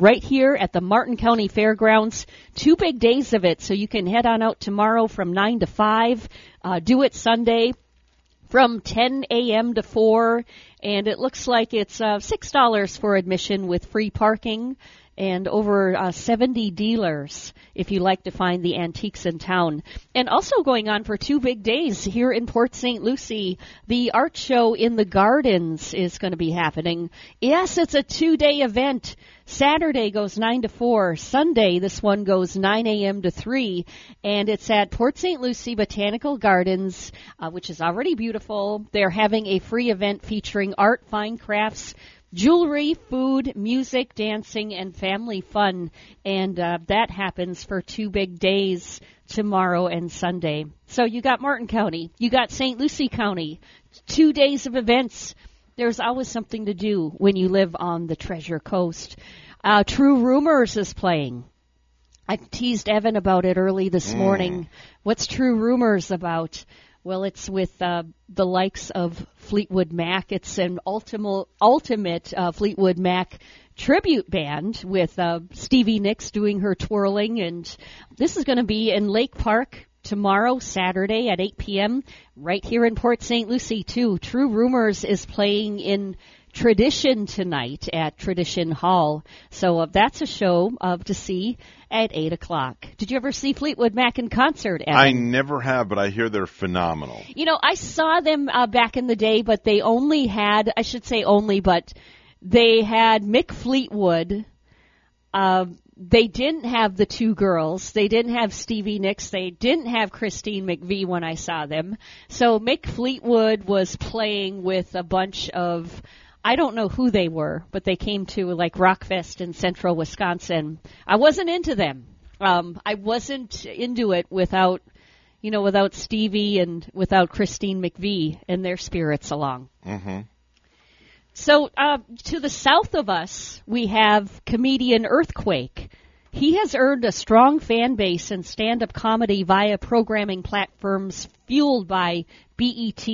S7: Right here at the Martin County Fairgrounds, two big days of it, so you can head on out tomorrow from 9 to 5, uh, do it Sunday from 10 a.m. to 4, and it looks like it's uh, $6 for admission with free parking and over uh, 70 dealers if you like to find the antiques in town. And also going on for two big days here in Port St. Lucie, the art show in the gardens is going to be happening. Yes, it's a two day event. Saturday goes 9 to 4. Sunday, this one goes 9 a.m. to 3. And it's at Port St. Lucie Botanical Gardens, uh, which is already beautiful. They're having a free event featuring art, fine crafts, jewelry, food, music, dancing, and family fun. And uh, that happens for two big days tomorrow and Sunday. So you got Martin County, you got St. Lucie County, two days of events. There's always something to do when you live on the Treasure Coast. Uh, True Rumors is playing. I teased Evan about it early this
S2: Mm.
S7: morning. What's True Rumors about? Well, it's with uh, the likes of Fleetwood Mac. It's an ultimate, ultimate uh, Fleetwood Mac tribute band with uh, Stevie Nicks doing her twirling, and this is going to be in Lake Park tomorrow, Saturday at 8 p.m. right here in Port St. Lucie too. True Rumors is playing in Tradition tonight at Tradition Hall, so uh, that's a show uh, to see at 8 o'clock. Did you ever see Fleetwood Mac in concert? Evan?
S2: I never have, but I hear they're phenomenal.
S7: You know, I saw them uh, back in the day, but they only had, I should say only, but they had Mick Fleetwood. Uh, they didn't have the two girls. They didn't have Stevie Nicks. They didn't have Christine McVie when I saw them. So Mick Fleetwood was playing with a bunch of, I don't know who they were, but they came to like Rockfest in central Wisconsin. I wasn't into them. Um, I wasn't into it without you know, without Stevie and without Christine McVie and their spirits along.
S2: Mm-hmm.
S7: So, uh, to the south of us, we have comedian Earthquake. He has earned a strong fan base in stand-up comedy via programming platforms fueled by BET,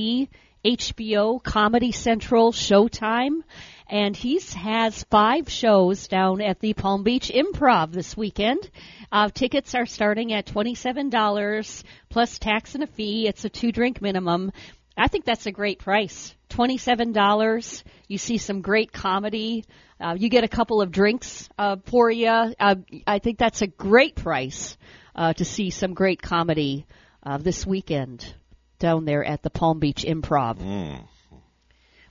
S7: HBO, Comedy Central, Showtime, and he has five shows down at the Palm Beach Improv this weekend. Uh, tickets are starting at $27 plus tax and a fee. It's a two drink minimum. I think that's a great price. $27. You see some great comedy. Uh, you get a couple of drinks uh, for you. Uh, I think that's a great price uh, to see some great comedy uh, this weekend down there at the Palm Beach Improv.
S2: Mm.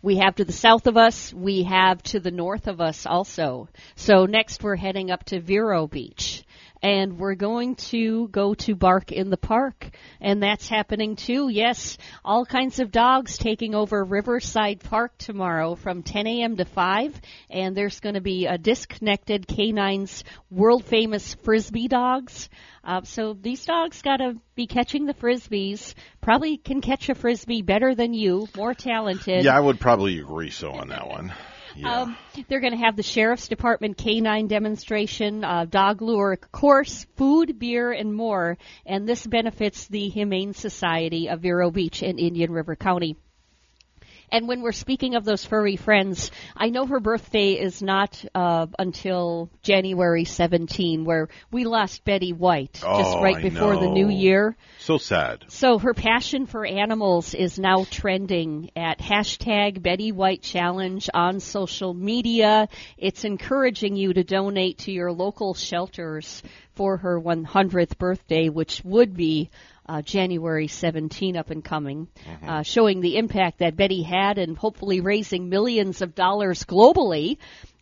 S7: We have to the south of us. We have to the north of us also. So next we're heading up to Vero Beach. And we're going to go to Bark in the Park. And that's happening too. Yes, all kinds of dogs taking over Riverside Park tomorrow from 10 a.m. to 5. And there's going to be a disconnected canines world famous frisbee dogs. Uh, so these dogs got to be catching the frisbees. Probably can catch a frisbee better than you, more talented.
S2: Yeah, I would probably agree so on that *laughs* one. Yeah.
S7: Um, they're going to have the sheriff's department canine demonstration, uh, dog lure course, food, beer, and more. And this benefits the Humane Society of Vero Beach in Indian River County. And when we're speaking of those furry friends, I know her birthday is not uh, until January 17, where we lost Betty White just
S2: Oh,
S7: right
S2: I
S7: before the new
S2: know.
S7: year.
S2: So sad.
S7: So her passion for animals is now trending at hashtag Betty White Challenge on social media. It's encouraging you to donate to your local shelters for her 100th birthday, which would be uh, January 17 up and coming, uh, showing the impact that Betty had and hopefully raising millions of dollars globally.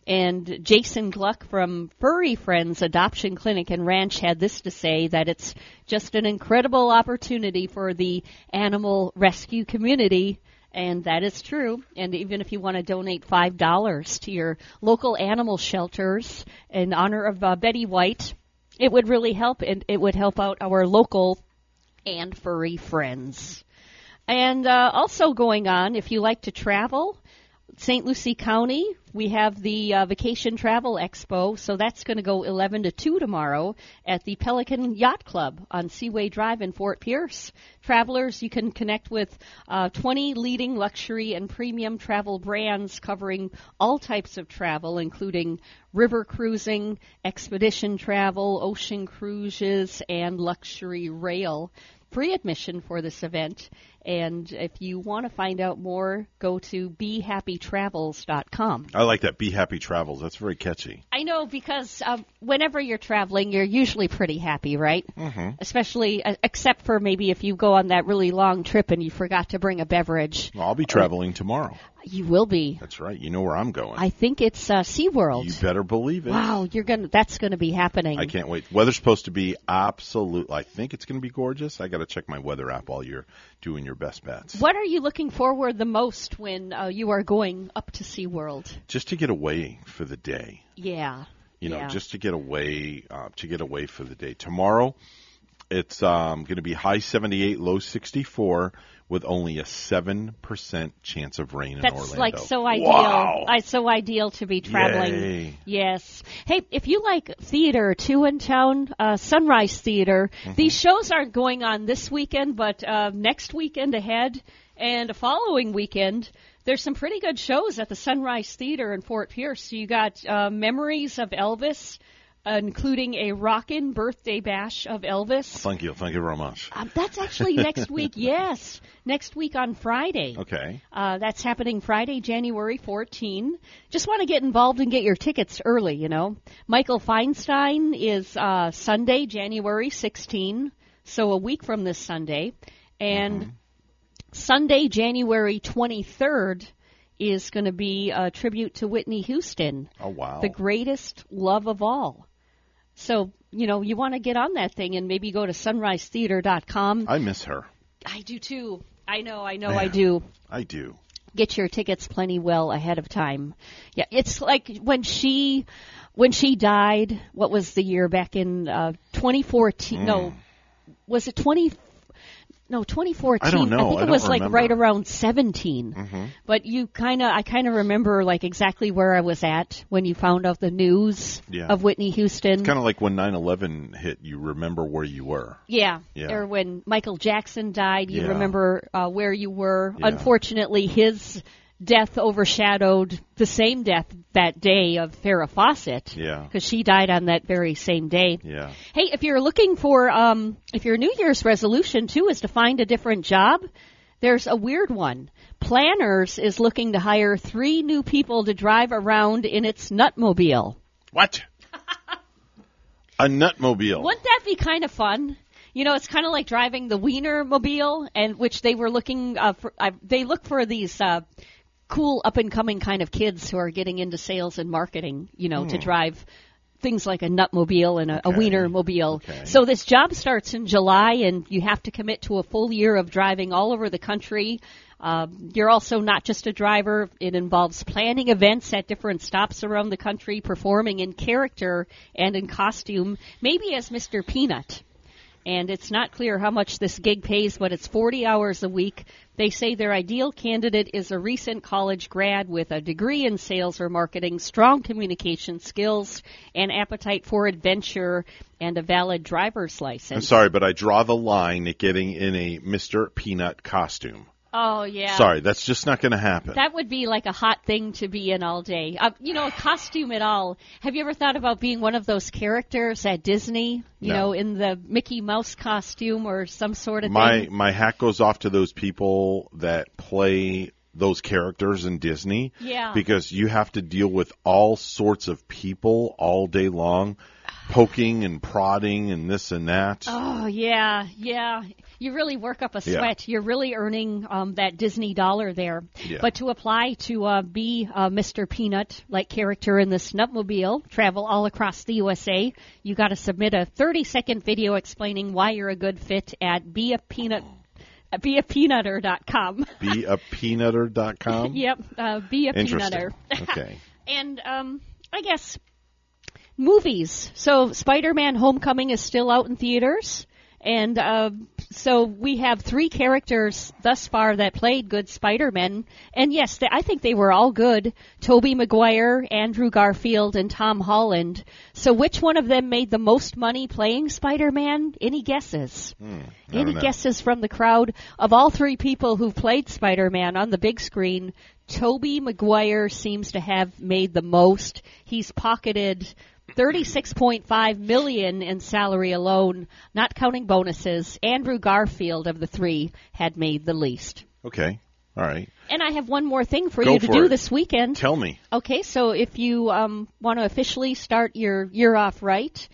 S7: And Jason Gluck from Furry Friends Adoption Clinic and Ranch had this to say that it's just an incredible opportunity for the animal rescue community. And that is true. And even if you want to donate $5 to your local animal shelters in honor of uh, Betty White, it would really help and it would help out our local and furry friends. And uh, also going on, if you like to travel, St. Lucie County, we have the uh, Vacation Travel Expo, so that's going to go 11 to 2 tomorrow at the Pelican Yacht Club on Seaway Drive in Fort Pierce. Travelers, you can connect with uh, 20 leading luxury and premium travel brands covering all types of travel, including river cruising, expedition travel, ocean cruises, and luxury rail. Free admission for this event. And if you want to find out more, go to behappytravels.com.
S2: I like that. Be Happy Travels. That's very catchy.
S7: I know because uh, whenever you're traveling, you're usually pretty happy, right?
S2: Mm-hmm.
S7: Especially, uh, except for maybe if you go on that really long trip and you forgot to bring a beverage.
S2: Well, I'll be traveling tomorrow.
S7: You will be.
S2: That's right. You know where I'm going.
S7: I think it's uh, SeaWorld.
S2: You better believe it.
S7: Wow, you're gonna. That's gonna be happening.
S2: I can't wait. Weather's supposed to be absolute. I think it's going to be gorgeous. I got to check my weather app while you're doing your best bets.
S7: What are you looking forward the most when uh, you are going up to SeaWorld?
S2: Just to get away for the day.
S7: Yeah.
S2: You know,
S7: yeah.
S2: just to get away, uh, to get away for the day. Tomorrow, It's um, going to be high 78, low 64, with only a seven percent chance of rain in Orlando.
S7: That's like so ideal.
S2: Wow.
S7: I so ideal to be traveling.
S2: Yay.
S7: Yes. Hey, if you like theater too in town, uh, Sunrise Theater.
S2: Mm-hmm.
S7: These shows aren't going on this weekend, but uh, next weekend ahead and a following weekend. There's some pretty good shows at the Sunrise Theater in Fort Pierce. You got uh, Memories of Elvis, including a rockin' birthday bash of Elvis.
S2: Thank you, thank you very much.
S7: Um, that's actually *laughs* next week. Yes, next week on Friday.
S2: Okay.
S7: Uh, that's happening Friday, January 14. Just want to get involved and get your tickets early, you know. Michael Feinstein is uh, Sunday, January 16, so a week from this Sunday. And Sunday, January 23rd is going to be a tribute to Whitney Houston,
S2: Oh wow.
S7: the greatest love of all. So, you know, you want to get on that thing and maybe go to sunrisetheater.com.
S2: I miss her.
S7: I do too. I know, I know, I do
S2: I do.
S7: get your tickets plenty well ahead of time. Yeah, it's like when she when she died. What was the year back in uh, 2014? No, was it 20? No, 2014.
S2: I don't know.
S7: think
S2: I
S7: it
S2: don't
S7: was like
S2: remember.
S7: right around 17.
S2: Mhm.
S7: But you kind of, I kind of remember like exactly where I was at when you found out the news
S2: Yeah.
S7: of Whitney Houston.
S2: Kind of like when 9/11 hit. You remember where you were.
S7: Yeah.
S2: Yeah.
S7: Or when Michael Jackson died, you
S2: Yeah.
S7: remember uh, where you were. Unfortunately, his death overshadowed the same death that day of Farrah Fawcett.
S2: Yeah.
S7: Because she died on that very same day.
S2: Yeah.
S7: Hey, if you're looking for, um, if your New Year's resolution too is to find a different job, there's a weird one. Planters is looking to hire three new people to drive around in its Nutmobile.
S2: What? *laughs* A nutmobile.
S7: Wouldn't that be kind of fun? You know, it's kind of like driving the Wiener Mobile, and which they were looking uh, for. Uh, they look for these uh, cool up and coming kind of kids who are getting into sales and marketing. You know, to
S59: Hmm.
S7: drive things like a Nutmobile and a, a Wiener Mobile. So this job starts in July, and you have to commit to a full year of driving all over the country. Um, you're also not just a driver. It involves planning events at different stops around the country, performing in character and in costume, maybe as Mr. Peanut. And it's not clear how much this gig pays, but it's 40 hours a week. They say their ideal candidate is a recent college grad with a degree in sales or marketing, strong communication skills, and appetite for adventure, and a valid driver's license.
S2: I'm sorry, but I draw the line at getting in a Mr. Peanut costume.
S7: Oh yeah.
S2: Sorry, that's just not going to happen.
S7: That would be like a hot thing to be in all day. Uh, you know, a costume at all. Have you ever thought about being one of those characters at Disney? You
S2: No.
S7: know, in the Mickey Mouse costume or some sort of
S2: my
S7: thing?
S2: my hat goes off to those people that play those characters in Disney.
S7: Yeah.
S2: Because you have to deal with all sorts of people all day long, poking and prodding and this and that.
S7: Oh yeah, yeah. You really work up a
S2: Yeah.
S7: sweat. You're really earning um, that Disney dollar there.
S2: Yeah.
S7: But to apply to uh, be uh, Mr. Peanut like character in the Snupmobile, travel all across the USA, you got to submit a 30 second video explaining why you're a good fit at be a peanut. Beapeanutter.com. *laughs*
S2: Be a peanutter.com.
S7: yep, uh, be a
S2: Interesting.
S7: peanutter.
S2: Okay. *laughs*
S7: And um, I guess movies. So Spider-Man: Homecoming is still out in theaters, and uh, so we have three characters thus far that played good Spider-Man. And yes, they, I think they were all good: Tobey Maguire, Andrew Garfield, and Tom Holland. So which one of them made the most money playing Spider-Man? Any guesses?
S2: I
S7: Any guesses from the crowd? Of all three people who've played Spider-Man on the big screen, Tobey Maguire seems to have made the most. He's pocketed 36.5 million in salary alone, not counting bonuses. Andrew Garfield of the three had made the least.
S2: Okay. All right.
S7: And I have one more thing for
S2: Go
S7: you to
S2: for
S7: do
S2: it.
S7: this weekend.
S2: Tell me.
S7: Okay, so if you um, want to officially start your year off right,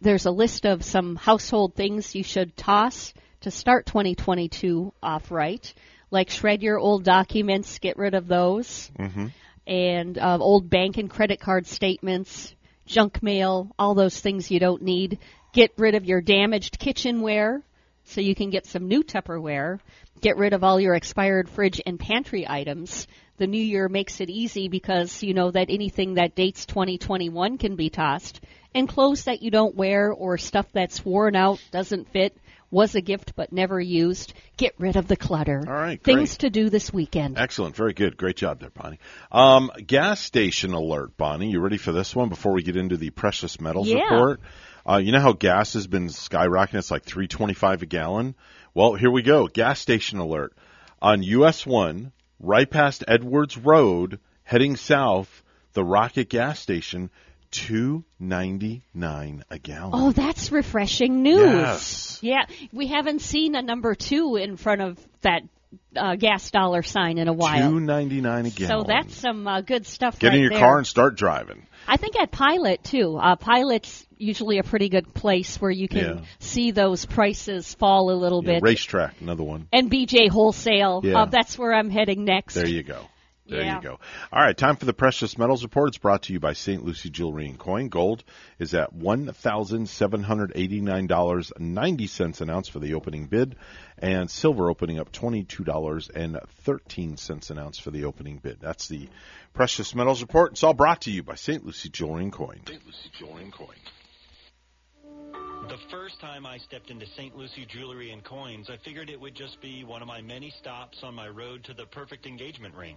S7: there's a list of some household things you should toss to start 2022 off right, like shred your old documents, get rid of those,
S2: Mm-hmm.
S7: and uh, old bank and credit card statements, junk mail, all those things you don't need. Get rid of your damaged kitchenware so you can get some new Tupperware. Get rid of all your expired fridge and pantry items. The new year makes it easy because you know that anything that dates 2021 can be tossed. And clothes that you don't wear or stuff that's worn out, doesn't fit, was a gift but never used. Get rid of the clutter.
S2: All right, Great.
S7: Things to do this weekend.
S2: Excellent. Very good. Great job there, Bonnie. Um, gas station alert, Bonnie. You ready for this one before we get into the precious metals
S7: Yeah.
S2: report? Uh, you know how gas has been skyrocketing? It's like 325 a gallon. Well, here we go. Gas station alert. On US 1, right past Edwards Road, heading south, the Rocket gas station, 299 a gallon.
S7: Oh, that's refreshing news.
S2: Yes.
S7: Yeah, we haven't seen a number two in front of that uh, gas dollar sign in a while.
S2: 299 a
S7: So that's some uh, good stuff.
S2: Get
S7: right
S2: in your
S7: there.
S2: car and start driving.
S7: I think at Pilot too. Uh, Pilot's usually a pretty good place where you can
S2: Yeah.
S7: see those prices fall a little
S2: Yeah,
S7: bit.
S2: RaceTrac, another one.
S7: and BJ Wholesale.
S2: Yeah.
S7: Uh, that's where I'm heading next.
S2: There you go. There
S7: Yeah.
S2: you go. All right, time for the precious metals report. It's brought to you by St. Lucie Jewelry and Coin. Gold is at one thousand seven hundred eighty nine dollars ninety cents an ounce for the opening bid, and silver opening up twenty two dollars and thirteen cents an ounce for the opening bid. That's the precious metals report. It's all brought to you by St. Lucie Jewelry and Coin.
S60: St. Lucie Jewelry and Coin.
S46: The first time I stepped into St. Lucie Jewelry and Coins, I figured it would just be one of my many stops on my road to the perfect engagement ring.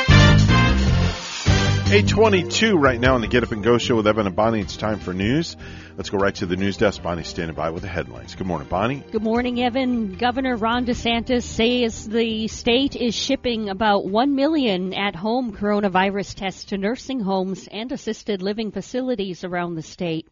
S2: 822 right now on the Get Up and Go show with Evan and Bonnie. It's time for news. Let's go right to the news desk. Bonnie's standing by with the headlines. Good morning, Bonnie.
S7: Good morning, Evan. Governor Ron DeSantis says the state is shipping about 1 million at home coronavirus tests to nursing homes and assisted living facilities around the state.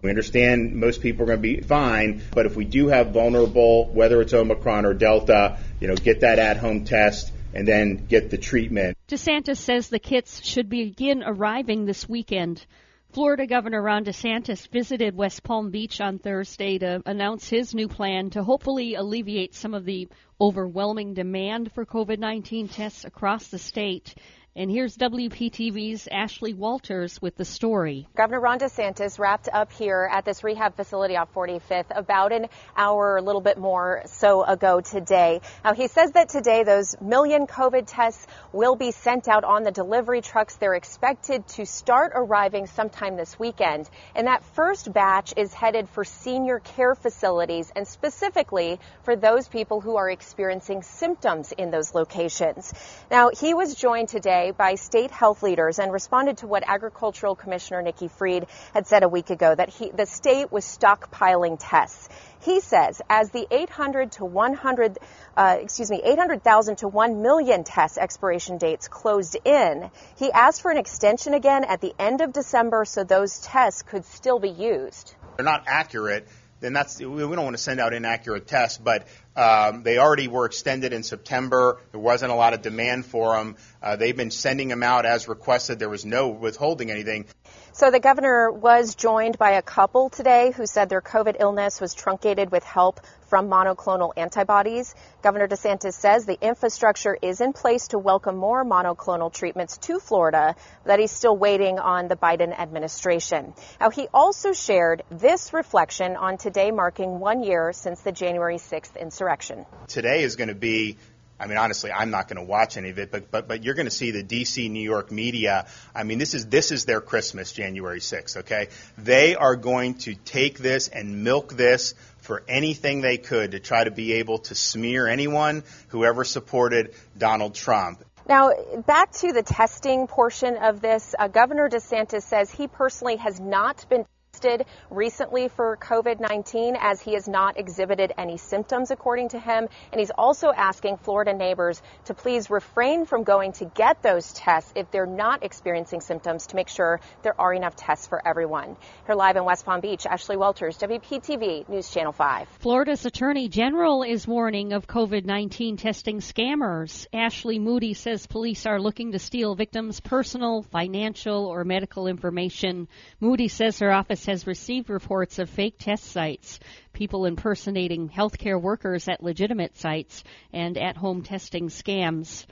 S8: We understand most people are going to be fine, but if we do have vulnerable, whether it's Omicron or Delta, you know, get that at-home test and then get the treatment.
S7: DeSantis says the kits should begin arriving this weekend. Florida Governor Ron DeSantis visited West Palm Beach on Thursday to announce his new plan to hopefully alleviate some of the overwhelming demand for COVID 19 tests across the state. And here's WPTV's Ashley Walters with the story.
S9: Governor Ron DeSantis wrapped up here at this rehab facility off 45th about an hour, a little bit more so ago today. Now, he says that today those million COVID tests will be sent out on the delivery trucks. They're expected to start arriving sometime this weekend. And that first batch is headed for senior care facilities and specifically for those people who are experiencing symptoms in those locations. Now, he was joined today by state health leaders and responded to what Agricultural Commissioner Nikki Fried had said a week ago that he, the state was stockpiling tests. He says as the 800 to 100, uh, excuse me, 800,000 to 1 million test expiration dates closed in, he asked for an extension again at the end of December so those tests could still be used.
S8: They're not accurate, then that's we don't want to send out inaccurate tests, but um, they already were extended in September. There wasn't a lot of demand for them. Uh, they've been sending them out as requested. There was no withholding anything.
S9: So the governor was joined by a couple today who said their COVID illness was truncated with help from monoclonal antibodies. Governor DeSantis says the infrastructure is in place to welcome more monoclonal treatments to Florida, that he's still waiting on the Biden administration. Now, he also shared this reflection on today marking one year since the January 6th insurrection.
S8: Today is going to be I mean, honestly, I'm not going to watch any of it, but but but you're going to see the D.C. New York media. I mean, this is this is their Christmas, January 6th. Okay, they are going to take this and milk this for anything they could to try to be able to smear anyone who ever supported Donald Trump.
S9: Now, back to the testing portion of this, uh, Governor DeSantis says he personally has not been tested recently for COVID-19 as he has not exhibited any symptoms according to him. And he's also asking Florida neighbors to please refrain from going to get those tests if they're not experiencing symptoms to make sure there are enough tests for everyone. Here live in West Palm Beach, Ashley Walters, WPTV News Channel 5.
S7: Florida's Attorney General is warning of COVID-19 testing scammers. Ashley Moody says police are looking to steal victims' personal, financial, or medical information. Moody says her office has received reports of fake test sites, people impersonating healthcare workers at legitimate sites, and at-home testing scams.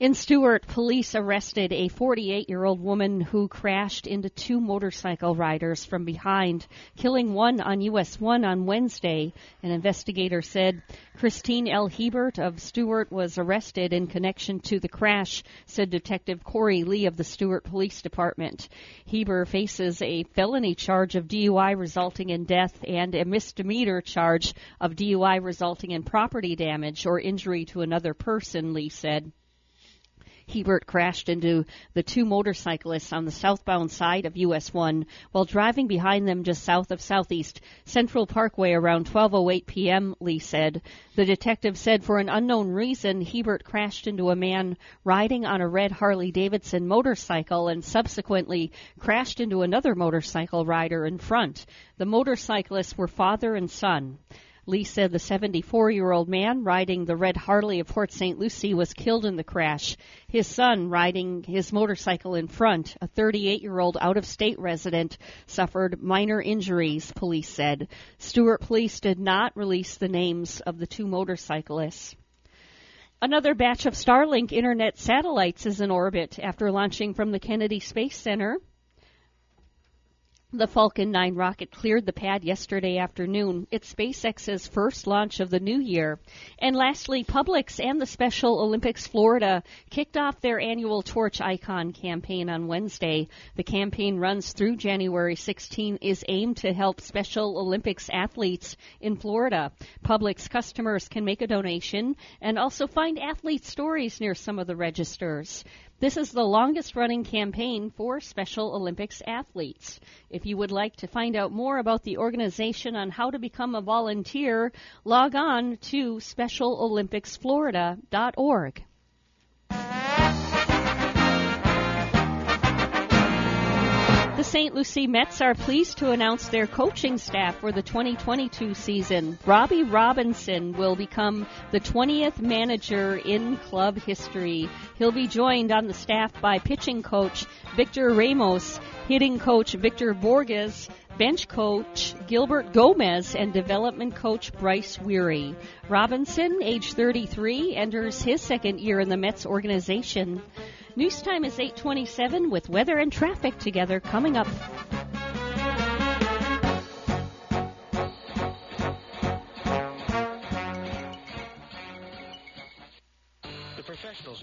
S7: In Stuart, police arrested a 48 year old woman who crashed into two motorcycle riders from behind, killing one on US 1 on Wednesday. An investigator said Christine L. Hebert of Stuart was arrested in connection to the crash, said Detective Corey Lee of the Stuart Police Department. Hebert faces a felony charge of DUI resulting in death and a misdemeanor charge of DUI resulting in property damage or injury to another person, Lee said. Hebert crashed into the two motorcyclists on the southbound side of US 1 while driving behind them just south of Southeast Central Parkway around 12:08 p.m., Lee said. The detective said for an unknown reason Hebert crashed into a man riding on a red Harley Davidson motorcycle and subsequently crashed into another motorcycle rider in front. The motorcyclists were father and son. Lee said the 74 year old man riding the red Harley of Port St. Lucie was killed in the crash. His son, riding his motorcycle in front, a 38 year old out of state resident, suffered minor injuries, police said. Stuart police did not release the names of the two motorcyclists. Another batch of Starlink internet satellites is in orbit after launching from the Kennedy Space Center. The Falcon 9 rocket cleared the pad yesterday afternoon. It's SpaceX's first launch of the new year. And lastly, Publix and the Special Olympics Florida kicked off their annual Torch Icon campaign on Wednesday. The campaign runs through January 16 is aimed to help Special Olympics athletes in Florida. Publix customers can make a donation and also find athlete stories near some of the registers. This is the longest running campaign for Special Olympics athletes. If you would like to find out more about the organization on how to become a volunteer, log on to SpecialOlympicsFlorida.org. The St. Lucie Mets are pleased to announce their coaching staff for the 2022 season. Robbie Robinson will become the 20th manager in club history. He'll be joined on the staff by pitching coach Victor Ramos, hitting coach Victor Borges, bench coach Gilbert Gomez, and development coach Bryce Weary. Robinson, age 33, enters his second year in the Mets organization. News time is 827 with weather and traffic together coming up.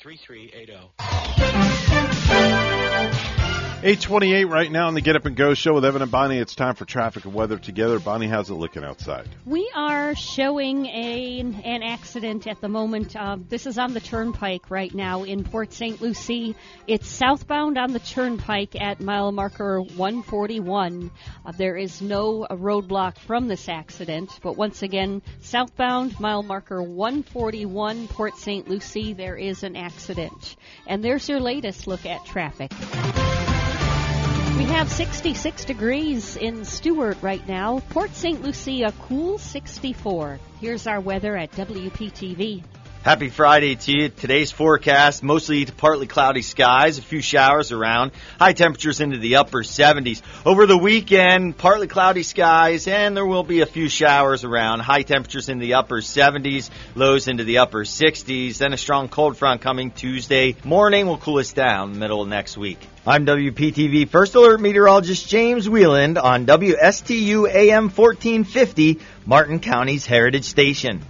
S46: 3380.
S2: 828 right now on the Get Up and Go show with Evan and Bonnie. It's time for traffic and weather together. Bonnie, how's it looking outside?
S7: We are showing a, an accident at the moment. Uh, this is on the turnpike right now in Port St. Lucie. It's southbound on the turnpike at mile marker 141. Uh, there is no roadblock from this accident, but once again, southbound mile marker 141, Port St. Lucie, there is an accident. And there's your latest look at traffic. We have 66 degrees in Stuart right now. Port St. Lucie, a cool 64. Here's our weather at WPTV.
S10: Happy Friday to you. Today's forecast mostly to partly cloudy skies, a few showers around, high temperatures into the upper 70s. Over the weekend, partly cloudy skies, and there will be a few showers around, high temperatures in the upper 70s, lows into the upper 60s. Then a strong cold front coming Tuesday morning will cool us down middle of next week. I'm WPTV First Alert Meteorologist James Wieland on WSTU AM 1450, Martin County's Heritage Station.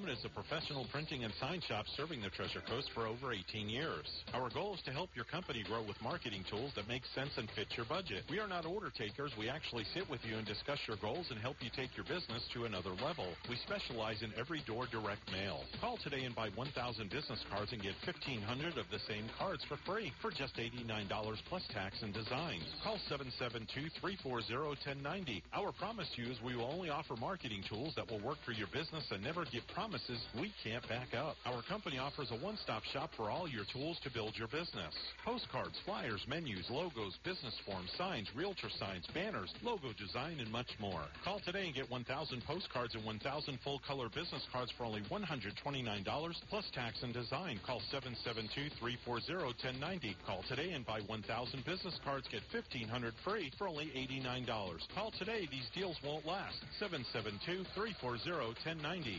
S31: Is a professional printing and sign shop serving the Treasure Coast for over 18 years. Our goal is to help your company grow with marketing tools that make sense and fit your budget. We are not order takers. We actually sit with you and discuss your goals and help you take your business to another level. We specialize in every door direct mail. Call today and buy 1,000 business cards and get 1,500 of the same cards for free for just $89 plus tax and design. Call 772-340-1090. Our promise to you is we will only offer marketing tools that will work for your business and never give promises we can't back up. Our company offers a one-stop shop for all your tools to build your business. Postcards, flyers, menus, logos, business forms, signs, realtor signs, banners, logo design, and much more. Call today and get 1,000 postcards and 1,000 full-color business cards for only $129 plus tax and design. Call 772-340-1090. Call today and buy 1,000 business cards. Get 1,500 free for only $89. Call today. These deals won't last. 772-340-1090.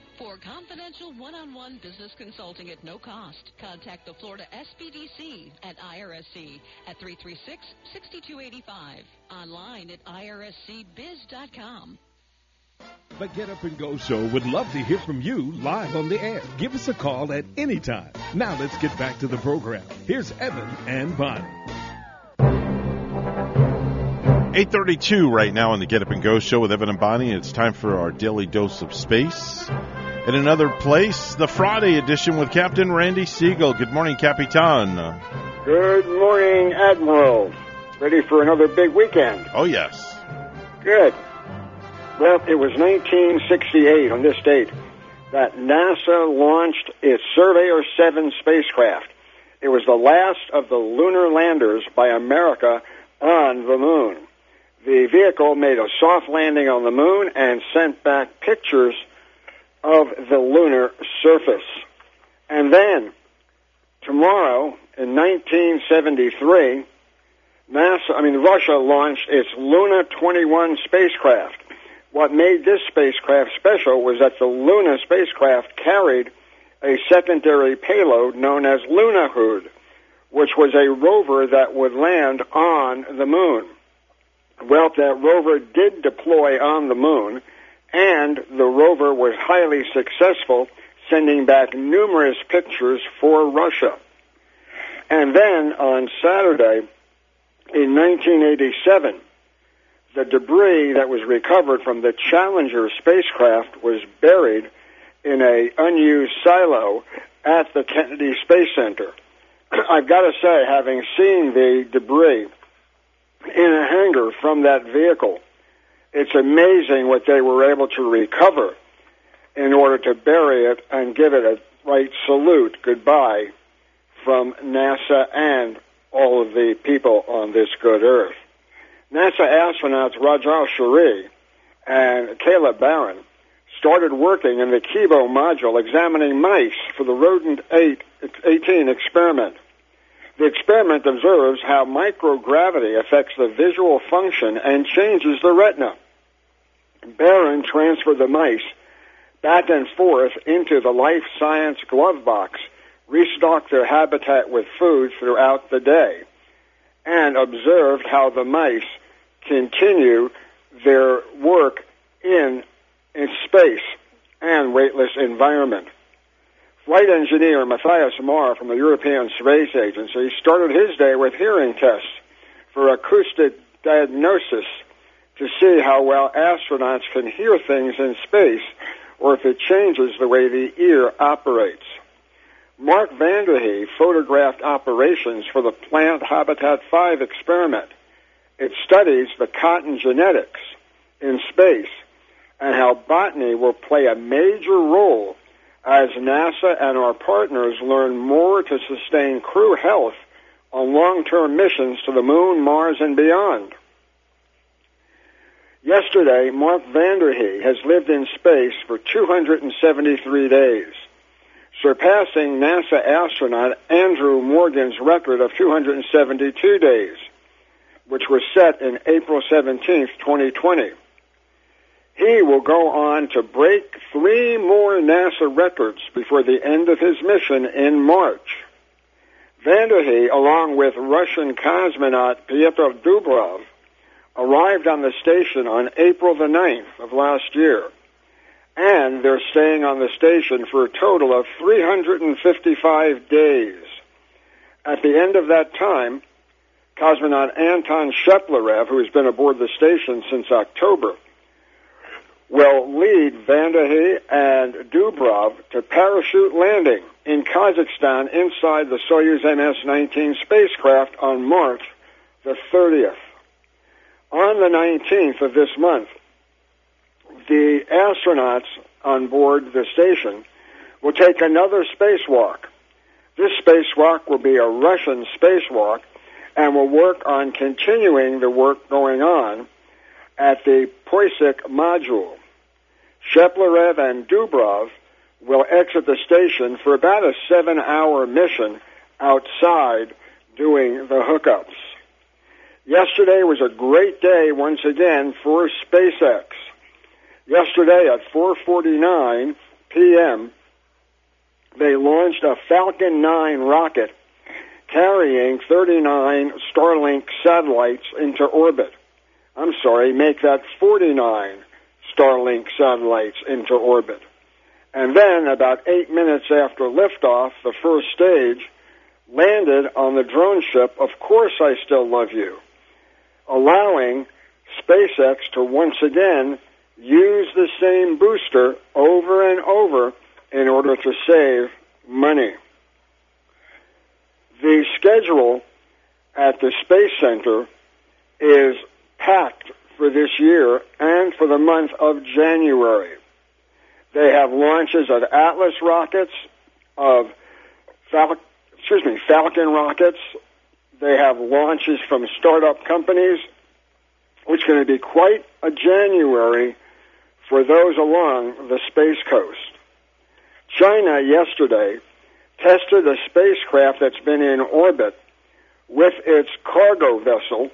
S54: For confidential one-on-one business consulting at no cost, contact the Florida SBDC at IRSC at 336-6285. Online at irscbiz.com.
S22: The Get Up and Go Show would love to hear from you live on the air. Give us a call at any time. Now let's get back to the program. Here's Evan and Bonnie.
S2: 832 right now on the Get Up and Go show with Evan and Bonnie. It's time for our daily dose of space. In another place, the Friday edition with Captain Randy Segal. Good morning, Capitan.
S61: Good morning, Admiral. Ready for another big weekend?
S2: Oh, yes.
S61: Good. Well, it was 1968 on this date that NASA launched its Surveyor 7 spacecraft. It was the last of the lunar landers by America on the moon. The vehicle made a soft landing on the moon and sent back pictures of the lunar surface. And then, tomorrow, in 1973, NASA, I mean, Russia launched its Luna 21 spacecraft. What made this spacecraft special was that the Luna spacecraft carried a secondary payload known as Lunokhod, which was a rover that would land on the moon. Well, that rover did deploy on the moon, and the rover was highly successful, sending back numerous pictures for Russia. And then on Saturday, in 1987, the debris that was recovered from the Challenger spacecraft was buried in a unused silo at the Kennedy Space Center. *clears throat* I've got to say, having seen the debris in a hangar from that vehicle, it's amazing what they were able to recover in order to bury it and give it a right salute goodbye from NASA and all of the people on this good earth. NASA astronauts Raja Chari and Kayla Barron started working in the Kibo module examining mice for the Rodent 8, 18 experiment. The experiment observes how microgravity affects the visual function and changes the retina. Barron transferred the mice back and forth into the life science glove box, restocked their habitat with food throughout the day, and observed how the mice continue their work in, in space and weightless environment. Flight engineer Matthias Maurer from the European Space Agency started his day with hearing tests for acoustic diagnosis to see how well astronauts can hear things in space or if it changes the way the ear operates. Mark Vande Hei photographed operations for the Plant Habitat 5 experiment. It studies the cotton genetics in space and how botany will play a major role as NASA and our partners learn more to sustain crew health on long-term missions to the moon, Mars, and beyond. Yesterday, Mark Vande Hei has lived in space for 273 days, surpassing NASA astronaut Andrew Morgan's record of 272 days, which was set in April 17, 2020. He will go on to break three more NASA records before the end of his mission in March. Vande Hei, along with Russian cosmonaut Pyotr Dubrov, arrived on the station on April the 9th of last year. And they're staying on the station for a total of 355 days. At the end of that time, cosmonaut Anton Shkaplerov, who has been aboard the station since October, will lead Vande Hei and Dubrov to parachute landing in Kazakhstan inside the Soyuz MS-19 spacecraft on March the 30th. On the 19th of this month, the astronauts on board the station will take another spacewalk. This spacewalk will be a Russian spacewalk and will work on continuing the work going on at the Poisk module. Shkaplerov and Dubrov will exit the station for about a seven hour mission outside doing the hookups. Yesterday was a great day once again for SpaceX. Yesterday at 4:49 p.m., they launched a Falcon 9 rocket carrying 39 Starlink satellites into orbit. I'm sorry, make that 49 Starlink satellites into orbit. And then, about eight minutes after liftoff, the first stage landed on the drone ship, Of Course I Still Love You allowing SpaceX to once again use the same booster over and over in order to save money. The schedule at the Space Center is packed for this year and for the month of January. They have launches of Atlas rockets, of Fal- excuse me, Falcon rockets, they have launches from startup companies, which is going to be quite a January for those along the Space Coast. China yesterday tested a spacecraft that's been in orbit with its cargo vessel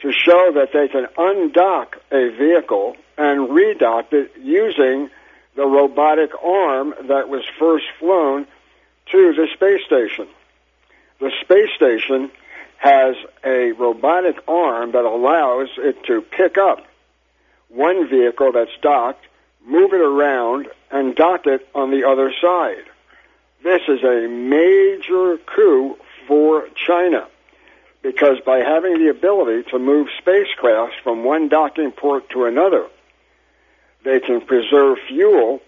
S61: to show that they can undock a vehicle and redock it using the robotic arm that was first flown to the space station. The space station has a robotic arm that allows it to pick up one vehicle that's docked, move it around, and dock it on the other side. This is a major coup for China because by having the ability to move spacecrafts from one docking port to another, they can preserve fuel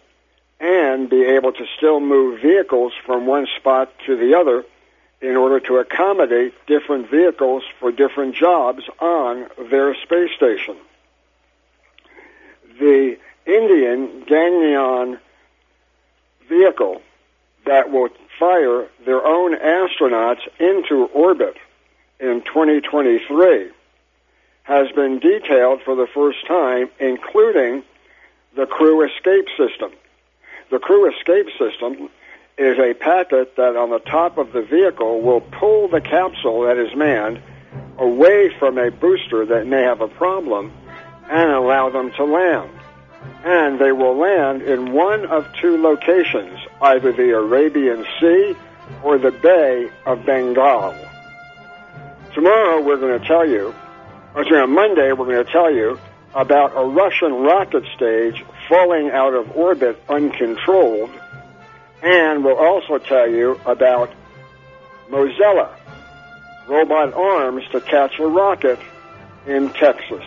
S61: and be able to still move vehicles from one spot to the other in order to accommodate different vehicles for different jobs on their space station. The Indian Gaganyaan vehicle that will fire their own astronauts into orbit in 2023 has been detailed for the first time, including the crew escape system. The crew escape system is a packet that on the top of the vehicle will pull the capsule that is manned away from a booster that may have a problem and allow them to land. And they will land in one of two locations, either the Arabian Sea or the Bay of Bengal. Tomorrow we're going to tell you, or sorry, on Monday we're going to tell you about a Russian rocket stage falling out of orbit uncontrolled and we'll also tell you about Mechazilla, robot arms to catch a rocket in Texas.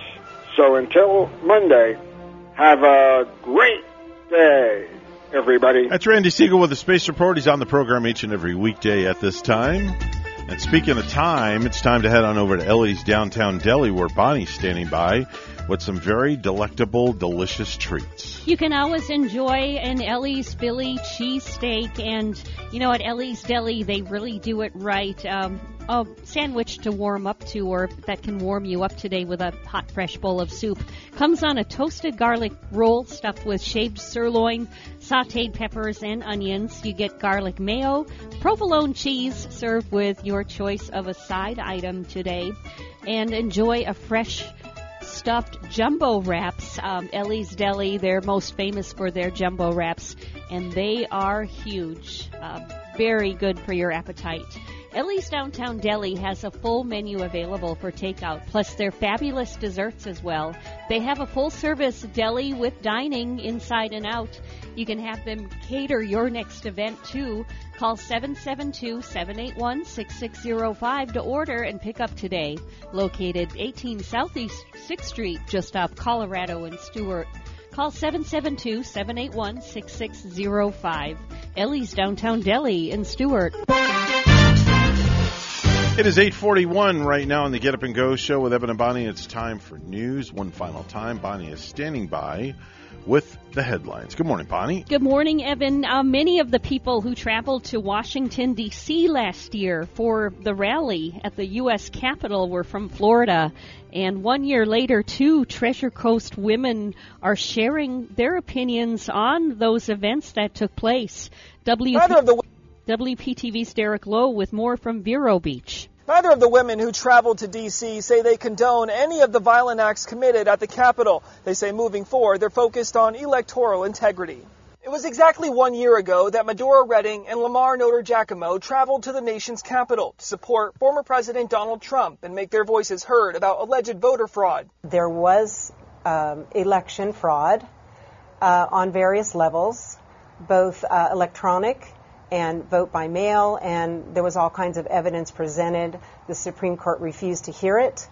S61: So until Monday, have a great day, everybody.
S2: That's Randy Segal with the Space Report. He's on the program each and every weekday at this time. And speaking of time, it's time to head on over to Ellie's Downtown Deli where Bonnie's standing by with some very delectable, delicious treats.
S7: You can always enjoy an Ellie's Philly cheesesteak, and you know at Ellie's Deli they really do it right. Um, a sandwich to warm up to, or that can warm you up today with a hot, fresh bowl of soup. Comes on a toasted garlic roll stuffed with shaved sirloin, sauteed peppers, and onions. You get garlic mayo, provolone cheese served with your choice of a side item today, and enjoy a fresh stuffed jumbo wraps. Um, Ellie's Deli, they're most famous for their jumbo wraps, and they are huge. Uh, very good for your appetite. Ellie's Downtown Deli has a full menu available for takeout, plus their fabulous desserts as well. They have a full service deli with dining inside and out. You can have them cater your next event too. Call 772 781 6605 to order and pick up today. Located 18 Southeast 6th Street, just off Colorado and Stuart. Call 772 781 6605. Ellie's Downtown Deli in Stuart.
S2: It is 841 right now on the Get Up and Go show with Evan and Bonnie. It's time for news. One final time. Bonnie is standing by with the headlines. Good morning, Bonnie.
S7: Good morning, Evan. Uh, many of the people who traveled to Washington, D.C. last year for the rally at the U.S. Capitol were from Florida. And one year later, two Treasure Coast women are sharing their opinions on those events that took place. W- WPTV's Derek Lowe with more from Vero Beach.
S16: Neither of the women who traveled to D.C. say they condone any of the violent acts committed at the Capitol. They say moving forward, they're focused on electoral integrity. It was exactly one year ago that Medora Redding and Lamar Notar Giacomo traveled to the nation's capital to support former President Donald Trump and make their voices heard about alleged voter fraud.
S18: There was um, election fraud uh, on various levels, both uh, electronic and vote by mail, and there was all kinds of evidence presented. The Supreme Court refused to hear it,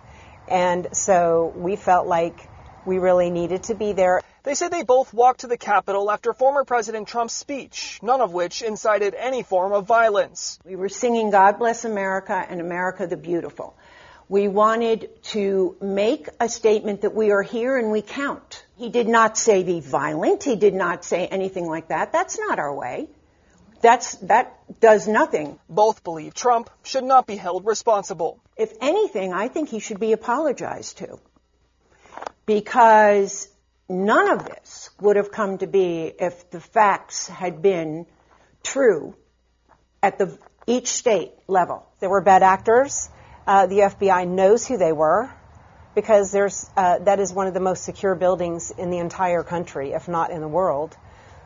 S18: and so we felt like we really needed to be there.
S16: They said they both walked to the Capitol after former President Trump's speech, none of which incited any form of violence.
S18: We were singing God Bless America and America the Beautiful. We wanted to make a statement that we are here and we count. He did not say be violent. He did not say anything like that. That's not our way. That's, that does nothing.
S16: Both believe Trump should not be held responsible.
S18: If anything, I think he should be apologized to. Because none of this would have come to be if the facts had been true at the each state level.
S17: There were bad actors. Uh, the FBI knows who they were because there's uh, that is one of the most secure buildings in the entire country, if not in the world.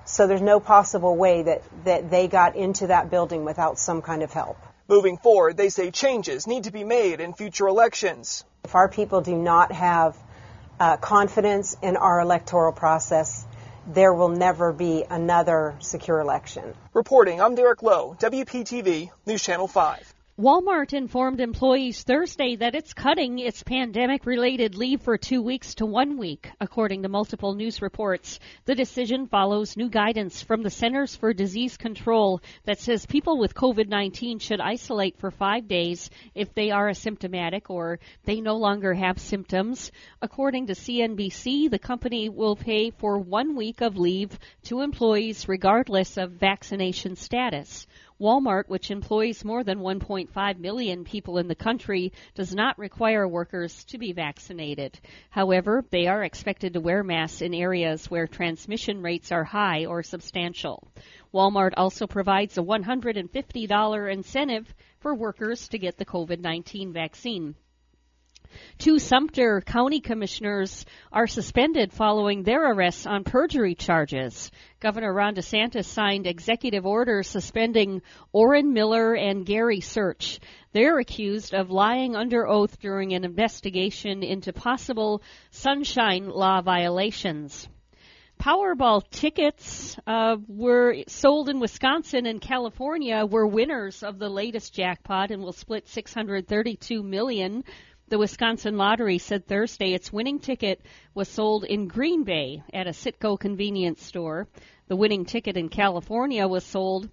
S17: So there's no possible way that, that they got into that building without some kind of help.
S16: Moving forward, they say changes need to be made in future elections.
S17: If our people do not have uh, confidence in our electoral process, there will never be another secure election.
S16: Reporting, I'm Derek Lowe, WPTV, News Channel 5.
S7: Walmart informed employees Thursday that it's cutting its pandemic related leave for two weeks to one week, according to multiple news reports. The decision follows new guidance from the Centers for Disease Control that says people with COVID 19 should isolate for five days if they are asymptomatic or they no longer have symptoms. According to CNBC, the company will pay for one week of leave to employees regardless of vaccination status. Walmart, which employs more than 1.5 million people in the country, does not require workers to be vaccinated. However, they are expected to wear masks in areas where transmission rates are high or substantial. Walmart also provides a $150 incentive for workers to get the COVID-19 vaccine. Two Sumter County commissioners are suspended following their arrests on perjury charges. Governor Ron DeSantis signed executive orders suspending Oren Miller and Gary Search. They're accused of lying under oath during an investigation into possible sunshine law violations. Powerball tickets uh, were sold in Wisconsin and California were winners of the latest jackpot and will split 632 million the Wisconsin Lottery said Thursday its winning ticket was sold in Green Bay at a Citgo convenience store. The winning ticket in California was sold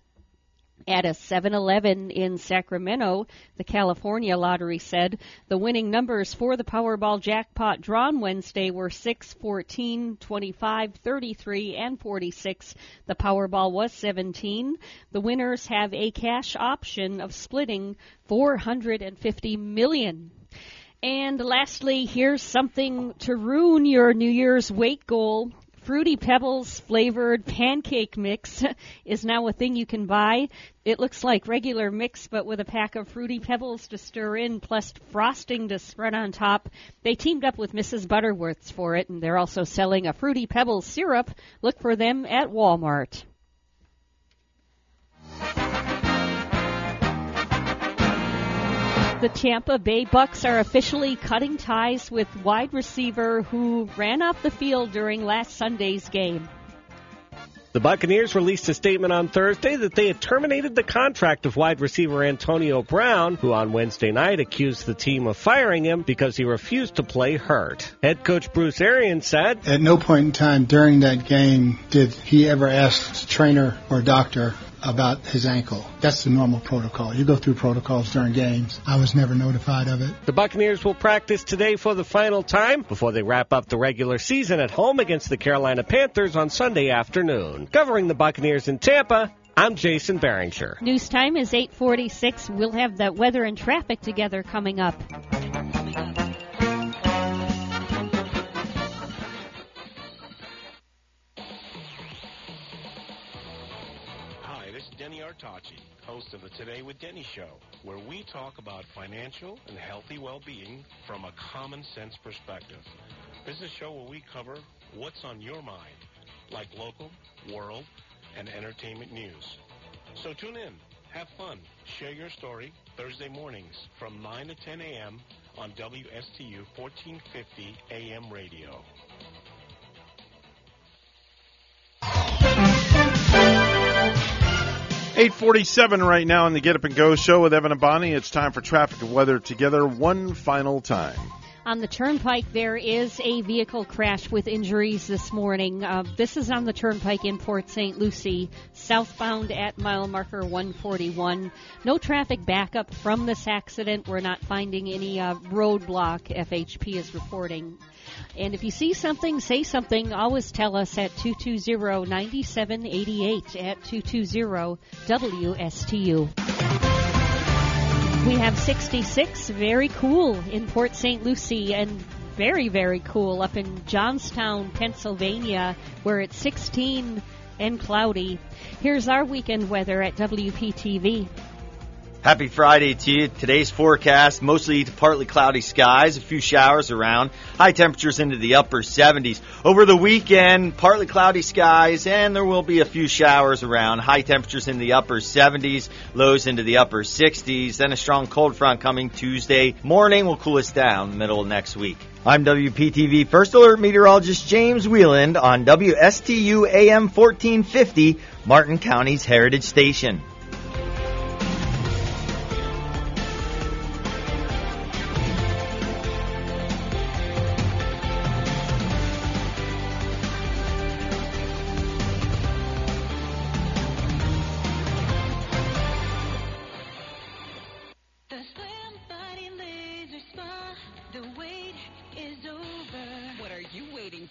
S7: at a 7-Eleven in Sacramento, the California Lottery said. The winning numbers for the Powerball jackpot drawn Wednesday were 6, 14, 25, 33, and 46. The Powerball was 17. The winners have a cash option of splitting 450 million and lastly, here's something to ruin your New Year's weight goal. Fruity Pebbles flavored pancake mix *laughs* is now a thing you can buy. It looks like regular mix, but with a pack of Fruity Pebbles to stir in, plus frosting to spread on top. They teamed up with Mrs. Butterworth's for it, and they're also selling a Fruity Pebbles syrup. Look for them at Walmart. The Tampa Bay Bucks are officially cutting ties with wide receiver who ran off the field during last Sunday's game.
S62: The Buccaneers released a statement on Thursday that they had terminated the contract of wide receiver Antonio Brown, who on Wednesday night accused the team of firing him because he refused to play hurt. Head coach Bruce Arians said,
S63: At no point in time during that game did he ever ask trainer or doctor about his ankle. That's the normal protocol. You go through protocols during games. I was never notified of it.
S62: The Buccaneers will practice today for the final time before they wrap up the regular season at home against the Carolina Panthers on Sunday afternoon. Covering the Buccaneers in Tampa, I'm Jason Barringer.
S7: News time is 8:46. We'll have that weather and traffic together coming up.
S24: Denny Artachi, host of the Today with Denny show, where we talk about financial and healthy well-being from a common sense perspective. This is a show where we cover what's on your mind, like local, world, and entertainment news. So tune in, have fun, share your story Thursday mornings from 9 to 10 a.m. on WSTU 1450 AM radio.
S2: 847 right now on the Get Up and Go show with Evan and Bonnie. It's time for traffic and weather together one final time.
S7: On the Turnpike, there is a vehicle crash with injuries this morning. Uh, this is on the Turnpike in Port St. Lucie, southbound at mile marker 141. No traffic backup from this accident. We're not finding any uh, roadblock, FHP is reporting. And if you see something, say something. Always tell us at 220-9788 at 220-WSTU. We have 66, very cool in Port St. Lucie and very, very cool up in Johnstown, Pennsylvania, where it's 16 and cloudy. Here's our weekend weather at WPTV.
S10: Happy Friday to you. Today's forecast mostly to partly cloudy skies, a few showers around, high temperatures into the upper 70s. Over the weekend, partly cloudy skies, and there will be a few showers around, high temperatures in the upper 70s, lows into the upper 60s. Then a strong cold front coming Tuesday morning will cool us down middle next week. I'm WPTV First Alert Meteorologist James Wieland on WSTU AM 1450, Martin County's Heritage Station.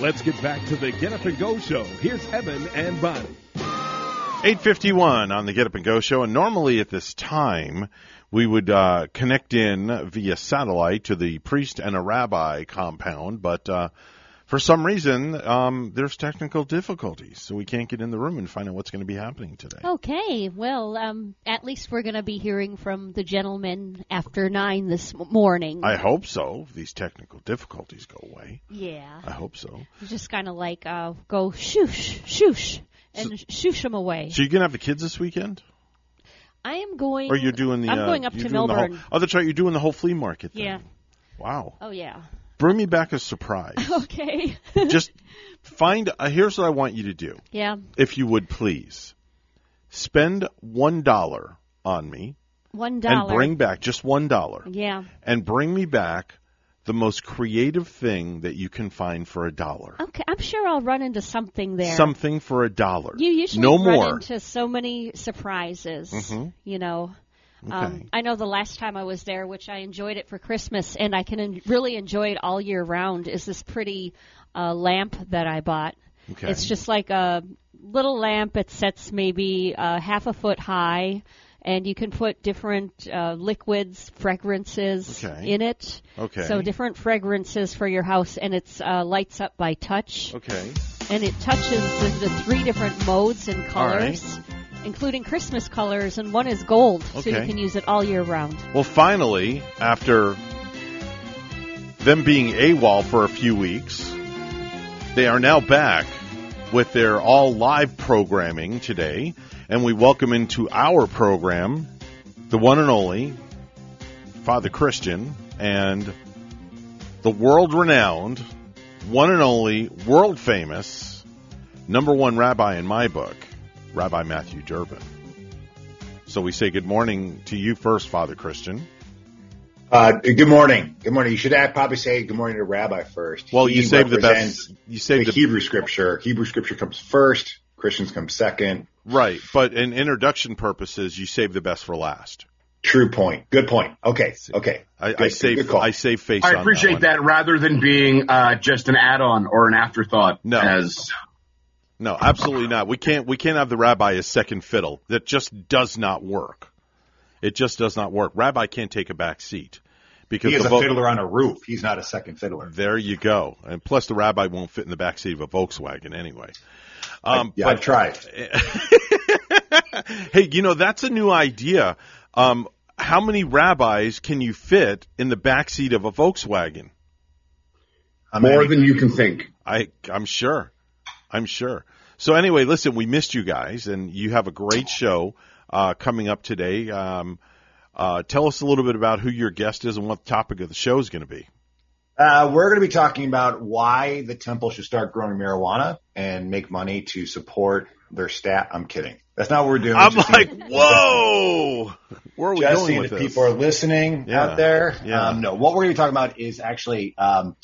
S22: Let's get back to the Get Up and Go show. Here's Evan and Bonnie.
S2: 851 on the Get Up and Go show. And normally at this time, we would uh, connect in via satellite to the priest and a rabbi compound, but uh, for some reason, um, there's technical difficulties, so we can't get in the room and find out what's going to be happening today.
S7: Okay, well, um, at least we're going to be hearing from the gentleman after nine this morning.
S2: I hope so. These technical difficulties go away.
S7: Yeah.
S2: I hope so.
S7: Just kind of like uh, go shoosh, shoosh, and shoosh them away.
S2: So you gonna have the kids this weekend,
S7: I am going.
S2: or you're doing the?
S7: I'm
S2: uh,
S7: going up
S2: you're
S7: to Melbourne.
S2: whole- oh, that's right. You're doing the whole flea market. Thing.
S7: yeah.
S2: Wow.
S7: Oh yeah.
S2: Bring me back a surprise. *laughs*
S7: okay. *laughs*
S2: Just find. Uh, here's what I want you to do.
S7: Yeah.
S2: If you would please, spend one dollar on me
S7: One dollar.
S2: and bring back just one dollar
S7: Yeah.
S2: and bring me back the most creative thing that you can find for a dollar.
S7: Okay. I'm sure I'll run into something there.
S2: Something for a dollar.
S7: You usually
S2: no
S7: run
S2: more.
S7: into so many surprises.
S2: Mhm.
S7: You know.
S2: Okay.
S7: Um, I know the last time I was there, which I enjoyed it for Christmas, and I can en- really enjoy it all year round. Is this pretty uh, lamp that I bought?
S2: Okay.
S7: It's just like a little lamp. It sets maybe uh, half a foot high, and you can put different uh, liquids, fragrances
S2: Okay.
S7: in it.
S2: Okay.
S7: So different fragrances for your house, and it's uh, lights up by touch.
S2: Okay.
S7: And it touches the, the three different modes and
S2: All right.
S7: Including Christmas colors, and one is gold, so you can use it all year round.
S2: Well, finally, after them being AWOL for a few weeks, they are now back with their all live programming today, and we welcome into our program the one and only Father Christian and the world renowned, one and only, world famous, number one rabbi in my book, Rabbi Matthew Durbin. So we say good morning to you first, Father Christian.
S64: Uh, good morning. Good morning. You should have, probably say good morning to Rabbi first.
S2: Well,
S64: He
S2: you saved the
S64: represents
S2: best. You saved
S64: the,
S2: the
S64: Hebrew scripture. Hebrew scripture comes first. Christians come second.
S2: right, but in introduction purposes, you save the best for last.
S64: True point. Good point. Okay. Okay.
S2: I, I save
S64: good.
S2: I save face.
S65: I
S2: on
S65: appreciate
S2: that.
S65: that, rather than being uh, just an add-on or an afterthought.
S2: No.
S65: As
S2: No, absolutely not. We can't. We can't have the rabbi as second fiddle. That just does not work. It just does not work. Rabbi can't take a back seat because
S64: He is a
S2: vo-
S64: fiddler on a roof. He's not a second fiddler.
S2: There you go. And plus, the rabbi won't fit in the back seat of a Volkswagen anyway. Um,
S64: yeah,
S2: but-
S64: I've tried. *laughs*
S2: hey, you know that's a new idea. Um, how many rabbis can you fit in the back seat of a Volkswagen?
S65: more than you can think.
S2: I I'm sure. I'm sure. So anyway, listen, we missed you guys, and you have a great show uh, coming up today. Um, uh, tell us a little bit about who your guest is and what the topic of the show is going to be.
S64: Uh, we're going to be talking about why the temple should start growing marijuana and make money to support their stat. I'm kidding. That's not what we're doing.
S2: I'm
S64: Just
S2: like,
S64: seeing-
S2: whoa! Where are we
S64: just
S2: going
S64: seeing
S2: with
S64: if
S2: this?
S64: people are listening
S2: Yeah.
S64: out there.
S2: Yeah.
S64: Um, no, what we're going to be talking about is actually um,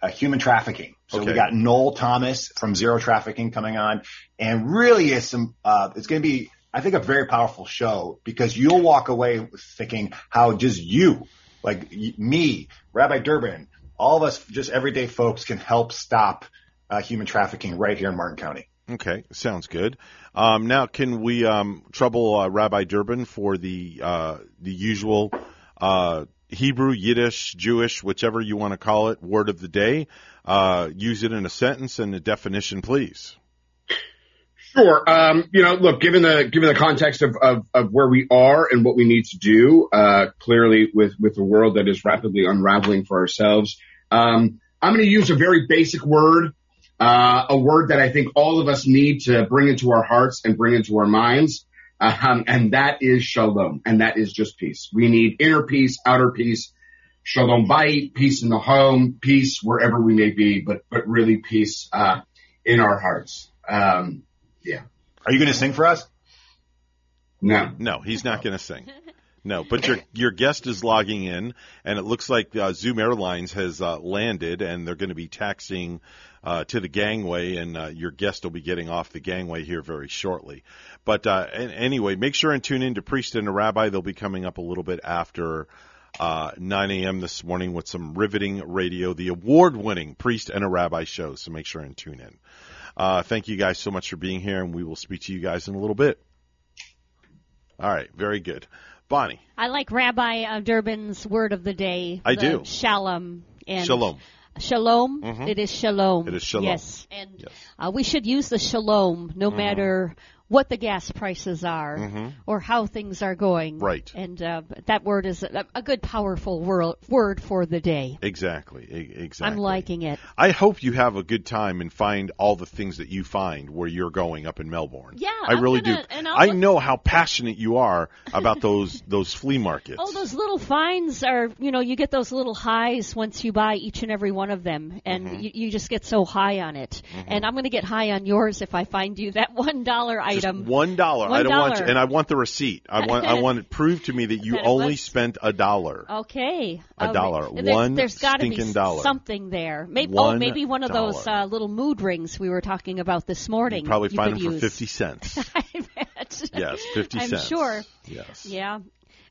S64: uh, human trafficking. So
S2: Okay.
S64: we got Noel Thomas from Zero Trafficking coming on, and really is some. Uh, it's going to be, I think, a very powerful show because you'll walk away thinking how just you, like me, Rabbi Durbin, all of us, just everyday folks, can help stop uh, human trafficking right here in Martin County.
S2: Okay, sounds good. Um, now, can we um, trouble uh, Rabbi Durbin for the uh, the usual uh, Hebrew, Yiddish, Jewish, whichever you want to call it, word of the day? Uh, use it in a sentence and a definition, please.
S65: Sure. Um, you know, look, given the given the context of, of, of where we are and what we need to do, uh, clearly with with the world that is rapidly unraveling for ourselves, um, I'm going to use a very basic word, uh, a word that I think all of us need to bring into our hearts and bring into our minds, um, and that is shalom, and that is just peace. We need inner peace, outer peace, shalom bayit, peace in the home, peace wherever we may be, but but really peace uh, in our hearts. Um, yeah.
S64: Are you going to sing for us?
S65: No.
S2: No, he's not going to sing. No, but your your guest is logging in, and it looks like uh, Zoom Airlines has uh, landed, and they're going to be taxiing uh, to the gangway, and uh, your guest will be getting off the gangway here very shortly. But uh, anyway, make sure and tune in to Priest and a Rabbi. They'll be coming up a little bit after uh, 9 a.m. this morning with some riveting radio, the award-winning Priest and a Rabbi show. So make sure and tune in. Uh, thank you guys so much for being here, and we will speak to you guys in a little bit. All right, very good. Bonnie,
S7: I like Rabbi uh, Durbin's word of the day.
S2: I
S7: the
S2: do.
S7: Shalom. And
S2: Shalom.
S7: Shalom.
S2: Mhm.
S7: It is shalom.
S2: It is shalom.
S7: Yes, and uh, we should use the shalom no matter what the gas prices are
S2: Mhm.
S7: or how things are going.
S2: Right.
S7: And uh, that word is a, a good, powerful word word for the day.
S2: Exactly. e- Exactly.
S7: I'm liking it.
S2: I hope you have a good time and find all the things that you find where you're going up in Melbourne.
S7: Yeah,
S2: I
S7: I'm
S2: really
S7: gonna-
S2: do. I know how passionate you are about those *laughs* those flea markets.
S7: Oh, those little finds are, you know, you get those little highs once you buy each and every one of them, and
S2: Mm-hmm.
S7: you, you just get so high on it. And I'm going to get high on yours if I find you that *laughs* one dollar
S2: Just
S7: item.
S2: one dollar. I don't want, you, and I want the receipt. I want. I want it proved to me that you
S7: That
S2: only spent a dollar.
S7: Okay.
S2: A dollar.
S7: there's-
S2: One
S7: there's gotta be
S2: dollar.
S7: something there. Maybe oh,
S2: One
S7: maybe one of those uh, little mood rings we were talking about this morning.
S2: You probably
S7: you
S2: find them for fifty cents. *laughs*
S7: I bet.
S2: Yes, 50
S7: I'm
S2: cents.
S7: sure.
S2: Yes.
S7: Yeah.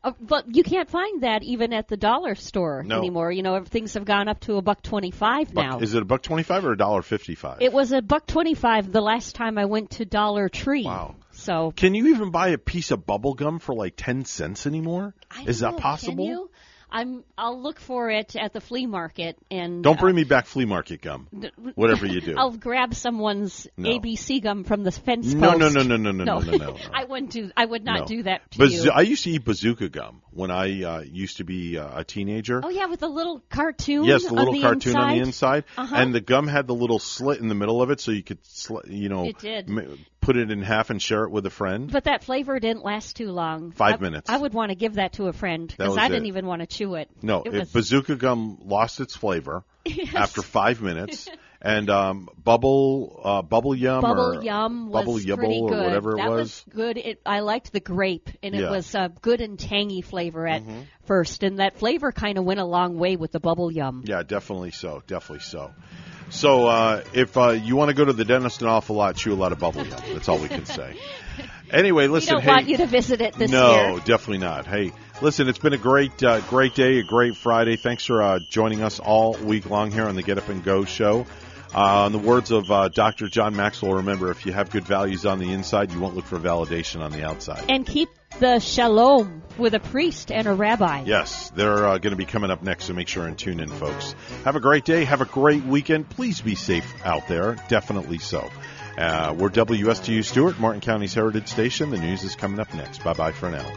S7: Uh, but you can't find that even at the dollar store
S2: No.
S7: anymore. You know, things have gone up to a buck twenty-five now.
S2: Is it a buck twenty-five or a dollar fifty-five?
S7: It was a buck twenty-five the last time I went to Dollar Tree.
S2: Wow.
S7: So
S2: Can you even buy a piece of bubble gum for like ten cents anymore? Is that
S7: Oh,
S2: possible?
S7: I'm. I'll look for it at the flea market and.
S2: Don't bring
S7: uh,
S2: me back flea market gum. *laughs* Whatever you do. *laughs*
S7: I'll grab someone's
S2: No.
S7: ABC gum from the fence
S2: No,
S7: post.
S2: no, no, no, no, no, no, no, no, no. *laughs*
S7: I wouldn't do. I would not
S2: No.
S7: do that to
S2: Bazoo-
S7: you.
S2: I used to eat bazooka gum when I uh, used to be uh, a teenager.
S7: Oh yeah, with the little cartoon.
S2: Yes, the
S7: on
S2: little
S7: the
S2: cartoon on the inside,
S7: Uh-huh.
S2: and the gum had the little slit in the middle of it, so you could, sli- you know,
S7: It did.
S2: m- put it in half and share it with a friend.
S7: But that flavor didn't last too long.
S2: Five
S7: I-
S2: minutes.
S7: I would want to give that to a friend because I
S2: it.
S7: didn't even want to chew it.
S2: No,
S7: it was,
S2: bazooka gum lost its flavor *laughs*
S7: Yes.
S2: after five minutes, *laughs* and um, bubble uh, bubble yum
S7: Bubble
S2: or
S7: yum was
S2: bubble
S7: good.
S2: or whatever it
S7: that
S2: was.
S7: good. It, I liked the grape, and it
S2: Yeah.
S7: was a good and tangy flavor at
S2: Mhm.
S7: first, and that flavor kind of went a long way with the bubble yum.
S2: Yeah, definitely so. Definitely so. So uh, if uh, you want to go to the dentist an awful lot, chew a lot of bubble gum. That's all we can say. *laughs* Anyway, listen.
S7: we don't
S2: hey,
S7: want you to visit it this
S2: no,
S7: year.
S2: definitely not. Hey, listen, it's been a great, uh, great day, a great Friday. Thanks for uh, joining us all week long here on the Get Up and Go show. Uh, in the words of uh, Dr. John Maxwell, remember, if you have good values on the inside, you won't look for validation on the outside.
S7: And keep the shalom with a priest and a rabbi.
S2: Yes, they're uh, going to be coming up next, so make sure and tune in, folks. Have a great day. Have a great weekend. Please be safe out there. Definitely so. Uh, we're WSTU Stuart, Martin County's Heritage Station. The news is coming up next. Bye bye for now.